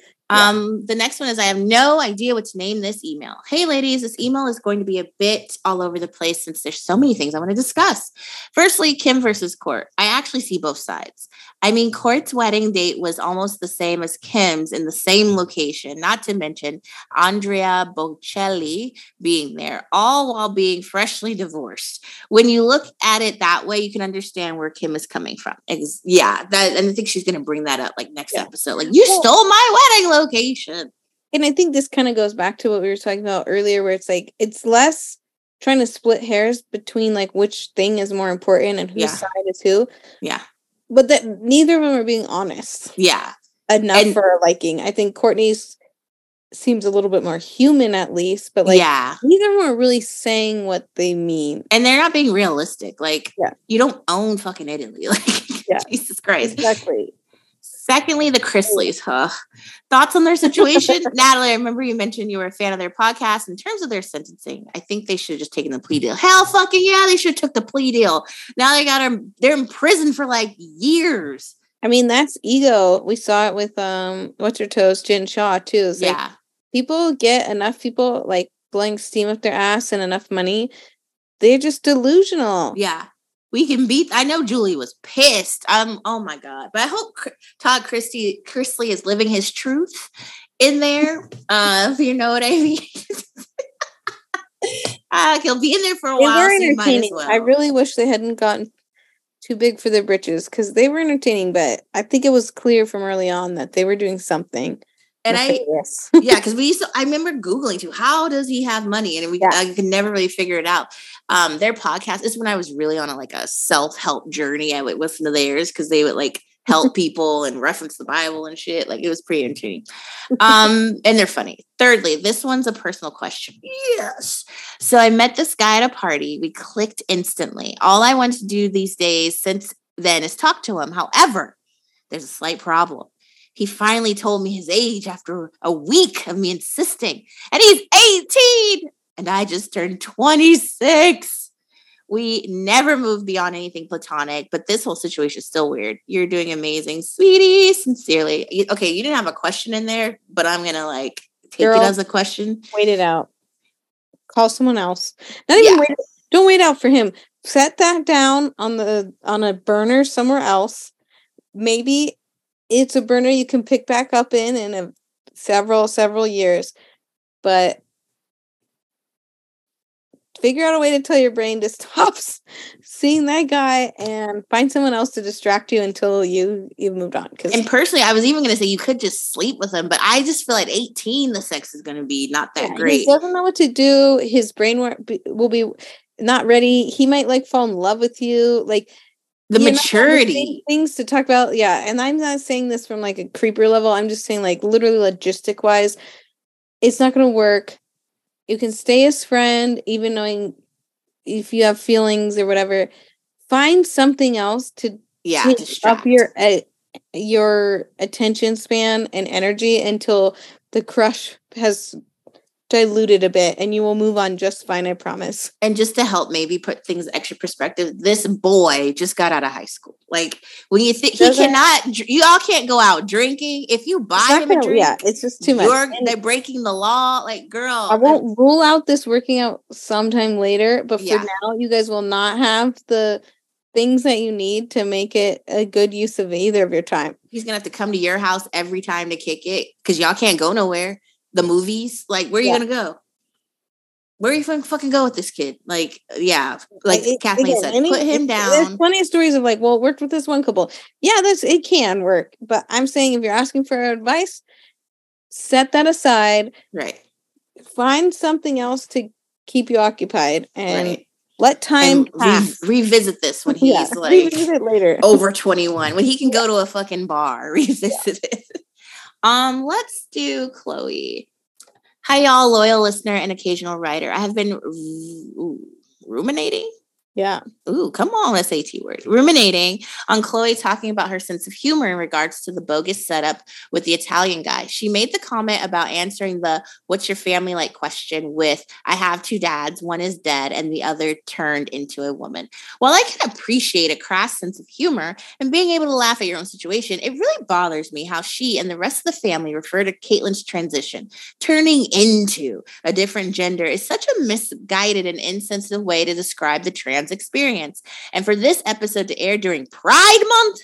Um, the next one is I have no idea what to name this email. Hey, ladies, this email is going to be a bit all over the place since there's so many things I want to discuss. Firstly, Kim versus Kourt. I actually see both sides. I mean, Kourt's wedding date was almost the same as Kim's in the same location, not to mention Andrea Bocelli being there, all while being freshly divorced. When you look at it that way, you can understand where Kim is coming from. Ex- yeah, that, and I think she's going to bring that up like next yeah. episode. Like, you well, stole my wedding location. And I think this kind of goes back to what we were talking about earlier, where it's like, it's less trying to split hairs between like which thing is more important and whose yeah. side is who. Yeah but that neither of them are being honest. Yeah. Enough and, for liking. I think Kourtney's seems a little bit more human at least, but like yeah. neither of them are really saying what they mean. And they're not being realistic. Like yeah. you don't own fucking Italy. Like yeah. Jesus Christ. Exactly. Secondly, the Chrisleys. Huh? Thoughts on their situation? Natalie, I remember you mentioned you were a fan of their podcast. In terms of their sentencing, I think they should have just taken the plea deal. Hell fucking yeah, they should have took the plea deal. Now they got them, they're in prison for like years. I mean, that's ego. We saw it with um what's your toes, Jen Shah too. It's yeah. Like, people get enough people like blowing steam up their ass and enough money. They're just delusional. Yeah we can beat. I know Julie was pissed. Um, oh my god! But I hope Todd Christie Chrisley is living his truth in there. Uh, if you know what I mean. uh, he'll be in there for a they while. Were entertaining. So well. I really wish they hadn't gotten too big for their britches because they were entertaining. But I think it was clear from early on that they were doing something and I, yeah, because we used to, I remember Googling too, how does he have money? And we yeah. I could never really figure it out. Um, their podcast is when I was really on a like a self-help journey. I would listen to theirs because they would like help people and reference the Bible and shit. Like it was pretty entertaining. Um, and they're funny. Thirdly, this one's a personal question. Yes. So I met this guy at a party. We clicked instantly. All I want to do these days since then is talk to him. However, there's a slight problem He finally told me his age after a week of me insisting, and he's 18, and I just turned 26. We never moved beyond anything platonic, but this whole situation is still weird. You're doing amazing, sweetie. Sincerely. Okay, you didn't have a question in there, but I'm gonna like take Girl, it as a question. Wait it out. Call someone else. Not even yeah. wait. Don't wait out for him. Set that down on the on a burner somewhere else. Maybe it's a burner you can pick back up in in a several several years, but figure out a way to tell your brain to stop seeing that guy and find someone else to distract you until you you've moved on because and personally i was even going to say you could just sleep with him but i just feel like 18 the sex is going to be not that yeah, great. he doesn't know what to do his brain will be not ready he might like fall in love with you like the maturity. things to talk about yeah and i'm not saying this from like a creeper level i'm just saying like literally logistic wise it's not going to work. You can stay as friend even knowing if you have feelings or whatever. Find something else to yeah up your uh, your attention span and energy until the crush has diluted a bit and you will move on just fine i promise. And just to help maybe put things extra perspective this boy just got out of high school. Like when you think he cannot you all can't go out drinking. If you buy him a drink yeah it's just too much. they're breaking the law. Like girl i won't rule out this working out sometime later but for yeah. now you guys will not have the things that you need to make it a good use of either of your time. He's gonna have to come to your house every time to kick it because y'all can't go nowhere the movies. Like, where are you yeah. gonna go? Where are you gonna fucking go with this kid? Like, yeah, like it, Kathleen again, said, any, put him down. There's plenty of stories of like, well, worked with this one couple. Yeah, that's it can work, but I'm saying if you're asking for advice, set that aside. Right. Find something else to keep you occupied and. Right let time re- revisit this when he's yeah, like later. over 21 when he can go to a fucking bar revisit yeah. it um, let's do Khloe. Hi, y'all, loyal listener and occasional writer. I have been r- ruminating yeah. Ooh, come on, SAT word. Ruminating on Khloe talking about her sense of humor in regards to the bogus setup with the Italian guy. She made the comment about answering the what's your family like question with I have two dads, one is dead and the other turned into a woman. While I can appreciate a crass sense of humor and being able to laugh at your own situation, it really bothers me how she and the rest of the family refer to Caitlyn's transition. Turning into a different gender is such a misguided and insensitive way to describe the trans experience. And for this episode to air during Pride Month,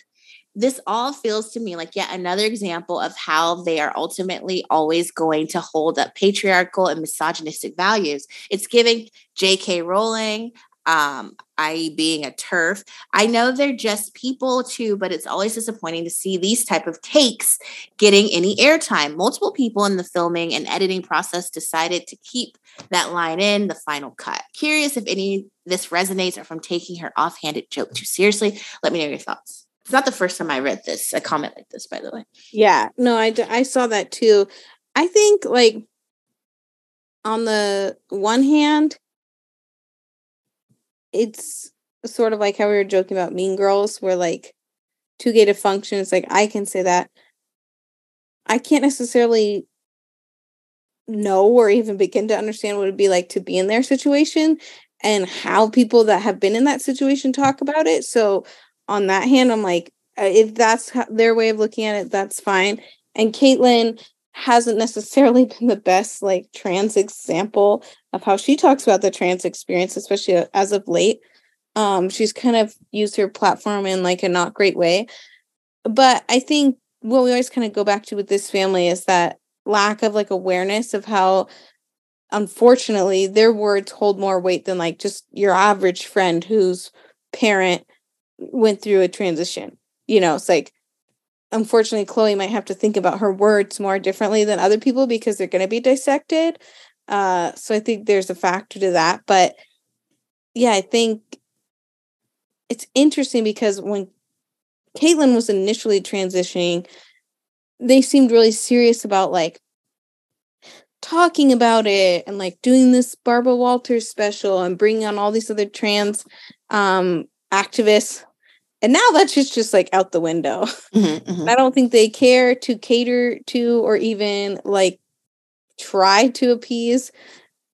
this all feels to me like yet another example of how they are ultimately always going to hold up patriarchal and misogynistic values. It's giving J.K. Rowling, um, i.e., being a TERF. I know they're just people too, but it's always disappointing to see these type of takes getting any airtime. Multiple people in the filming and editing process decided to keep that line in the final cut. Curious if any this resonates or from taking her offhanded joke too seriously. Let me know your thoughts. It's not the first time I read this, a comment like this, by the way. Yeah, no, I, I saw that too. I think, like, on the one hand, it's sort of like how we were joking about Mean Girls, where like too gay to function. It's like I can say that. I can't necessarily know or even begin to understand what it'd be like to be in their situation and how people that have been in that situation talk about it. So on that hand, I'm like, uh, if that's their way of looking at it, that's fine. And Caitlyn hasn't necessarily been the best like trans example of how she talks about the trans experience, especially uh, as of late. Um, she's kind of used her platform in like a not great way. But I think what we always kind of go back to with this family is that lack of like awareness of how unfortunately their words hold more weight than like just your average friend whose parent went through a transition you know? It's like unfortunately khloe might have to think about her words more differently than other people because they're going to be dissected uh so i think there's a factor to that but yeah i think it's interesting because when caitlyn was initially transitioning they seemed really serious about like talking about it and like doing this Barbara Walters special and bringing on all these other trans um activists and now that's just just like out the window. Mhm, mhm. I don't think they care to cater to or even like try to appease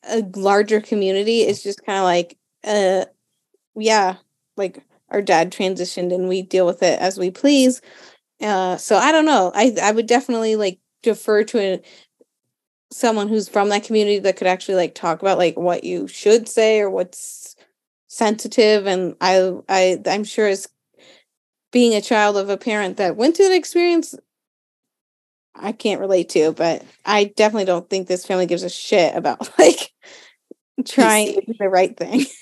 a larger community. It's just kind of like, uh, yeah, like our dad transitioned and we deal with it as we please. Uh, so I don't know. I I would definitely like defer to a, someone who's from that community that could actually like talk about like what you should say or what's sensitive. And I I I'm sure as being a child of a parent that went through that experience, I can't relate to, but I definitely don't think this family gives a shit about like trying to do the right thing.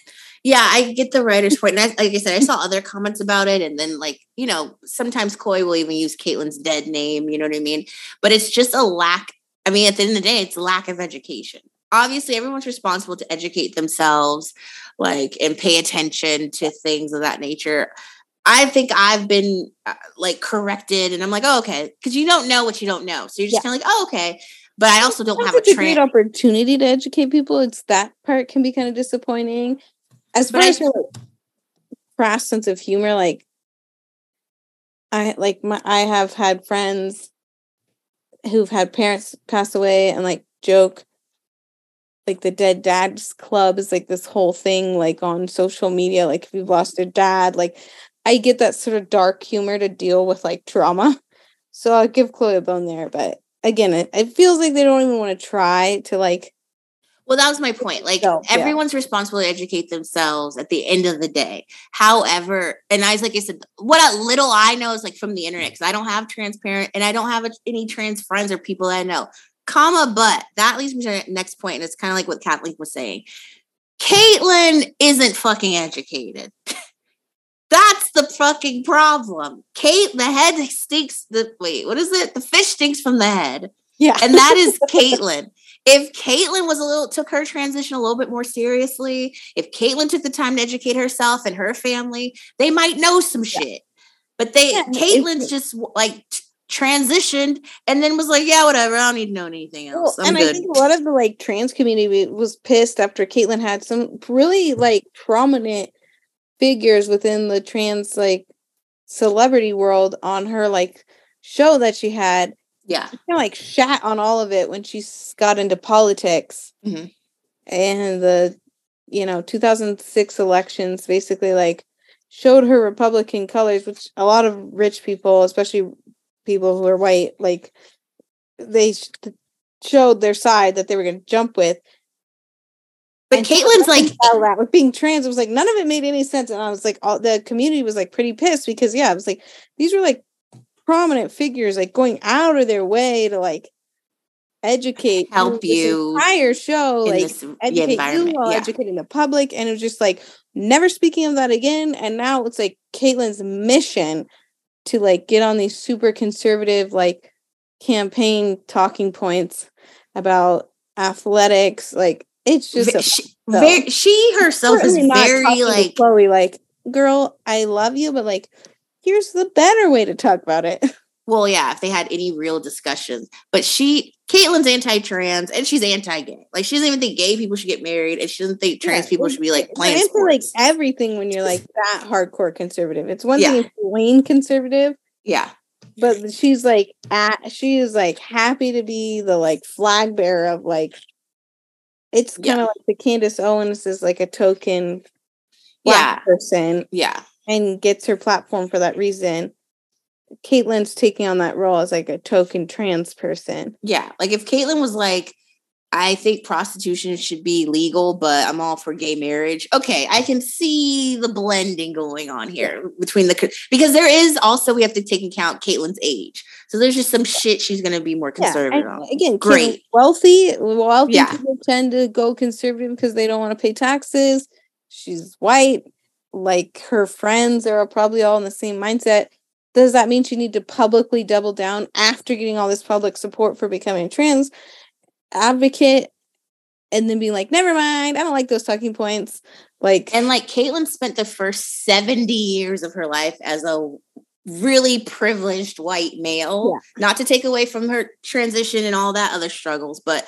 Yeah, I get the writer's point. And I, like I said, I saw other comments about it. And then, like, you know, sometimes Coy will even use Caitlyn's dead name. You know what I mean? But it's just a lack. I mean, at the end of the day, it's lack of education. Obviously, everyone's responsible to educate themselves, like, and pay attention to things of that nature. I think I've been uh, like corrected, and I'm like, oh, okay, because you don't know what you don't know, so you're just Yeah. kind of like, oh, okay. But I also don't have a a great opportunity to educate people. It's that part can be kind of disappointing. As But far I- as your like, crass sense of humor, like I like my I have had friends who've had parents pass away and like joke like the dead dads club is like this whole thing like on social media like if you've lost your dad like i get that sort of dark humor to deal with like trauma. So i'll give khloe a bone there but again it, it feels like they don't even want to try to like Well, that was my point. Like So, yeah. everyone's responsible to educate themselves at the end of the day. However, and I was like I said, what a little I know is like from the internet because I don't have transparent and I don't have any trans friends or people that I know. Comma, but that leads me to the next point, and it's kind of like what Kathleen was saying. Caitlyn isn't fucking educated. That's the fucking problem. Kate, the head stinks. The wait, what is it? The fish stinks from the head yeah and that is Caitlyn. If Caitlyn was a little took her transition a little bit more seriously, if Caitlyn took the time to educate herself and her family, they might know some shit. But they Yeah, Caitlyn's just like transitioned and then was like, yeah, whatever. I don't need to know anything Well, else. I'm and I think a lot of the like trans community was pissed after Caitlyn had some really like prominent figures within the trans like celebrity world on her like show that she had. Yeah. Kind of like shat on all of it when she got into politics Mhm. and the you know 2006 elections basically like showed her Republican colors, which a lot of rich people, especially people who are white, like they sh- showed their side that they were going to jump with. But And to Caitlyn's like that with being trans, it was like none of it made any sense, and I was like, all the community was like pretty pissed because yeah, it was like these were like prominent figures, like going out of their way to like educate, Help this you entire show, like this educate you while Yeah. educating the public, and it was just like never speaking of that again. And now it's like Caitlyn's mission to like get on these super conservative like campaign talking points about athletics. Like it's just Ve- she, very, she herself is very like Khloe, like, girl, I love you, but like, here's the better way to talk about it. well, yeah, if they had any real discussions. But she, Caitlyn's anti-trans and she's anti-gay. Like she doesn't even think gay people should get married, and she doesn't think trans Yeah, people should be like playing into like everything when you're like that hardcore conservative. It's one Yeah. thing if you lean conservative, yeah, but she's like at she is like happy to be the like flag bearer of like it's kind Yeah. of like the Candace Owens is like a token black person yeah, and gets her platform for that reason. Caitlyn's taking on that role as like a token trans person. yeah. Like if Caitlyn was like, I think prostitution should be legal, but I'm all for gay marriage. Okay, I can see the blending going on here between the because there is also we have to take account Caitlyn's age. So there's just some shit she's going to be more conservative on. again, Great. Great. wealthy, wealthy Yeah. people tend to go conservative because they don't want to pay taxes. She's white, like her friends are probably all in the same mindset. Does that mean she need to publicly double down after getting all this public support for becoming a trans advocate and then being like, never mind, I don't like those talking points. Like And like Caitlyn spent the first 70 years of her life as a really privileged white male. Not to take away from her transition and all that other struggles, but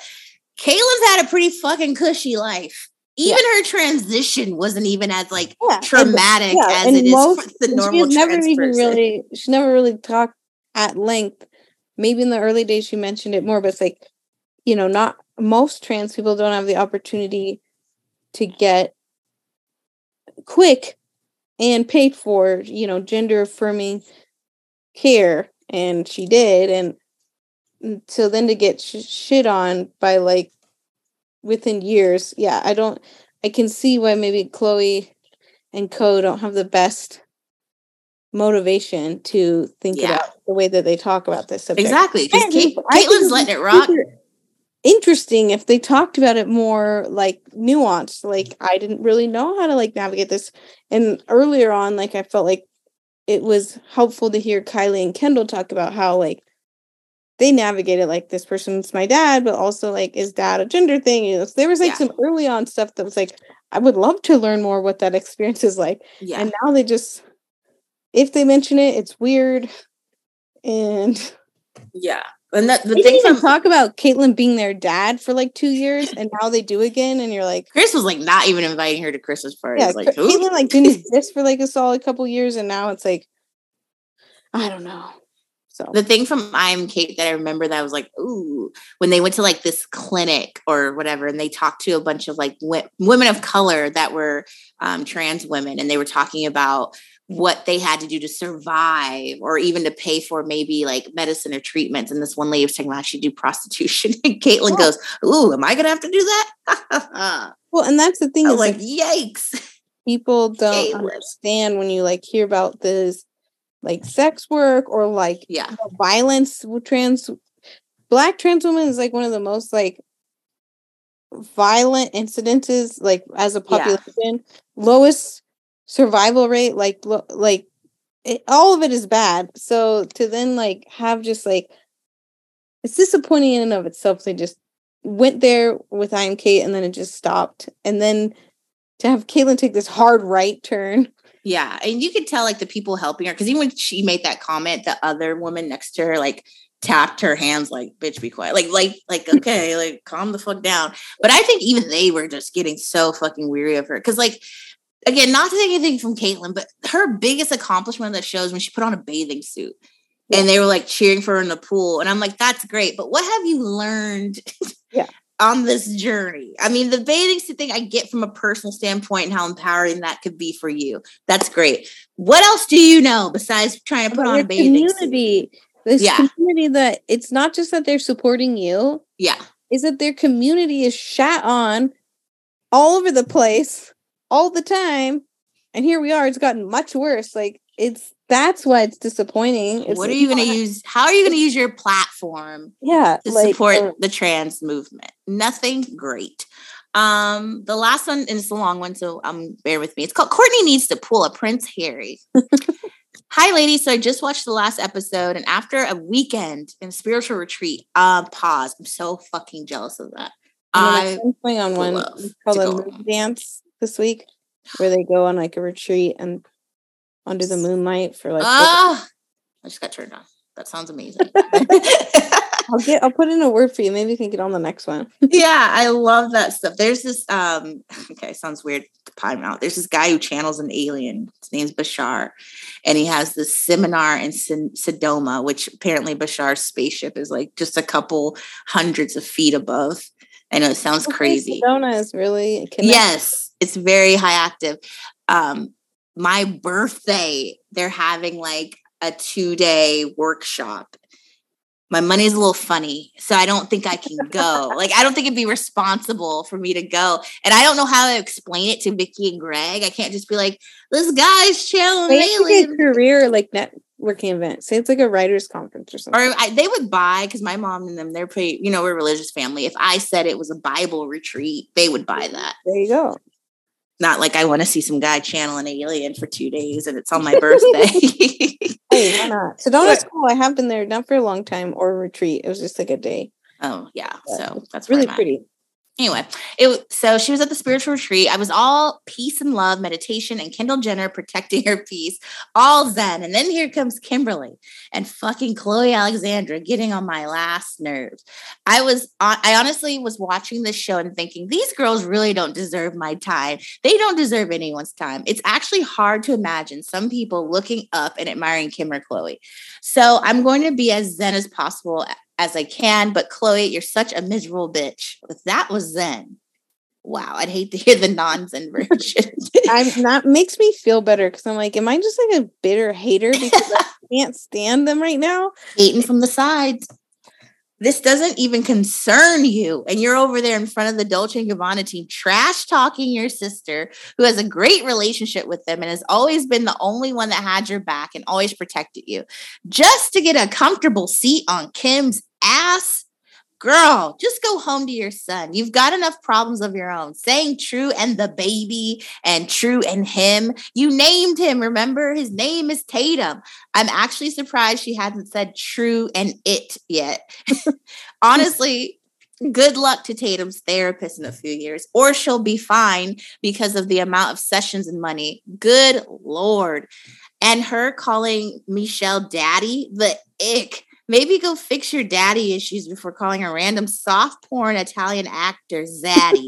Caitlyn's had a pretty fucking cushy life. Even her transition wasn't even as like Yeah, and- traumatic yeah, as and it is most- for the normal she's never even person. really she never really talked at length maybe in the early days she mentioned it more but it's like you know not most trans people don't have the opportunity to get quick and paid for you know gender affirming care and she did and and so then to get sh- shit on by like within years yeah i don't i can see why maybe khloe and co don't have the best motivation to think Yeah. about the way that they talk about this subject exactly because. Kate, Caitlyn's letting it rock. Interesting if they talked about it more like nuanced. Like I didn't really know how to like navigate this. And earlier on, like I felt like it was helpful to hear Kylie and Kendall talk about how like they navigated like this person's my dad, but also like is dad a gender thing? You know, so there was like Yeah. some early on stuff that was like I would love to learn more what that experience is like. Yeah, And now they just if they mention it, it's weird. And yeah. And that the they thing didn't from talk about Caitlyn being their dad for like two years, and now they do again, and you're like, Kris was like not even inviting her to Christmas parties. yeah, like Caitlyn like didn't exist for like a solid couple years, and now it's like, I don't know. So the thing from I Am Cait that I remember that I was like, ooh, when they went to like this clinic or whatever, and they talked to a bunch of like w- women of color that were um, trans women, and they were talking about what they had to do to survive or even to pay for maybe like medicine or treatments. And this one lady was talking about how she do prostitution. And Caitlyn Yeah. goes, Ooh, am I gonna have to do that? Well, and that's the thing is like, like yikes. people don't Caitlyn. understand when you like hear about this like sex work or like Yeah. you know, violence with trans black trans women is like one of the most like violent incidences like as a Yeah. population lowest survival rate like lo- like it, all of it is bad so to then like have just like it's disappointing in and of itself they just went there with i am cait and then it just stopped and then to have caitlyn take this hard right turn Yeah, and you could tell like the people helping her because even when she made that comment, the other woman next to her like tapped her hands like bitch be quiet like like like okay like calm the fuck down but i think even they were just getting so fucking weary of her because like again not to take anything from caitlyn but her biggest accomplishment of that show is when she put on a bathing suit and they were like cheering for her in the pool and i'm like that's great but what have you learned Yeah. On this journey. I mean the bathing suit thing i get from a personal standpoint and how empowering that could be for you. That's great. What else do you know besides trying to put on a bathing suit? community. This Yeah. community that it's not just that they're supporting you. Yeah. Is that their community is shat on all over the place all the time. And here we are it's gotten much worse. Like it's that's why it's disappointing it's what are you going to use how are you going to use your platform yeah to like support uh, the trans movement. Nothing great. Um, the last one and it's a long one, so um, bear with me. It's called Kourtney Needs to Pull a Prince Harry. Hi, ladies. So I just watched the last episode, and after a weekend in spiritual retreat, uh, pause. I'm so fucking jealous of that. I'm I gonna on one called a on. dance this week where they go on like a retreat and under the moonlight for like ah, I just got turned on. That sounds amazing. I'll get I'll put in a word for you. Maybe you can get on the next one. yeah, I love that stuff. There's this um okay, sounds weird to time out. There's this guy who channels an alien. His name's Bashar. And he has this seminar in Sin- Sedoma, which apparently Bashar's spaceship is like just a couple hundreds of feet above. I know it sounds crazy. Sedona is really connected. Yes, it's very high active. Um, my birthday, they're having like a two day workshop. My money's a little funny, so I don't think I can go. like, I don't think it'd be responsible for me to go. And I don't know how to explain it to Vicky and Greg. I can't just be like, this guy's it's like a career like networking event. Say it's like a writers conference or something. Or I, they would buy because my mom and them, they're pretty, you know, we're a religious family. If I said it was a Bible retreat, they would buy that. there you go. Not like I want to see some guy channel an alien for two days and it's on my birthday. Hey, why not? Sedona's cool. I have been there not for a long time or a retreat. It was just like a day. oh yeah, Yeah, so that's Really where I'm at. pretty. Anyway, it so she was at the spiritual retreat. I was all peace and love, meditation, and Kendall Jenner protecting her peace, all zen. And then here comes Kimberly and fucking Khloe Alexandra getting on my last nerves. I was I honestly was watching this show and thinking these girls really don't deserve my time. They don't deserve anyone's time. It's actually hard to imagine some people looking up and admiring Kim or Khloe. So I'm going to be as zen as possible as I can. But Khloe, you're such a miserable bitch. If that was Zen, wow, I'd hate to hear the non-Zen version. I'm that makes me feel better because I'm like, am I just like a bitter hater because I can't stand them right now? Hating from the sides this doesn't even concern you. And you're over there in front of the Dolce and Gabbana team, trash talking your sister, who has a great relationship with them and has always been the only one that had your back and always protected you, just to get a comfortable seat on Kim's ass girl, just go home to your son. You've got enough problems of your own. Saying true and the baby and true and him. You named him, remember? His name is Tatum. I'm actually surprised she hasn't said true and it yet. Honestly, good luck to Tatum's therapist in a few years, or she'll be fine because of the amount of sessions and money. Good Lord. And her calling Michele daddy, the ick Maybe go fix your daddy issues before calling a random soft porn Italian actor Zaddy.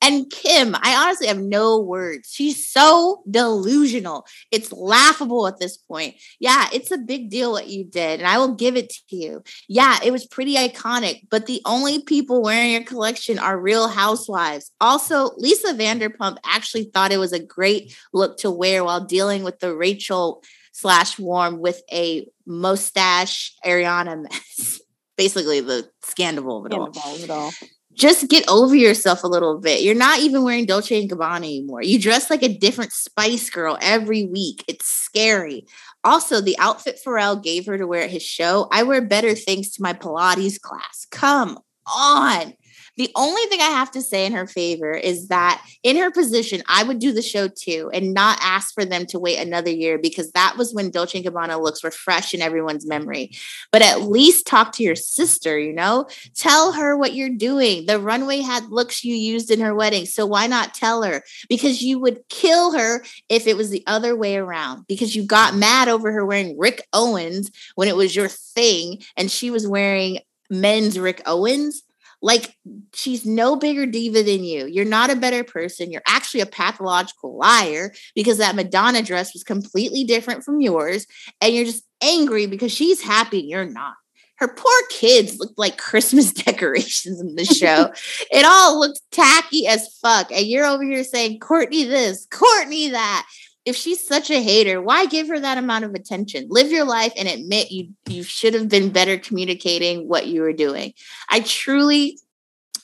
and Kim, I honestly have no words. She's so delusional. It's laughable at this point. Yeah, it's a big deal what you did, and I will give it to you. Yeah, it was pretty iconic, but the only people wearing your collection are real housewives. Also, Lisa Vanderpump actually thought it was a great look to wear while dealing with the Rachel slash warm with a mustache Ariana mess. Basically, the scandal of it, all. of it all. Just get over yourself a little bit. You're not even wearing Dolce and Gabbana anymore. You dress like a different Spice Girl every week. It's scary. Also, the outfit Pharrell gave her to wear at his show, I wear better thanks to my Pilates class. Come on. The only thing I have to say in her favor is that in her position, I would do the show too and not ask for them to wait another year because that was when Dolce & Gabbana looks were fresh in everyone's memory. But at least talk to your sister, you know? Tell her what you're doing. The runway had looks you used in her wedding. So why not tell her? Because you would kill her if it was the other way around because you got mad over her wearing Rick Owens when it was your thing and she was wearing men's Rick Owens like she's no bigger diva than you. You're not a better person. You're actually a pathological liar because that Madonna dress was completely different from yours. And you're just angry because she's happy and you're not. Her poor kids looked like Christmas decorations in the show. it all looked tacky as fuck. And you're over here saying, Kourtney this, Kourtney that if she's such a hater, why give her that amount of attention? Live your life and admit you you should have been better communicating what you were doing. I truly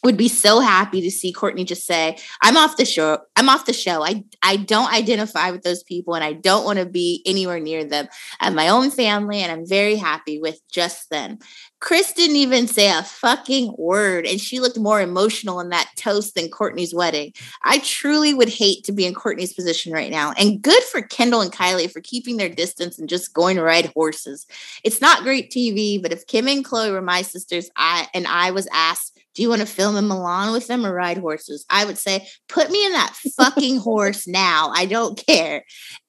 would be so happy to see Kourtney just say, "I'm off the show. I'm off the show. I I don't identify with those people and I don't want to be anywhere near them. I have my own family and I'm very happy with just them." Kris didn't even say a fucking word and she looked more emotional in that toast than Kourtney's wedding. I truly would hate to be in Kourtney's position right now. And good for Kendall and Kylie for keeping their distance and just going to ride horses. It's not great TV, but if Kim and Khloe were my sisters, I and I was asked do you want to film in Milan with them or ride horses? I would say, put me in that fucking horse now. I don't care.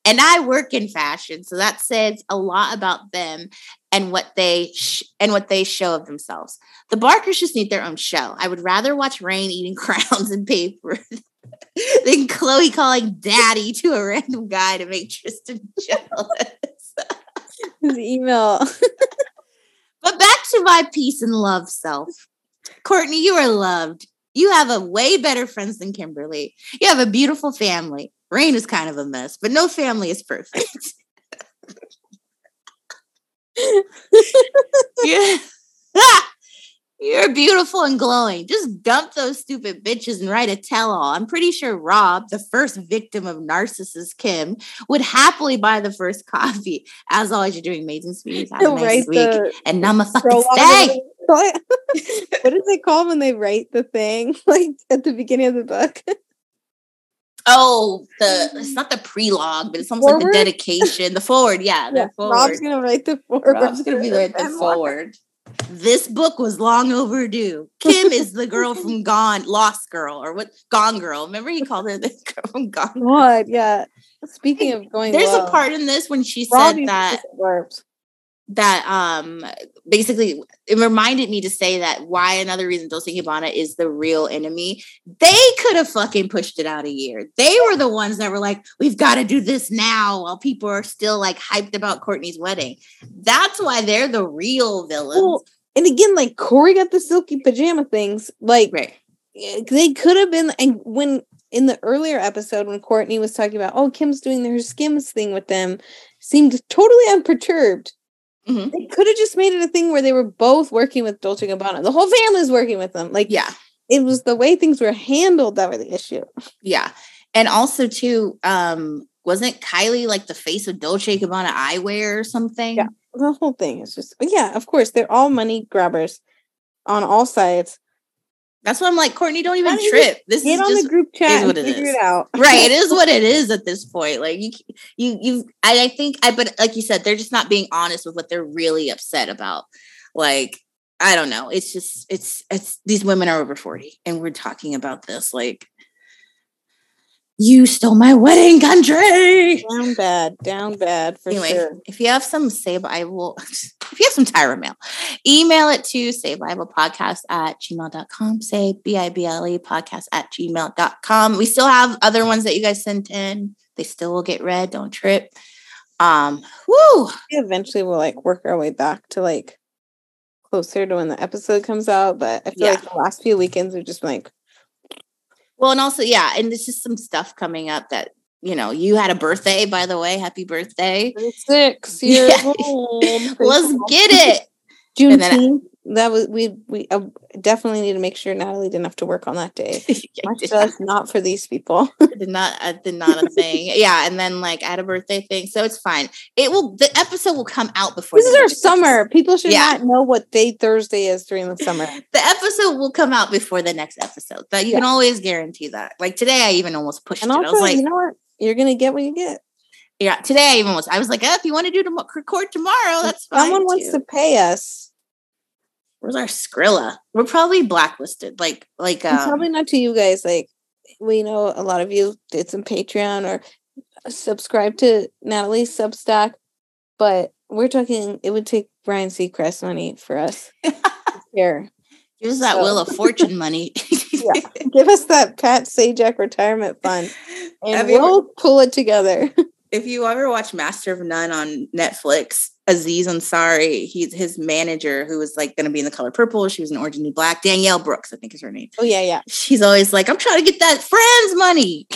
And I work in fashion, so that says a lot about them and what they sh- and what they show of themselves. The Barkers just need their own show. I would rather watch Reign eating crowns and paper than Khloe calling daddy to a random guy to make Tristan jealous. His email. but back to my peace and love self. Kourtney, you are loved. You have a way better friends than Kimberly. You have a beautiful family. Reign is kind of a mess, but no family is perfect. Yeah. You're beautiful and glowing. Just dump those stupid bitches and write a tell all. I'm pretty sure Rob, the first victim of narcissist Kim, would happily buy the first coffee. As always, you're doing amazing speeds. Have a nice week. And I'm a fucking stay. what do they call when they write the thing like at the beginning of the book? Oh, the it's mm. not the prelogue, but it's almost forward? like the dedication, the forward. Yeah, yeah. Forward. Rob's gonna write the forward. Rob's gonna be the forward. this book was long overdue. Kim is the girl from Gone, Lost Girl, or what? Gone Girl. Remember he called her the girl from Gone. What? Yeah. Speaking of going, There's low, a part in this when she said that. That um basically it reminded me to say that why another reason Dolce Gabbana is the real enemy. They could have fucking pushed it out a year. They were the ones that were like, we've got to do this now while people are still like hyped about Kourtney's wedding. That's why they're the real villains. Well, and again, like Corey got the silky pajama things. Like right. eh, they could have been. And when in the earlier episode, when Courtney was talking about, oh, Kim's doing her skims thing with them, seemed totally unperturbed. Mhm. They could have just made it a thing where they were both working with Dolce & Gabbana. The whole family's working with them. Like, Yeah. it was the way things were handled that were the issue. Yeah. And also too, um, wasn't Kylie like the face of Dolce & Gabbana eyewear or something? Yeah. The whole thing is just, yeah, of course, they're all money grabbers on all sides. That's why I'm like, Kourtney, don't even don't trip. This Get is on just the group chat and what it figure is. it out. right. It is what it is at this point. Like you, you, you. I, I think. I. But like you said, they're just not being honest with what they're really upset about. Like I don't know. It's just. It's. It's. These women are over forty, and we're talking about this. Like you stole my wedding country. Down bad, down bad for anyway, sure. if you have some say Bible, if you have some Tyra mail, email it to say Bible podcast at gmail.com. Say B I B L E podcast at gmail.com. We still have other ones that you guys sent in. They still will get read. Don't trip. Um, woo. Eventually, we'll like work our way back to like closer to when the episode comes out. But I feel Yeah. like the last few weekends are just like, Well, and also, yeah, and there's just some stuff coming up that you know, you had a birthday, by the way. Happy birthday. six years Yeah. old. Let's get it. I- That was we we uh, definitely need to make sure Natalie didn't have to work on that day. Much less not for these people. did not I did not a thing. Yeah, and then like I had a birthday thing, so it's fine. It will the episode will come out before this is our summer. People should Yeah. not know what day Thursday is during the summer. The episode will come out before the next episode. That you can always guarantee that. Like today, I even almost pushed And it. I was like, you know what? You're gonna get what you get. yeah. Today, I even was. I was like, oh, if you want to do tom- record tomorrow, that's fine. Someone wants too. to pay us. Where's our Skrilla? We're probably blacklisted. Like, like, um, probably not to you guys. Like we know a lot of you did some Patreon or subscribe to Natalie's Substack, but we're talking. It would take Ryan Seacrest money for us. Here, us that so- Wheel of Fortune money. Yeah. give us that Pat Sajak retirement fund, and Have we'll pull it together. if you ever watch Master of None on Netflix, Aziz Ansari, he's his manager who was like going to be in the color purple. She was in Orange and New Black. Danielle Brooks, I think is her name. oh yeah, yeah. She's always like, I'm trying to get that friends money.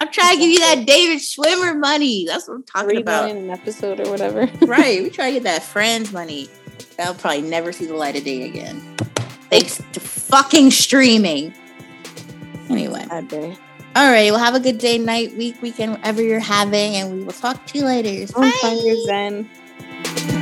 I'm trying to give you that David Schwimmer money. That's what I'm talking Three about. an episode or whatever. right. We try to get that friends money. That'll probably never see the light of day again. Thanks to fucking streaming. Anyway. All right. Well, have a good day, night, week, weekend, whatever you're having, and we will talk to you later. And find your Zen.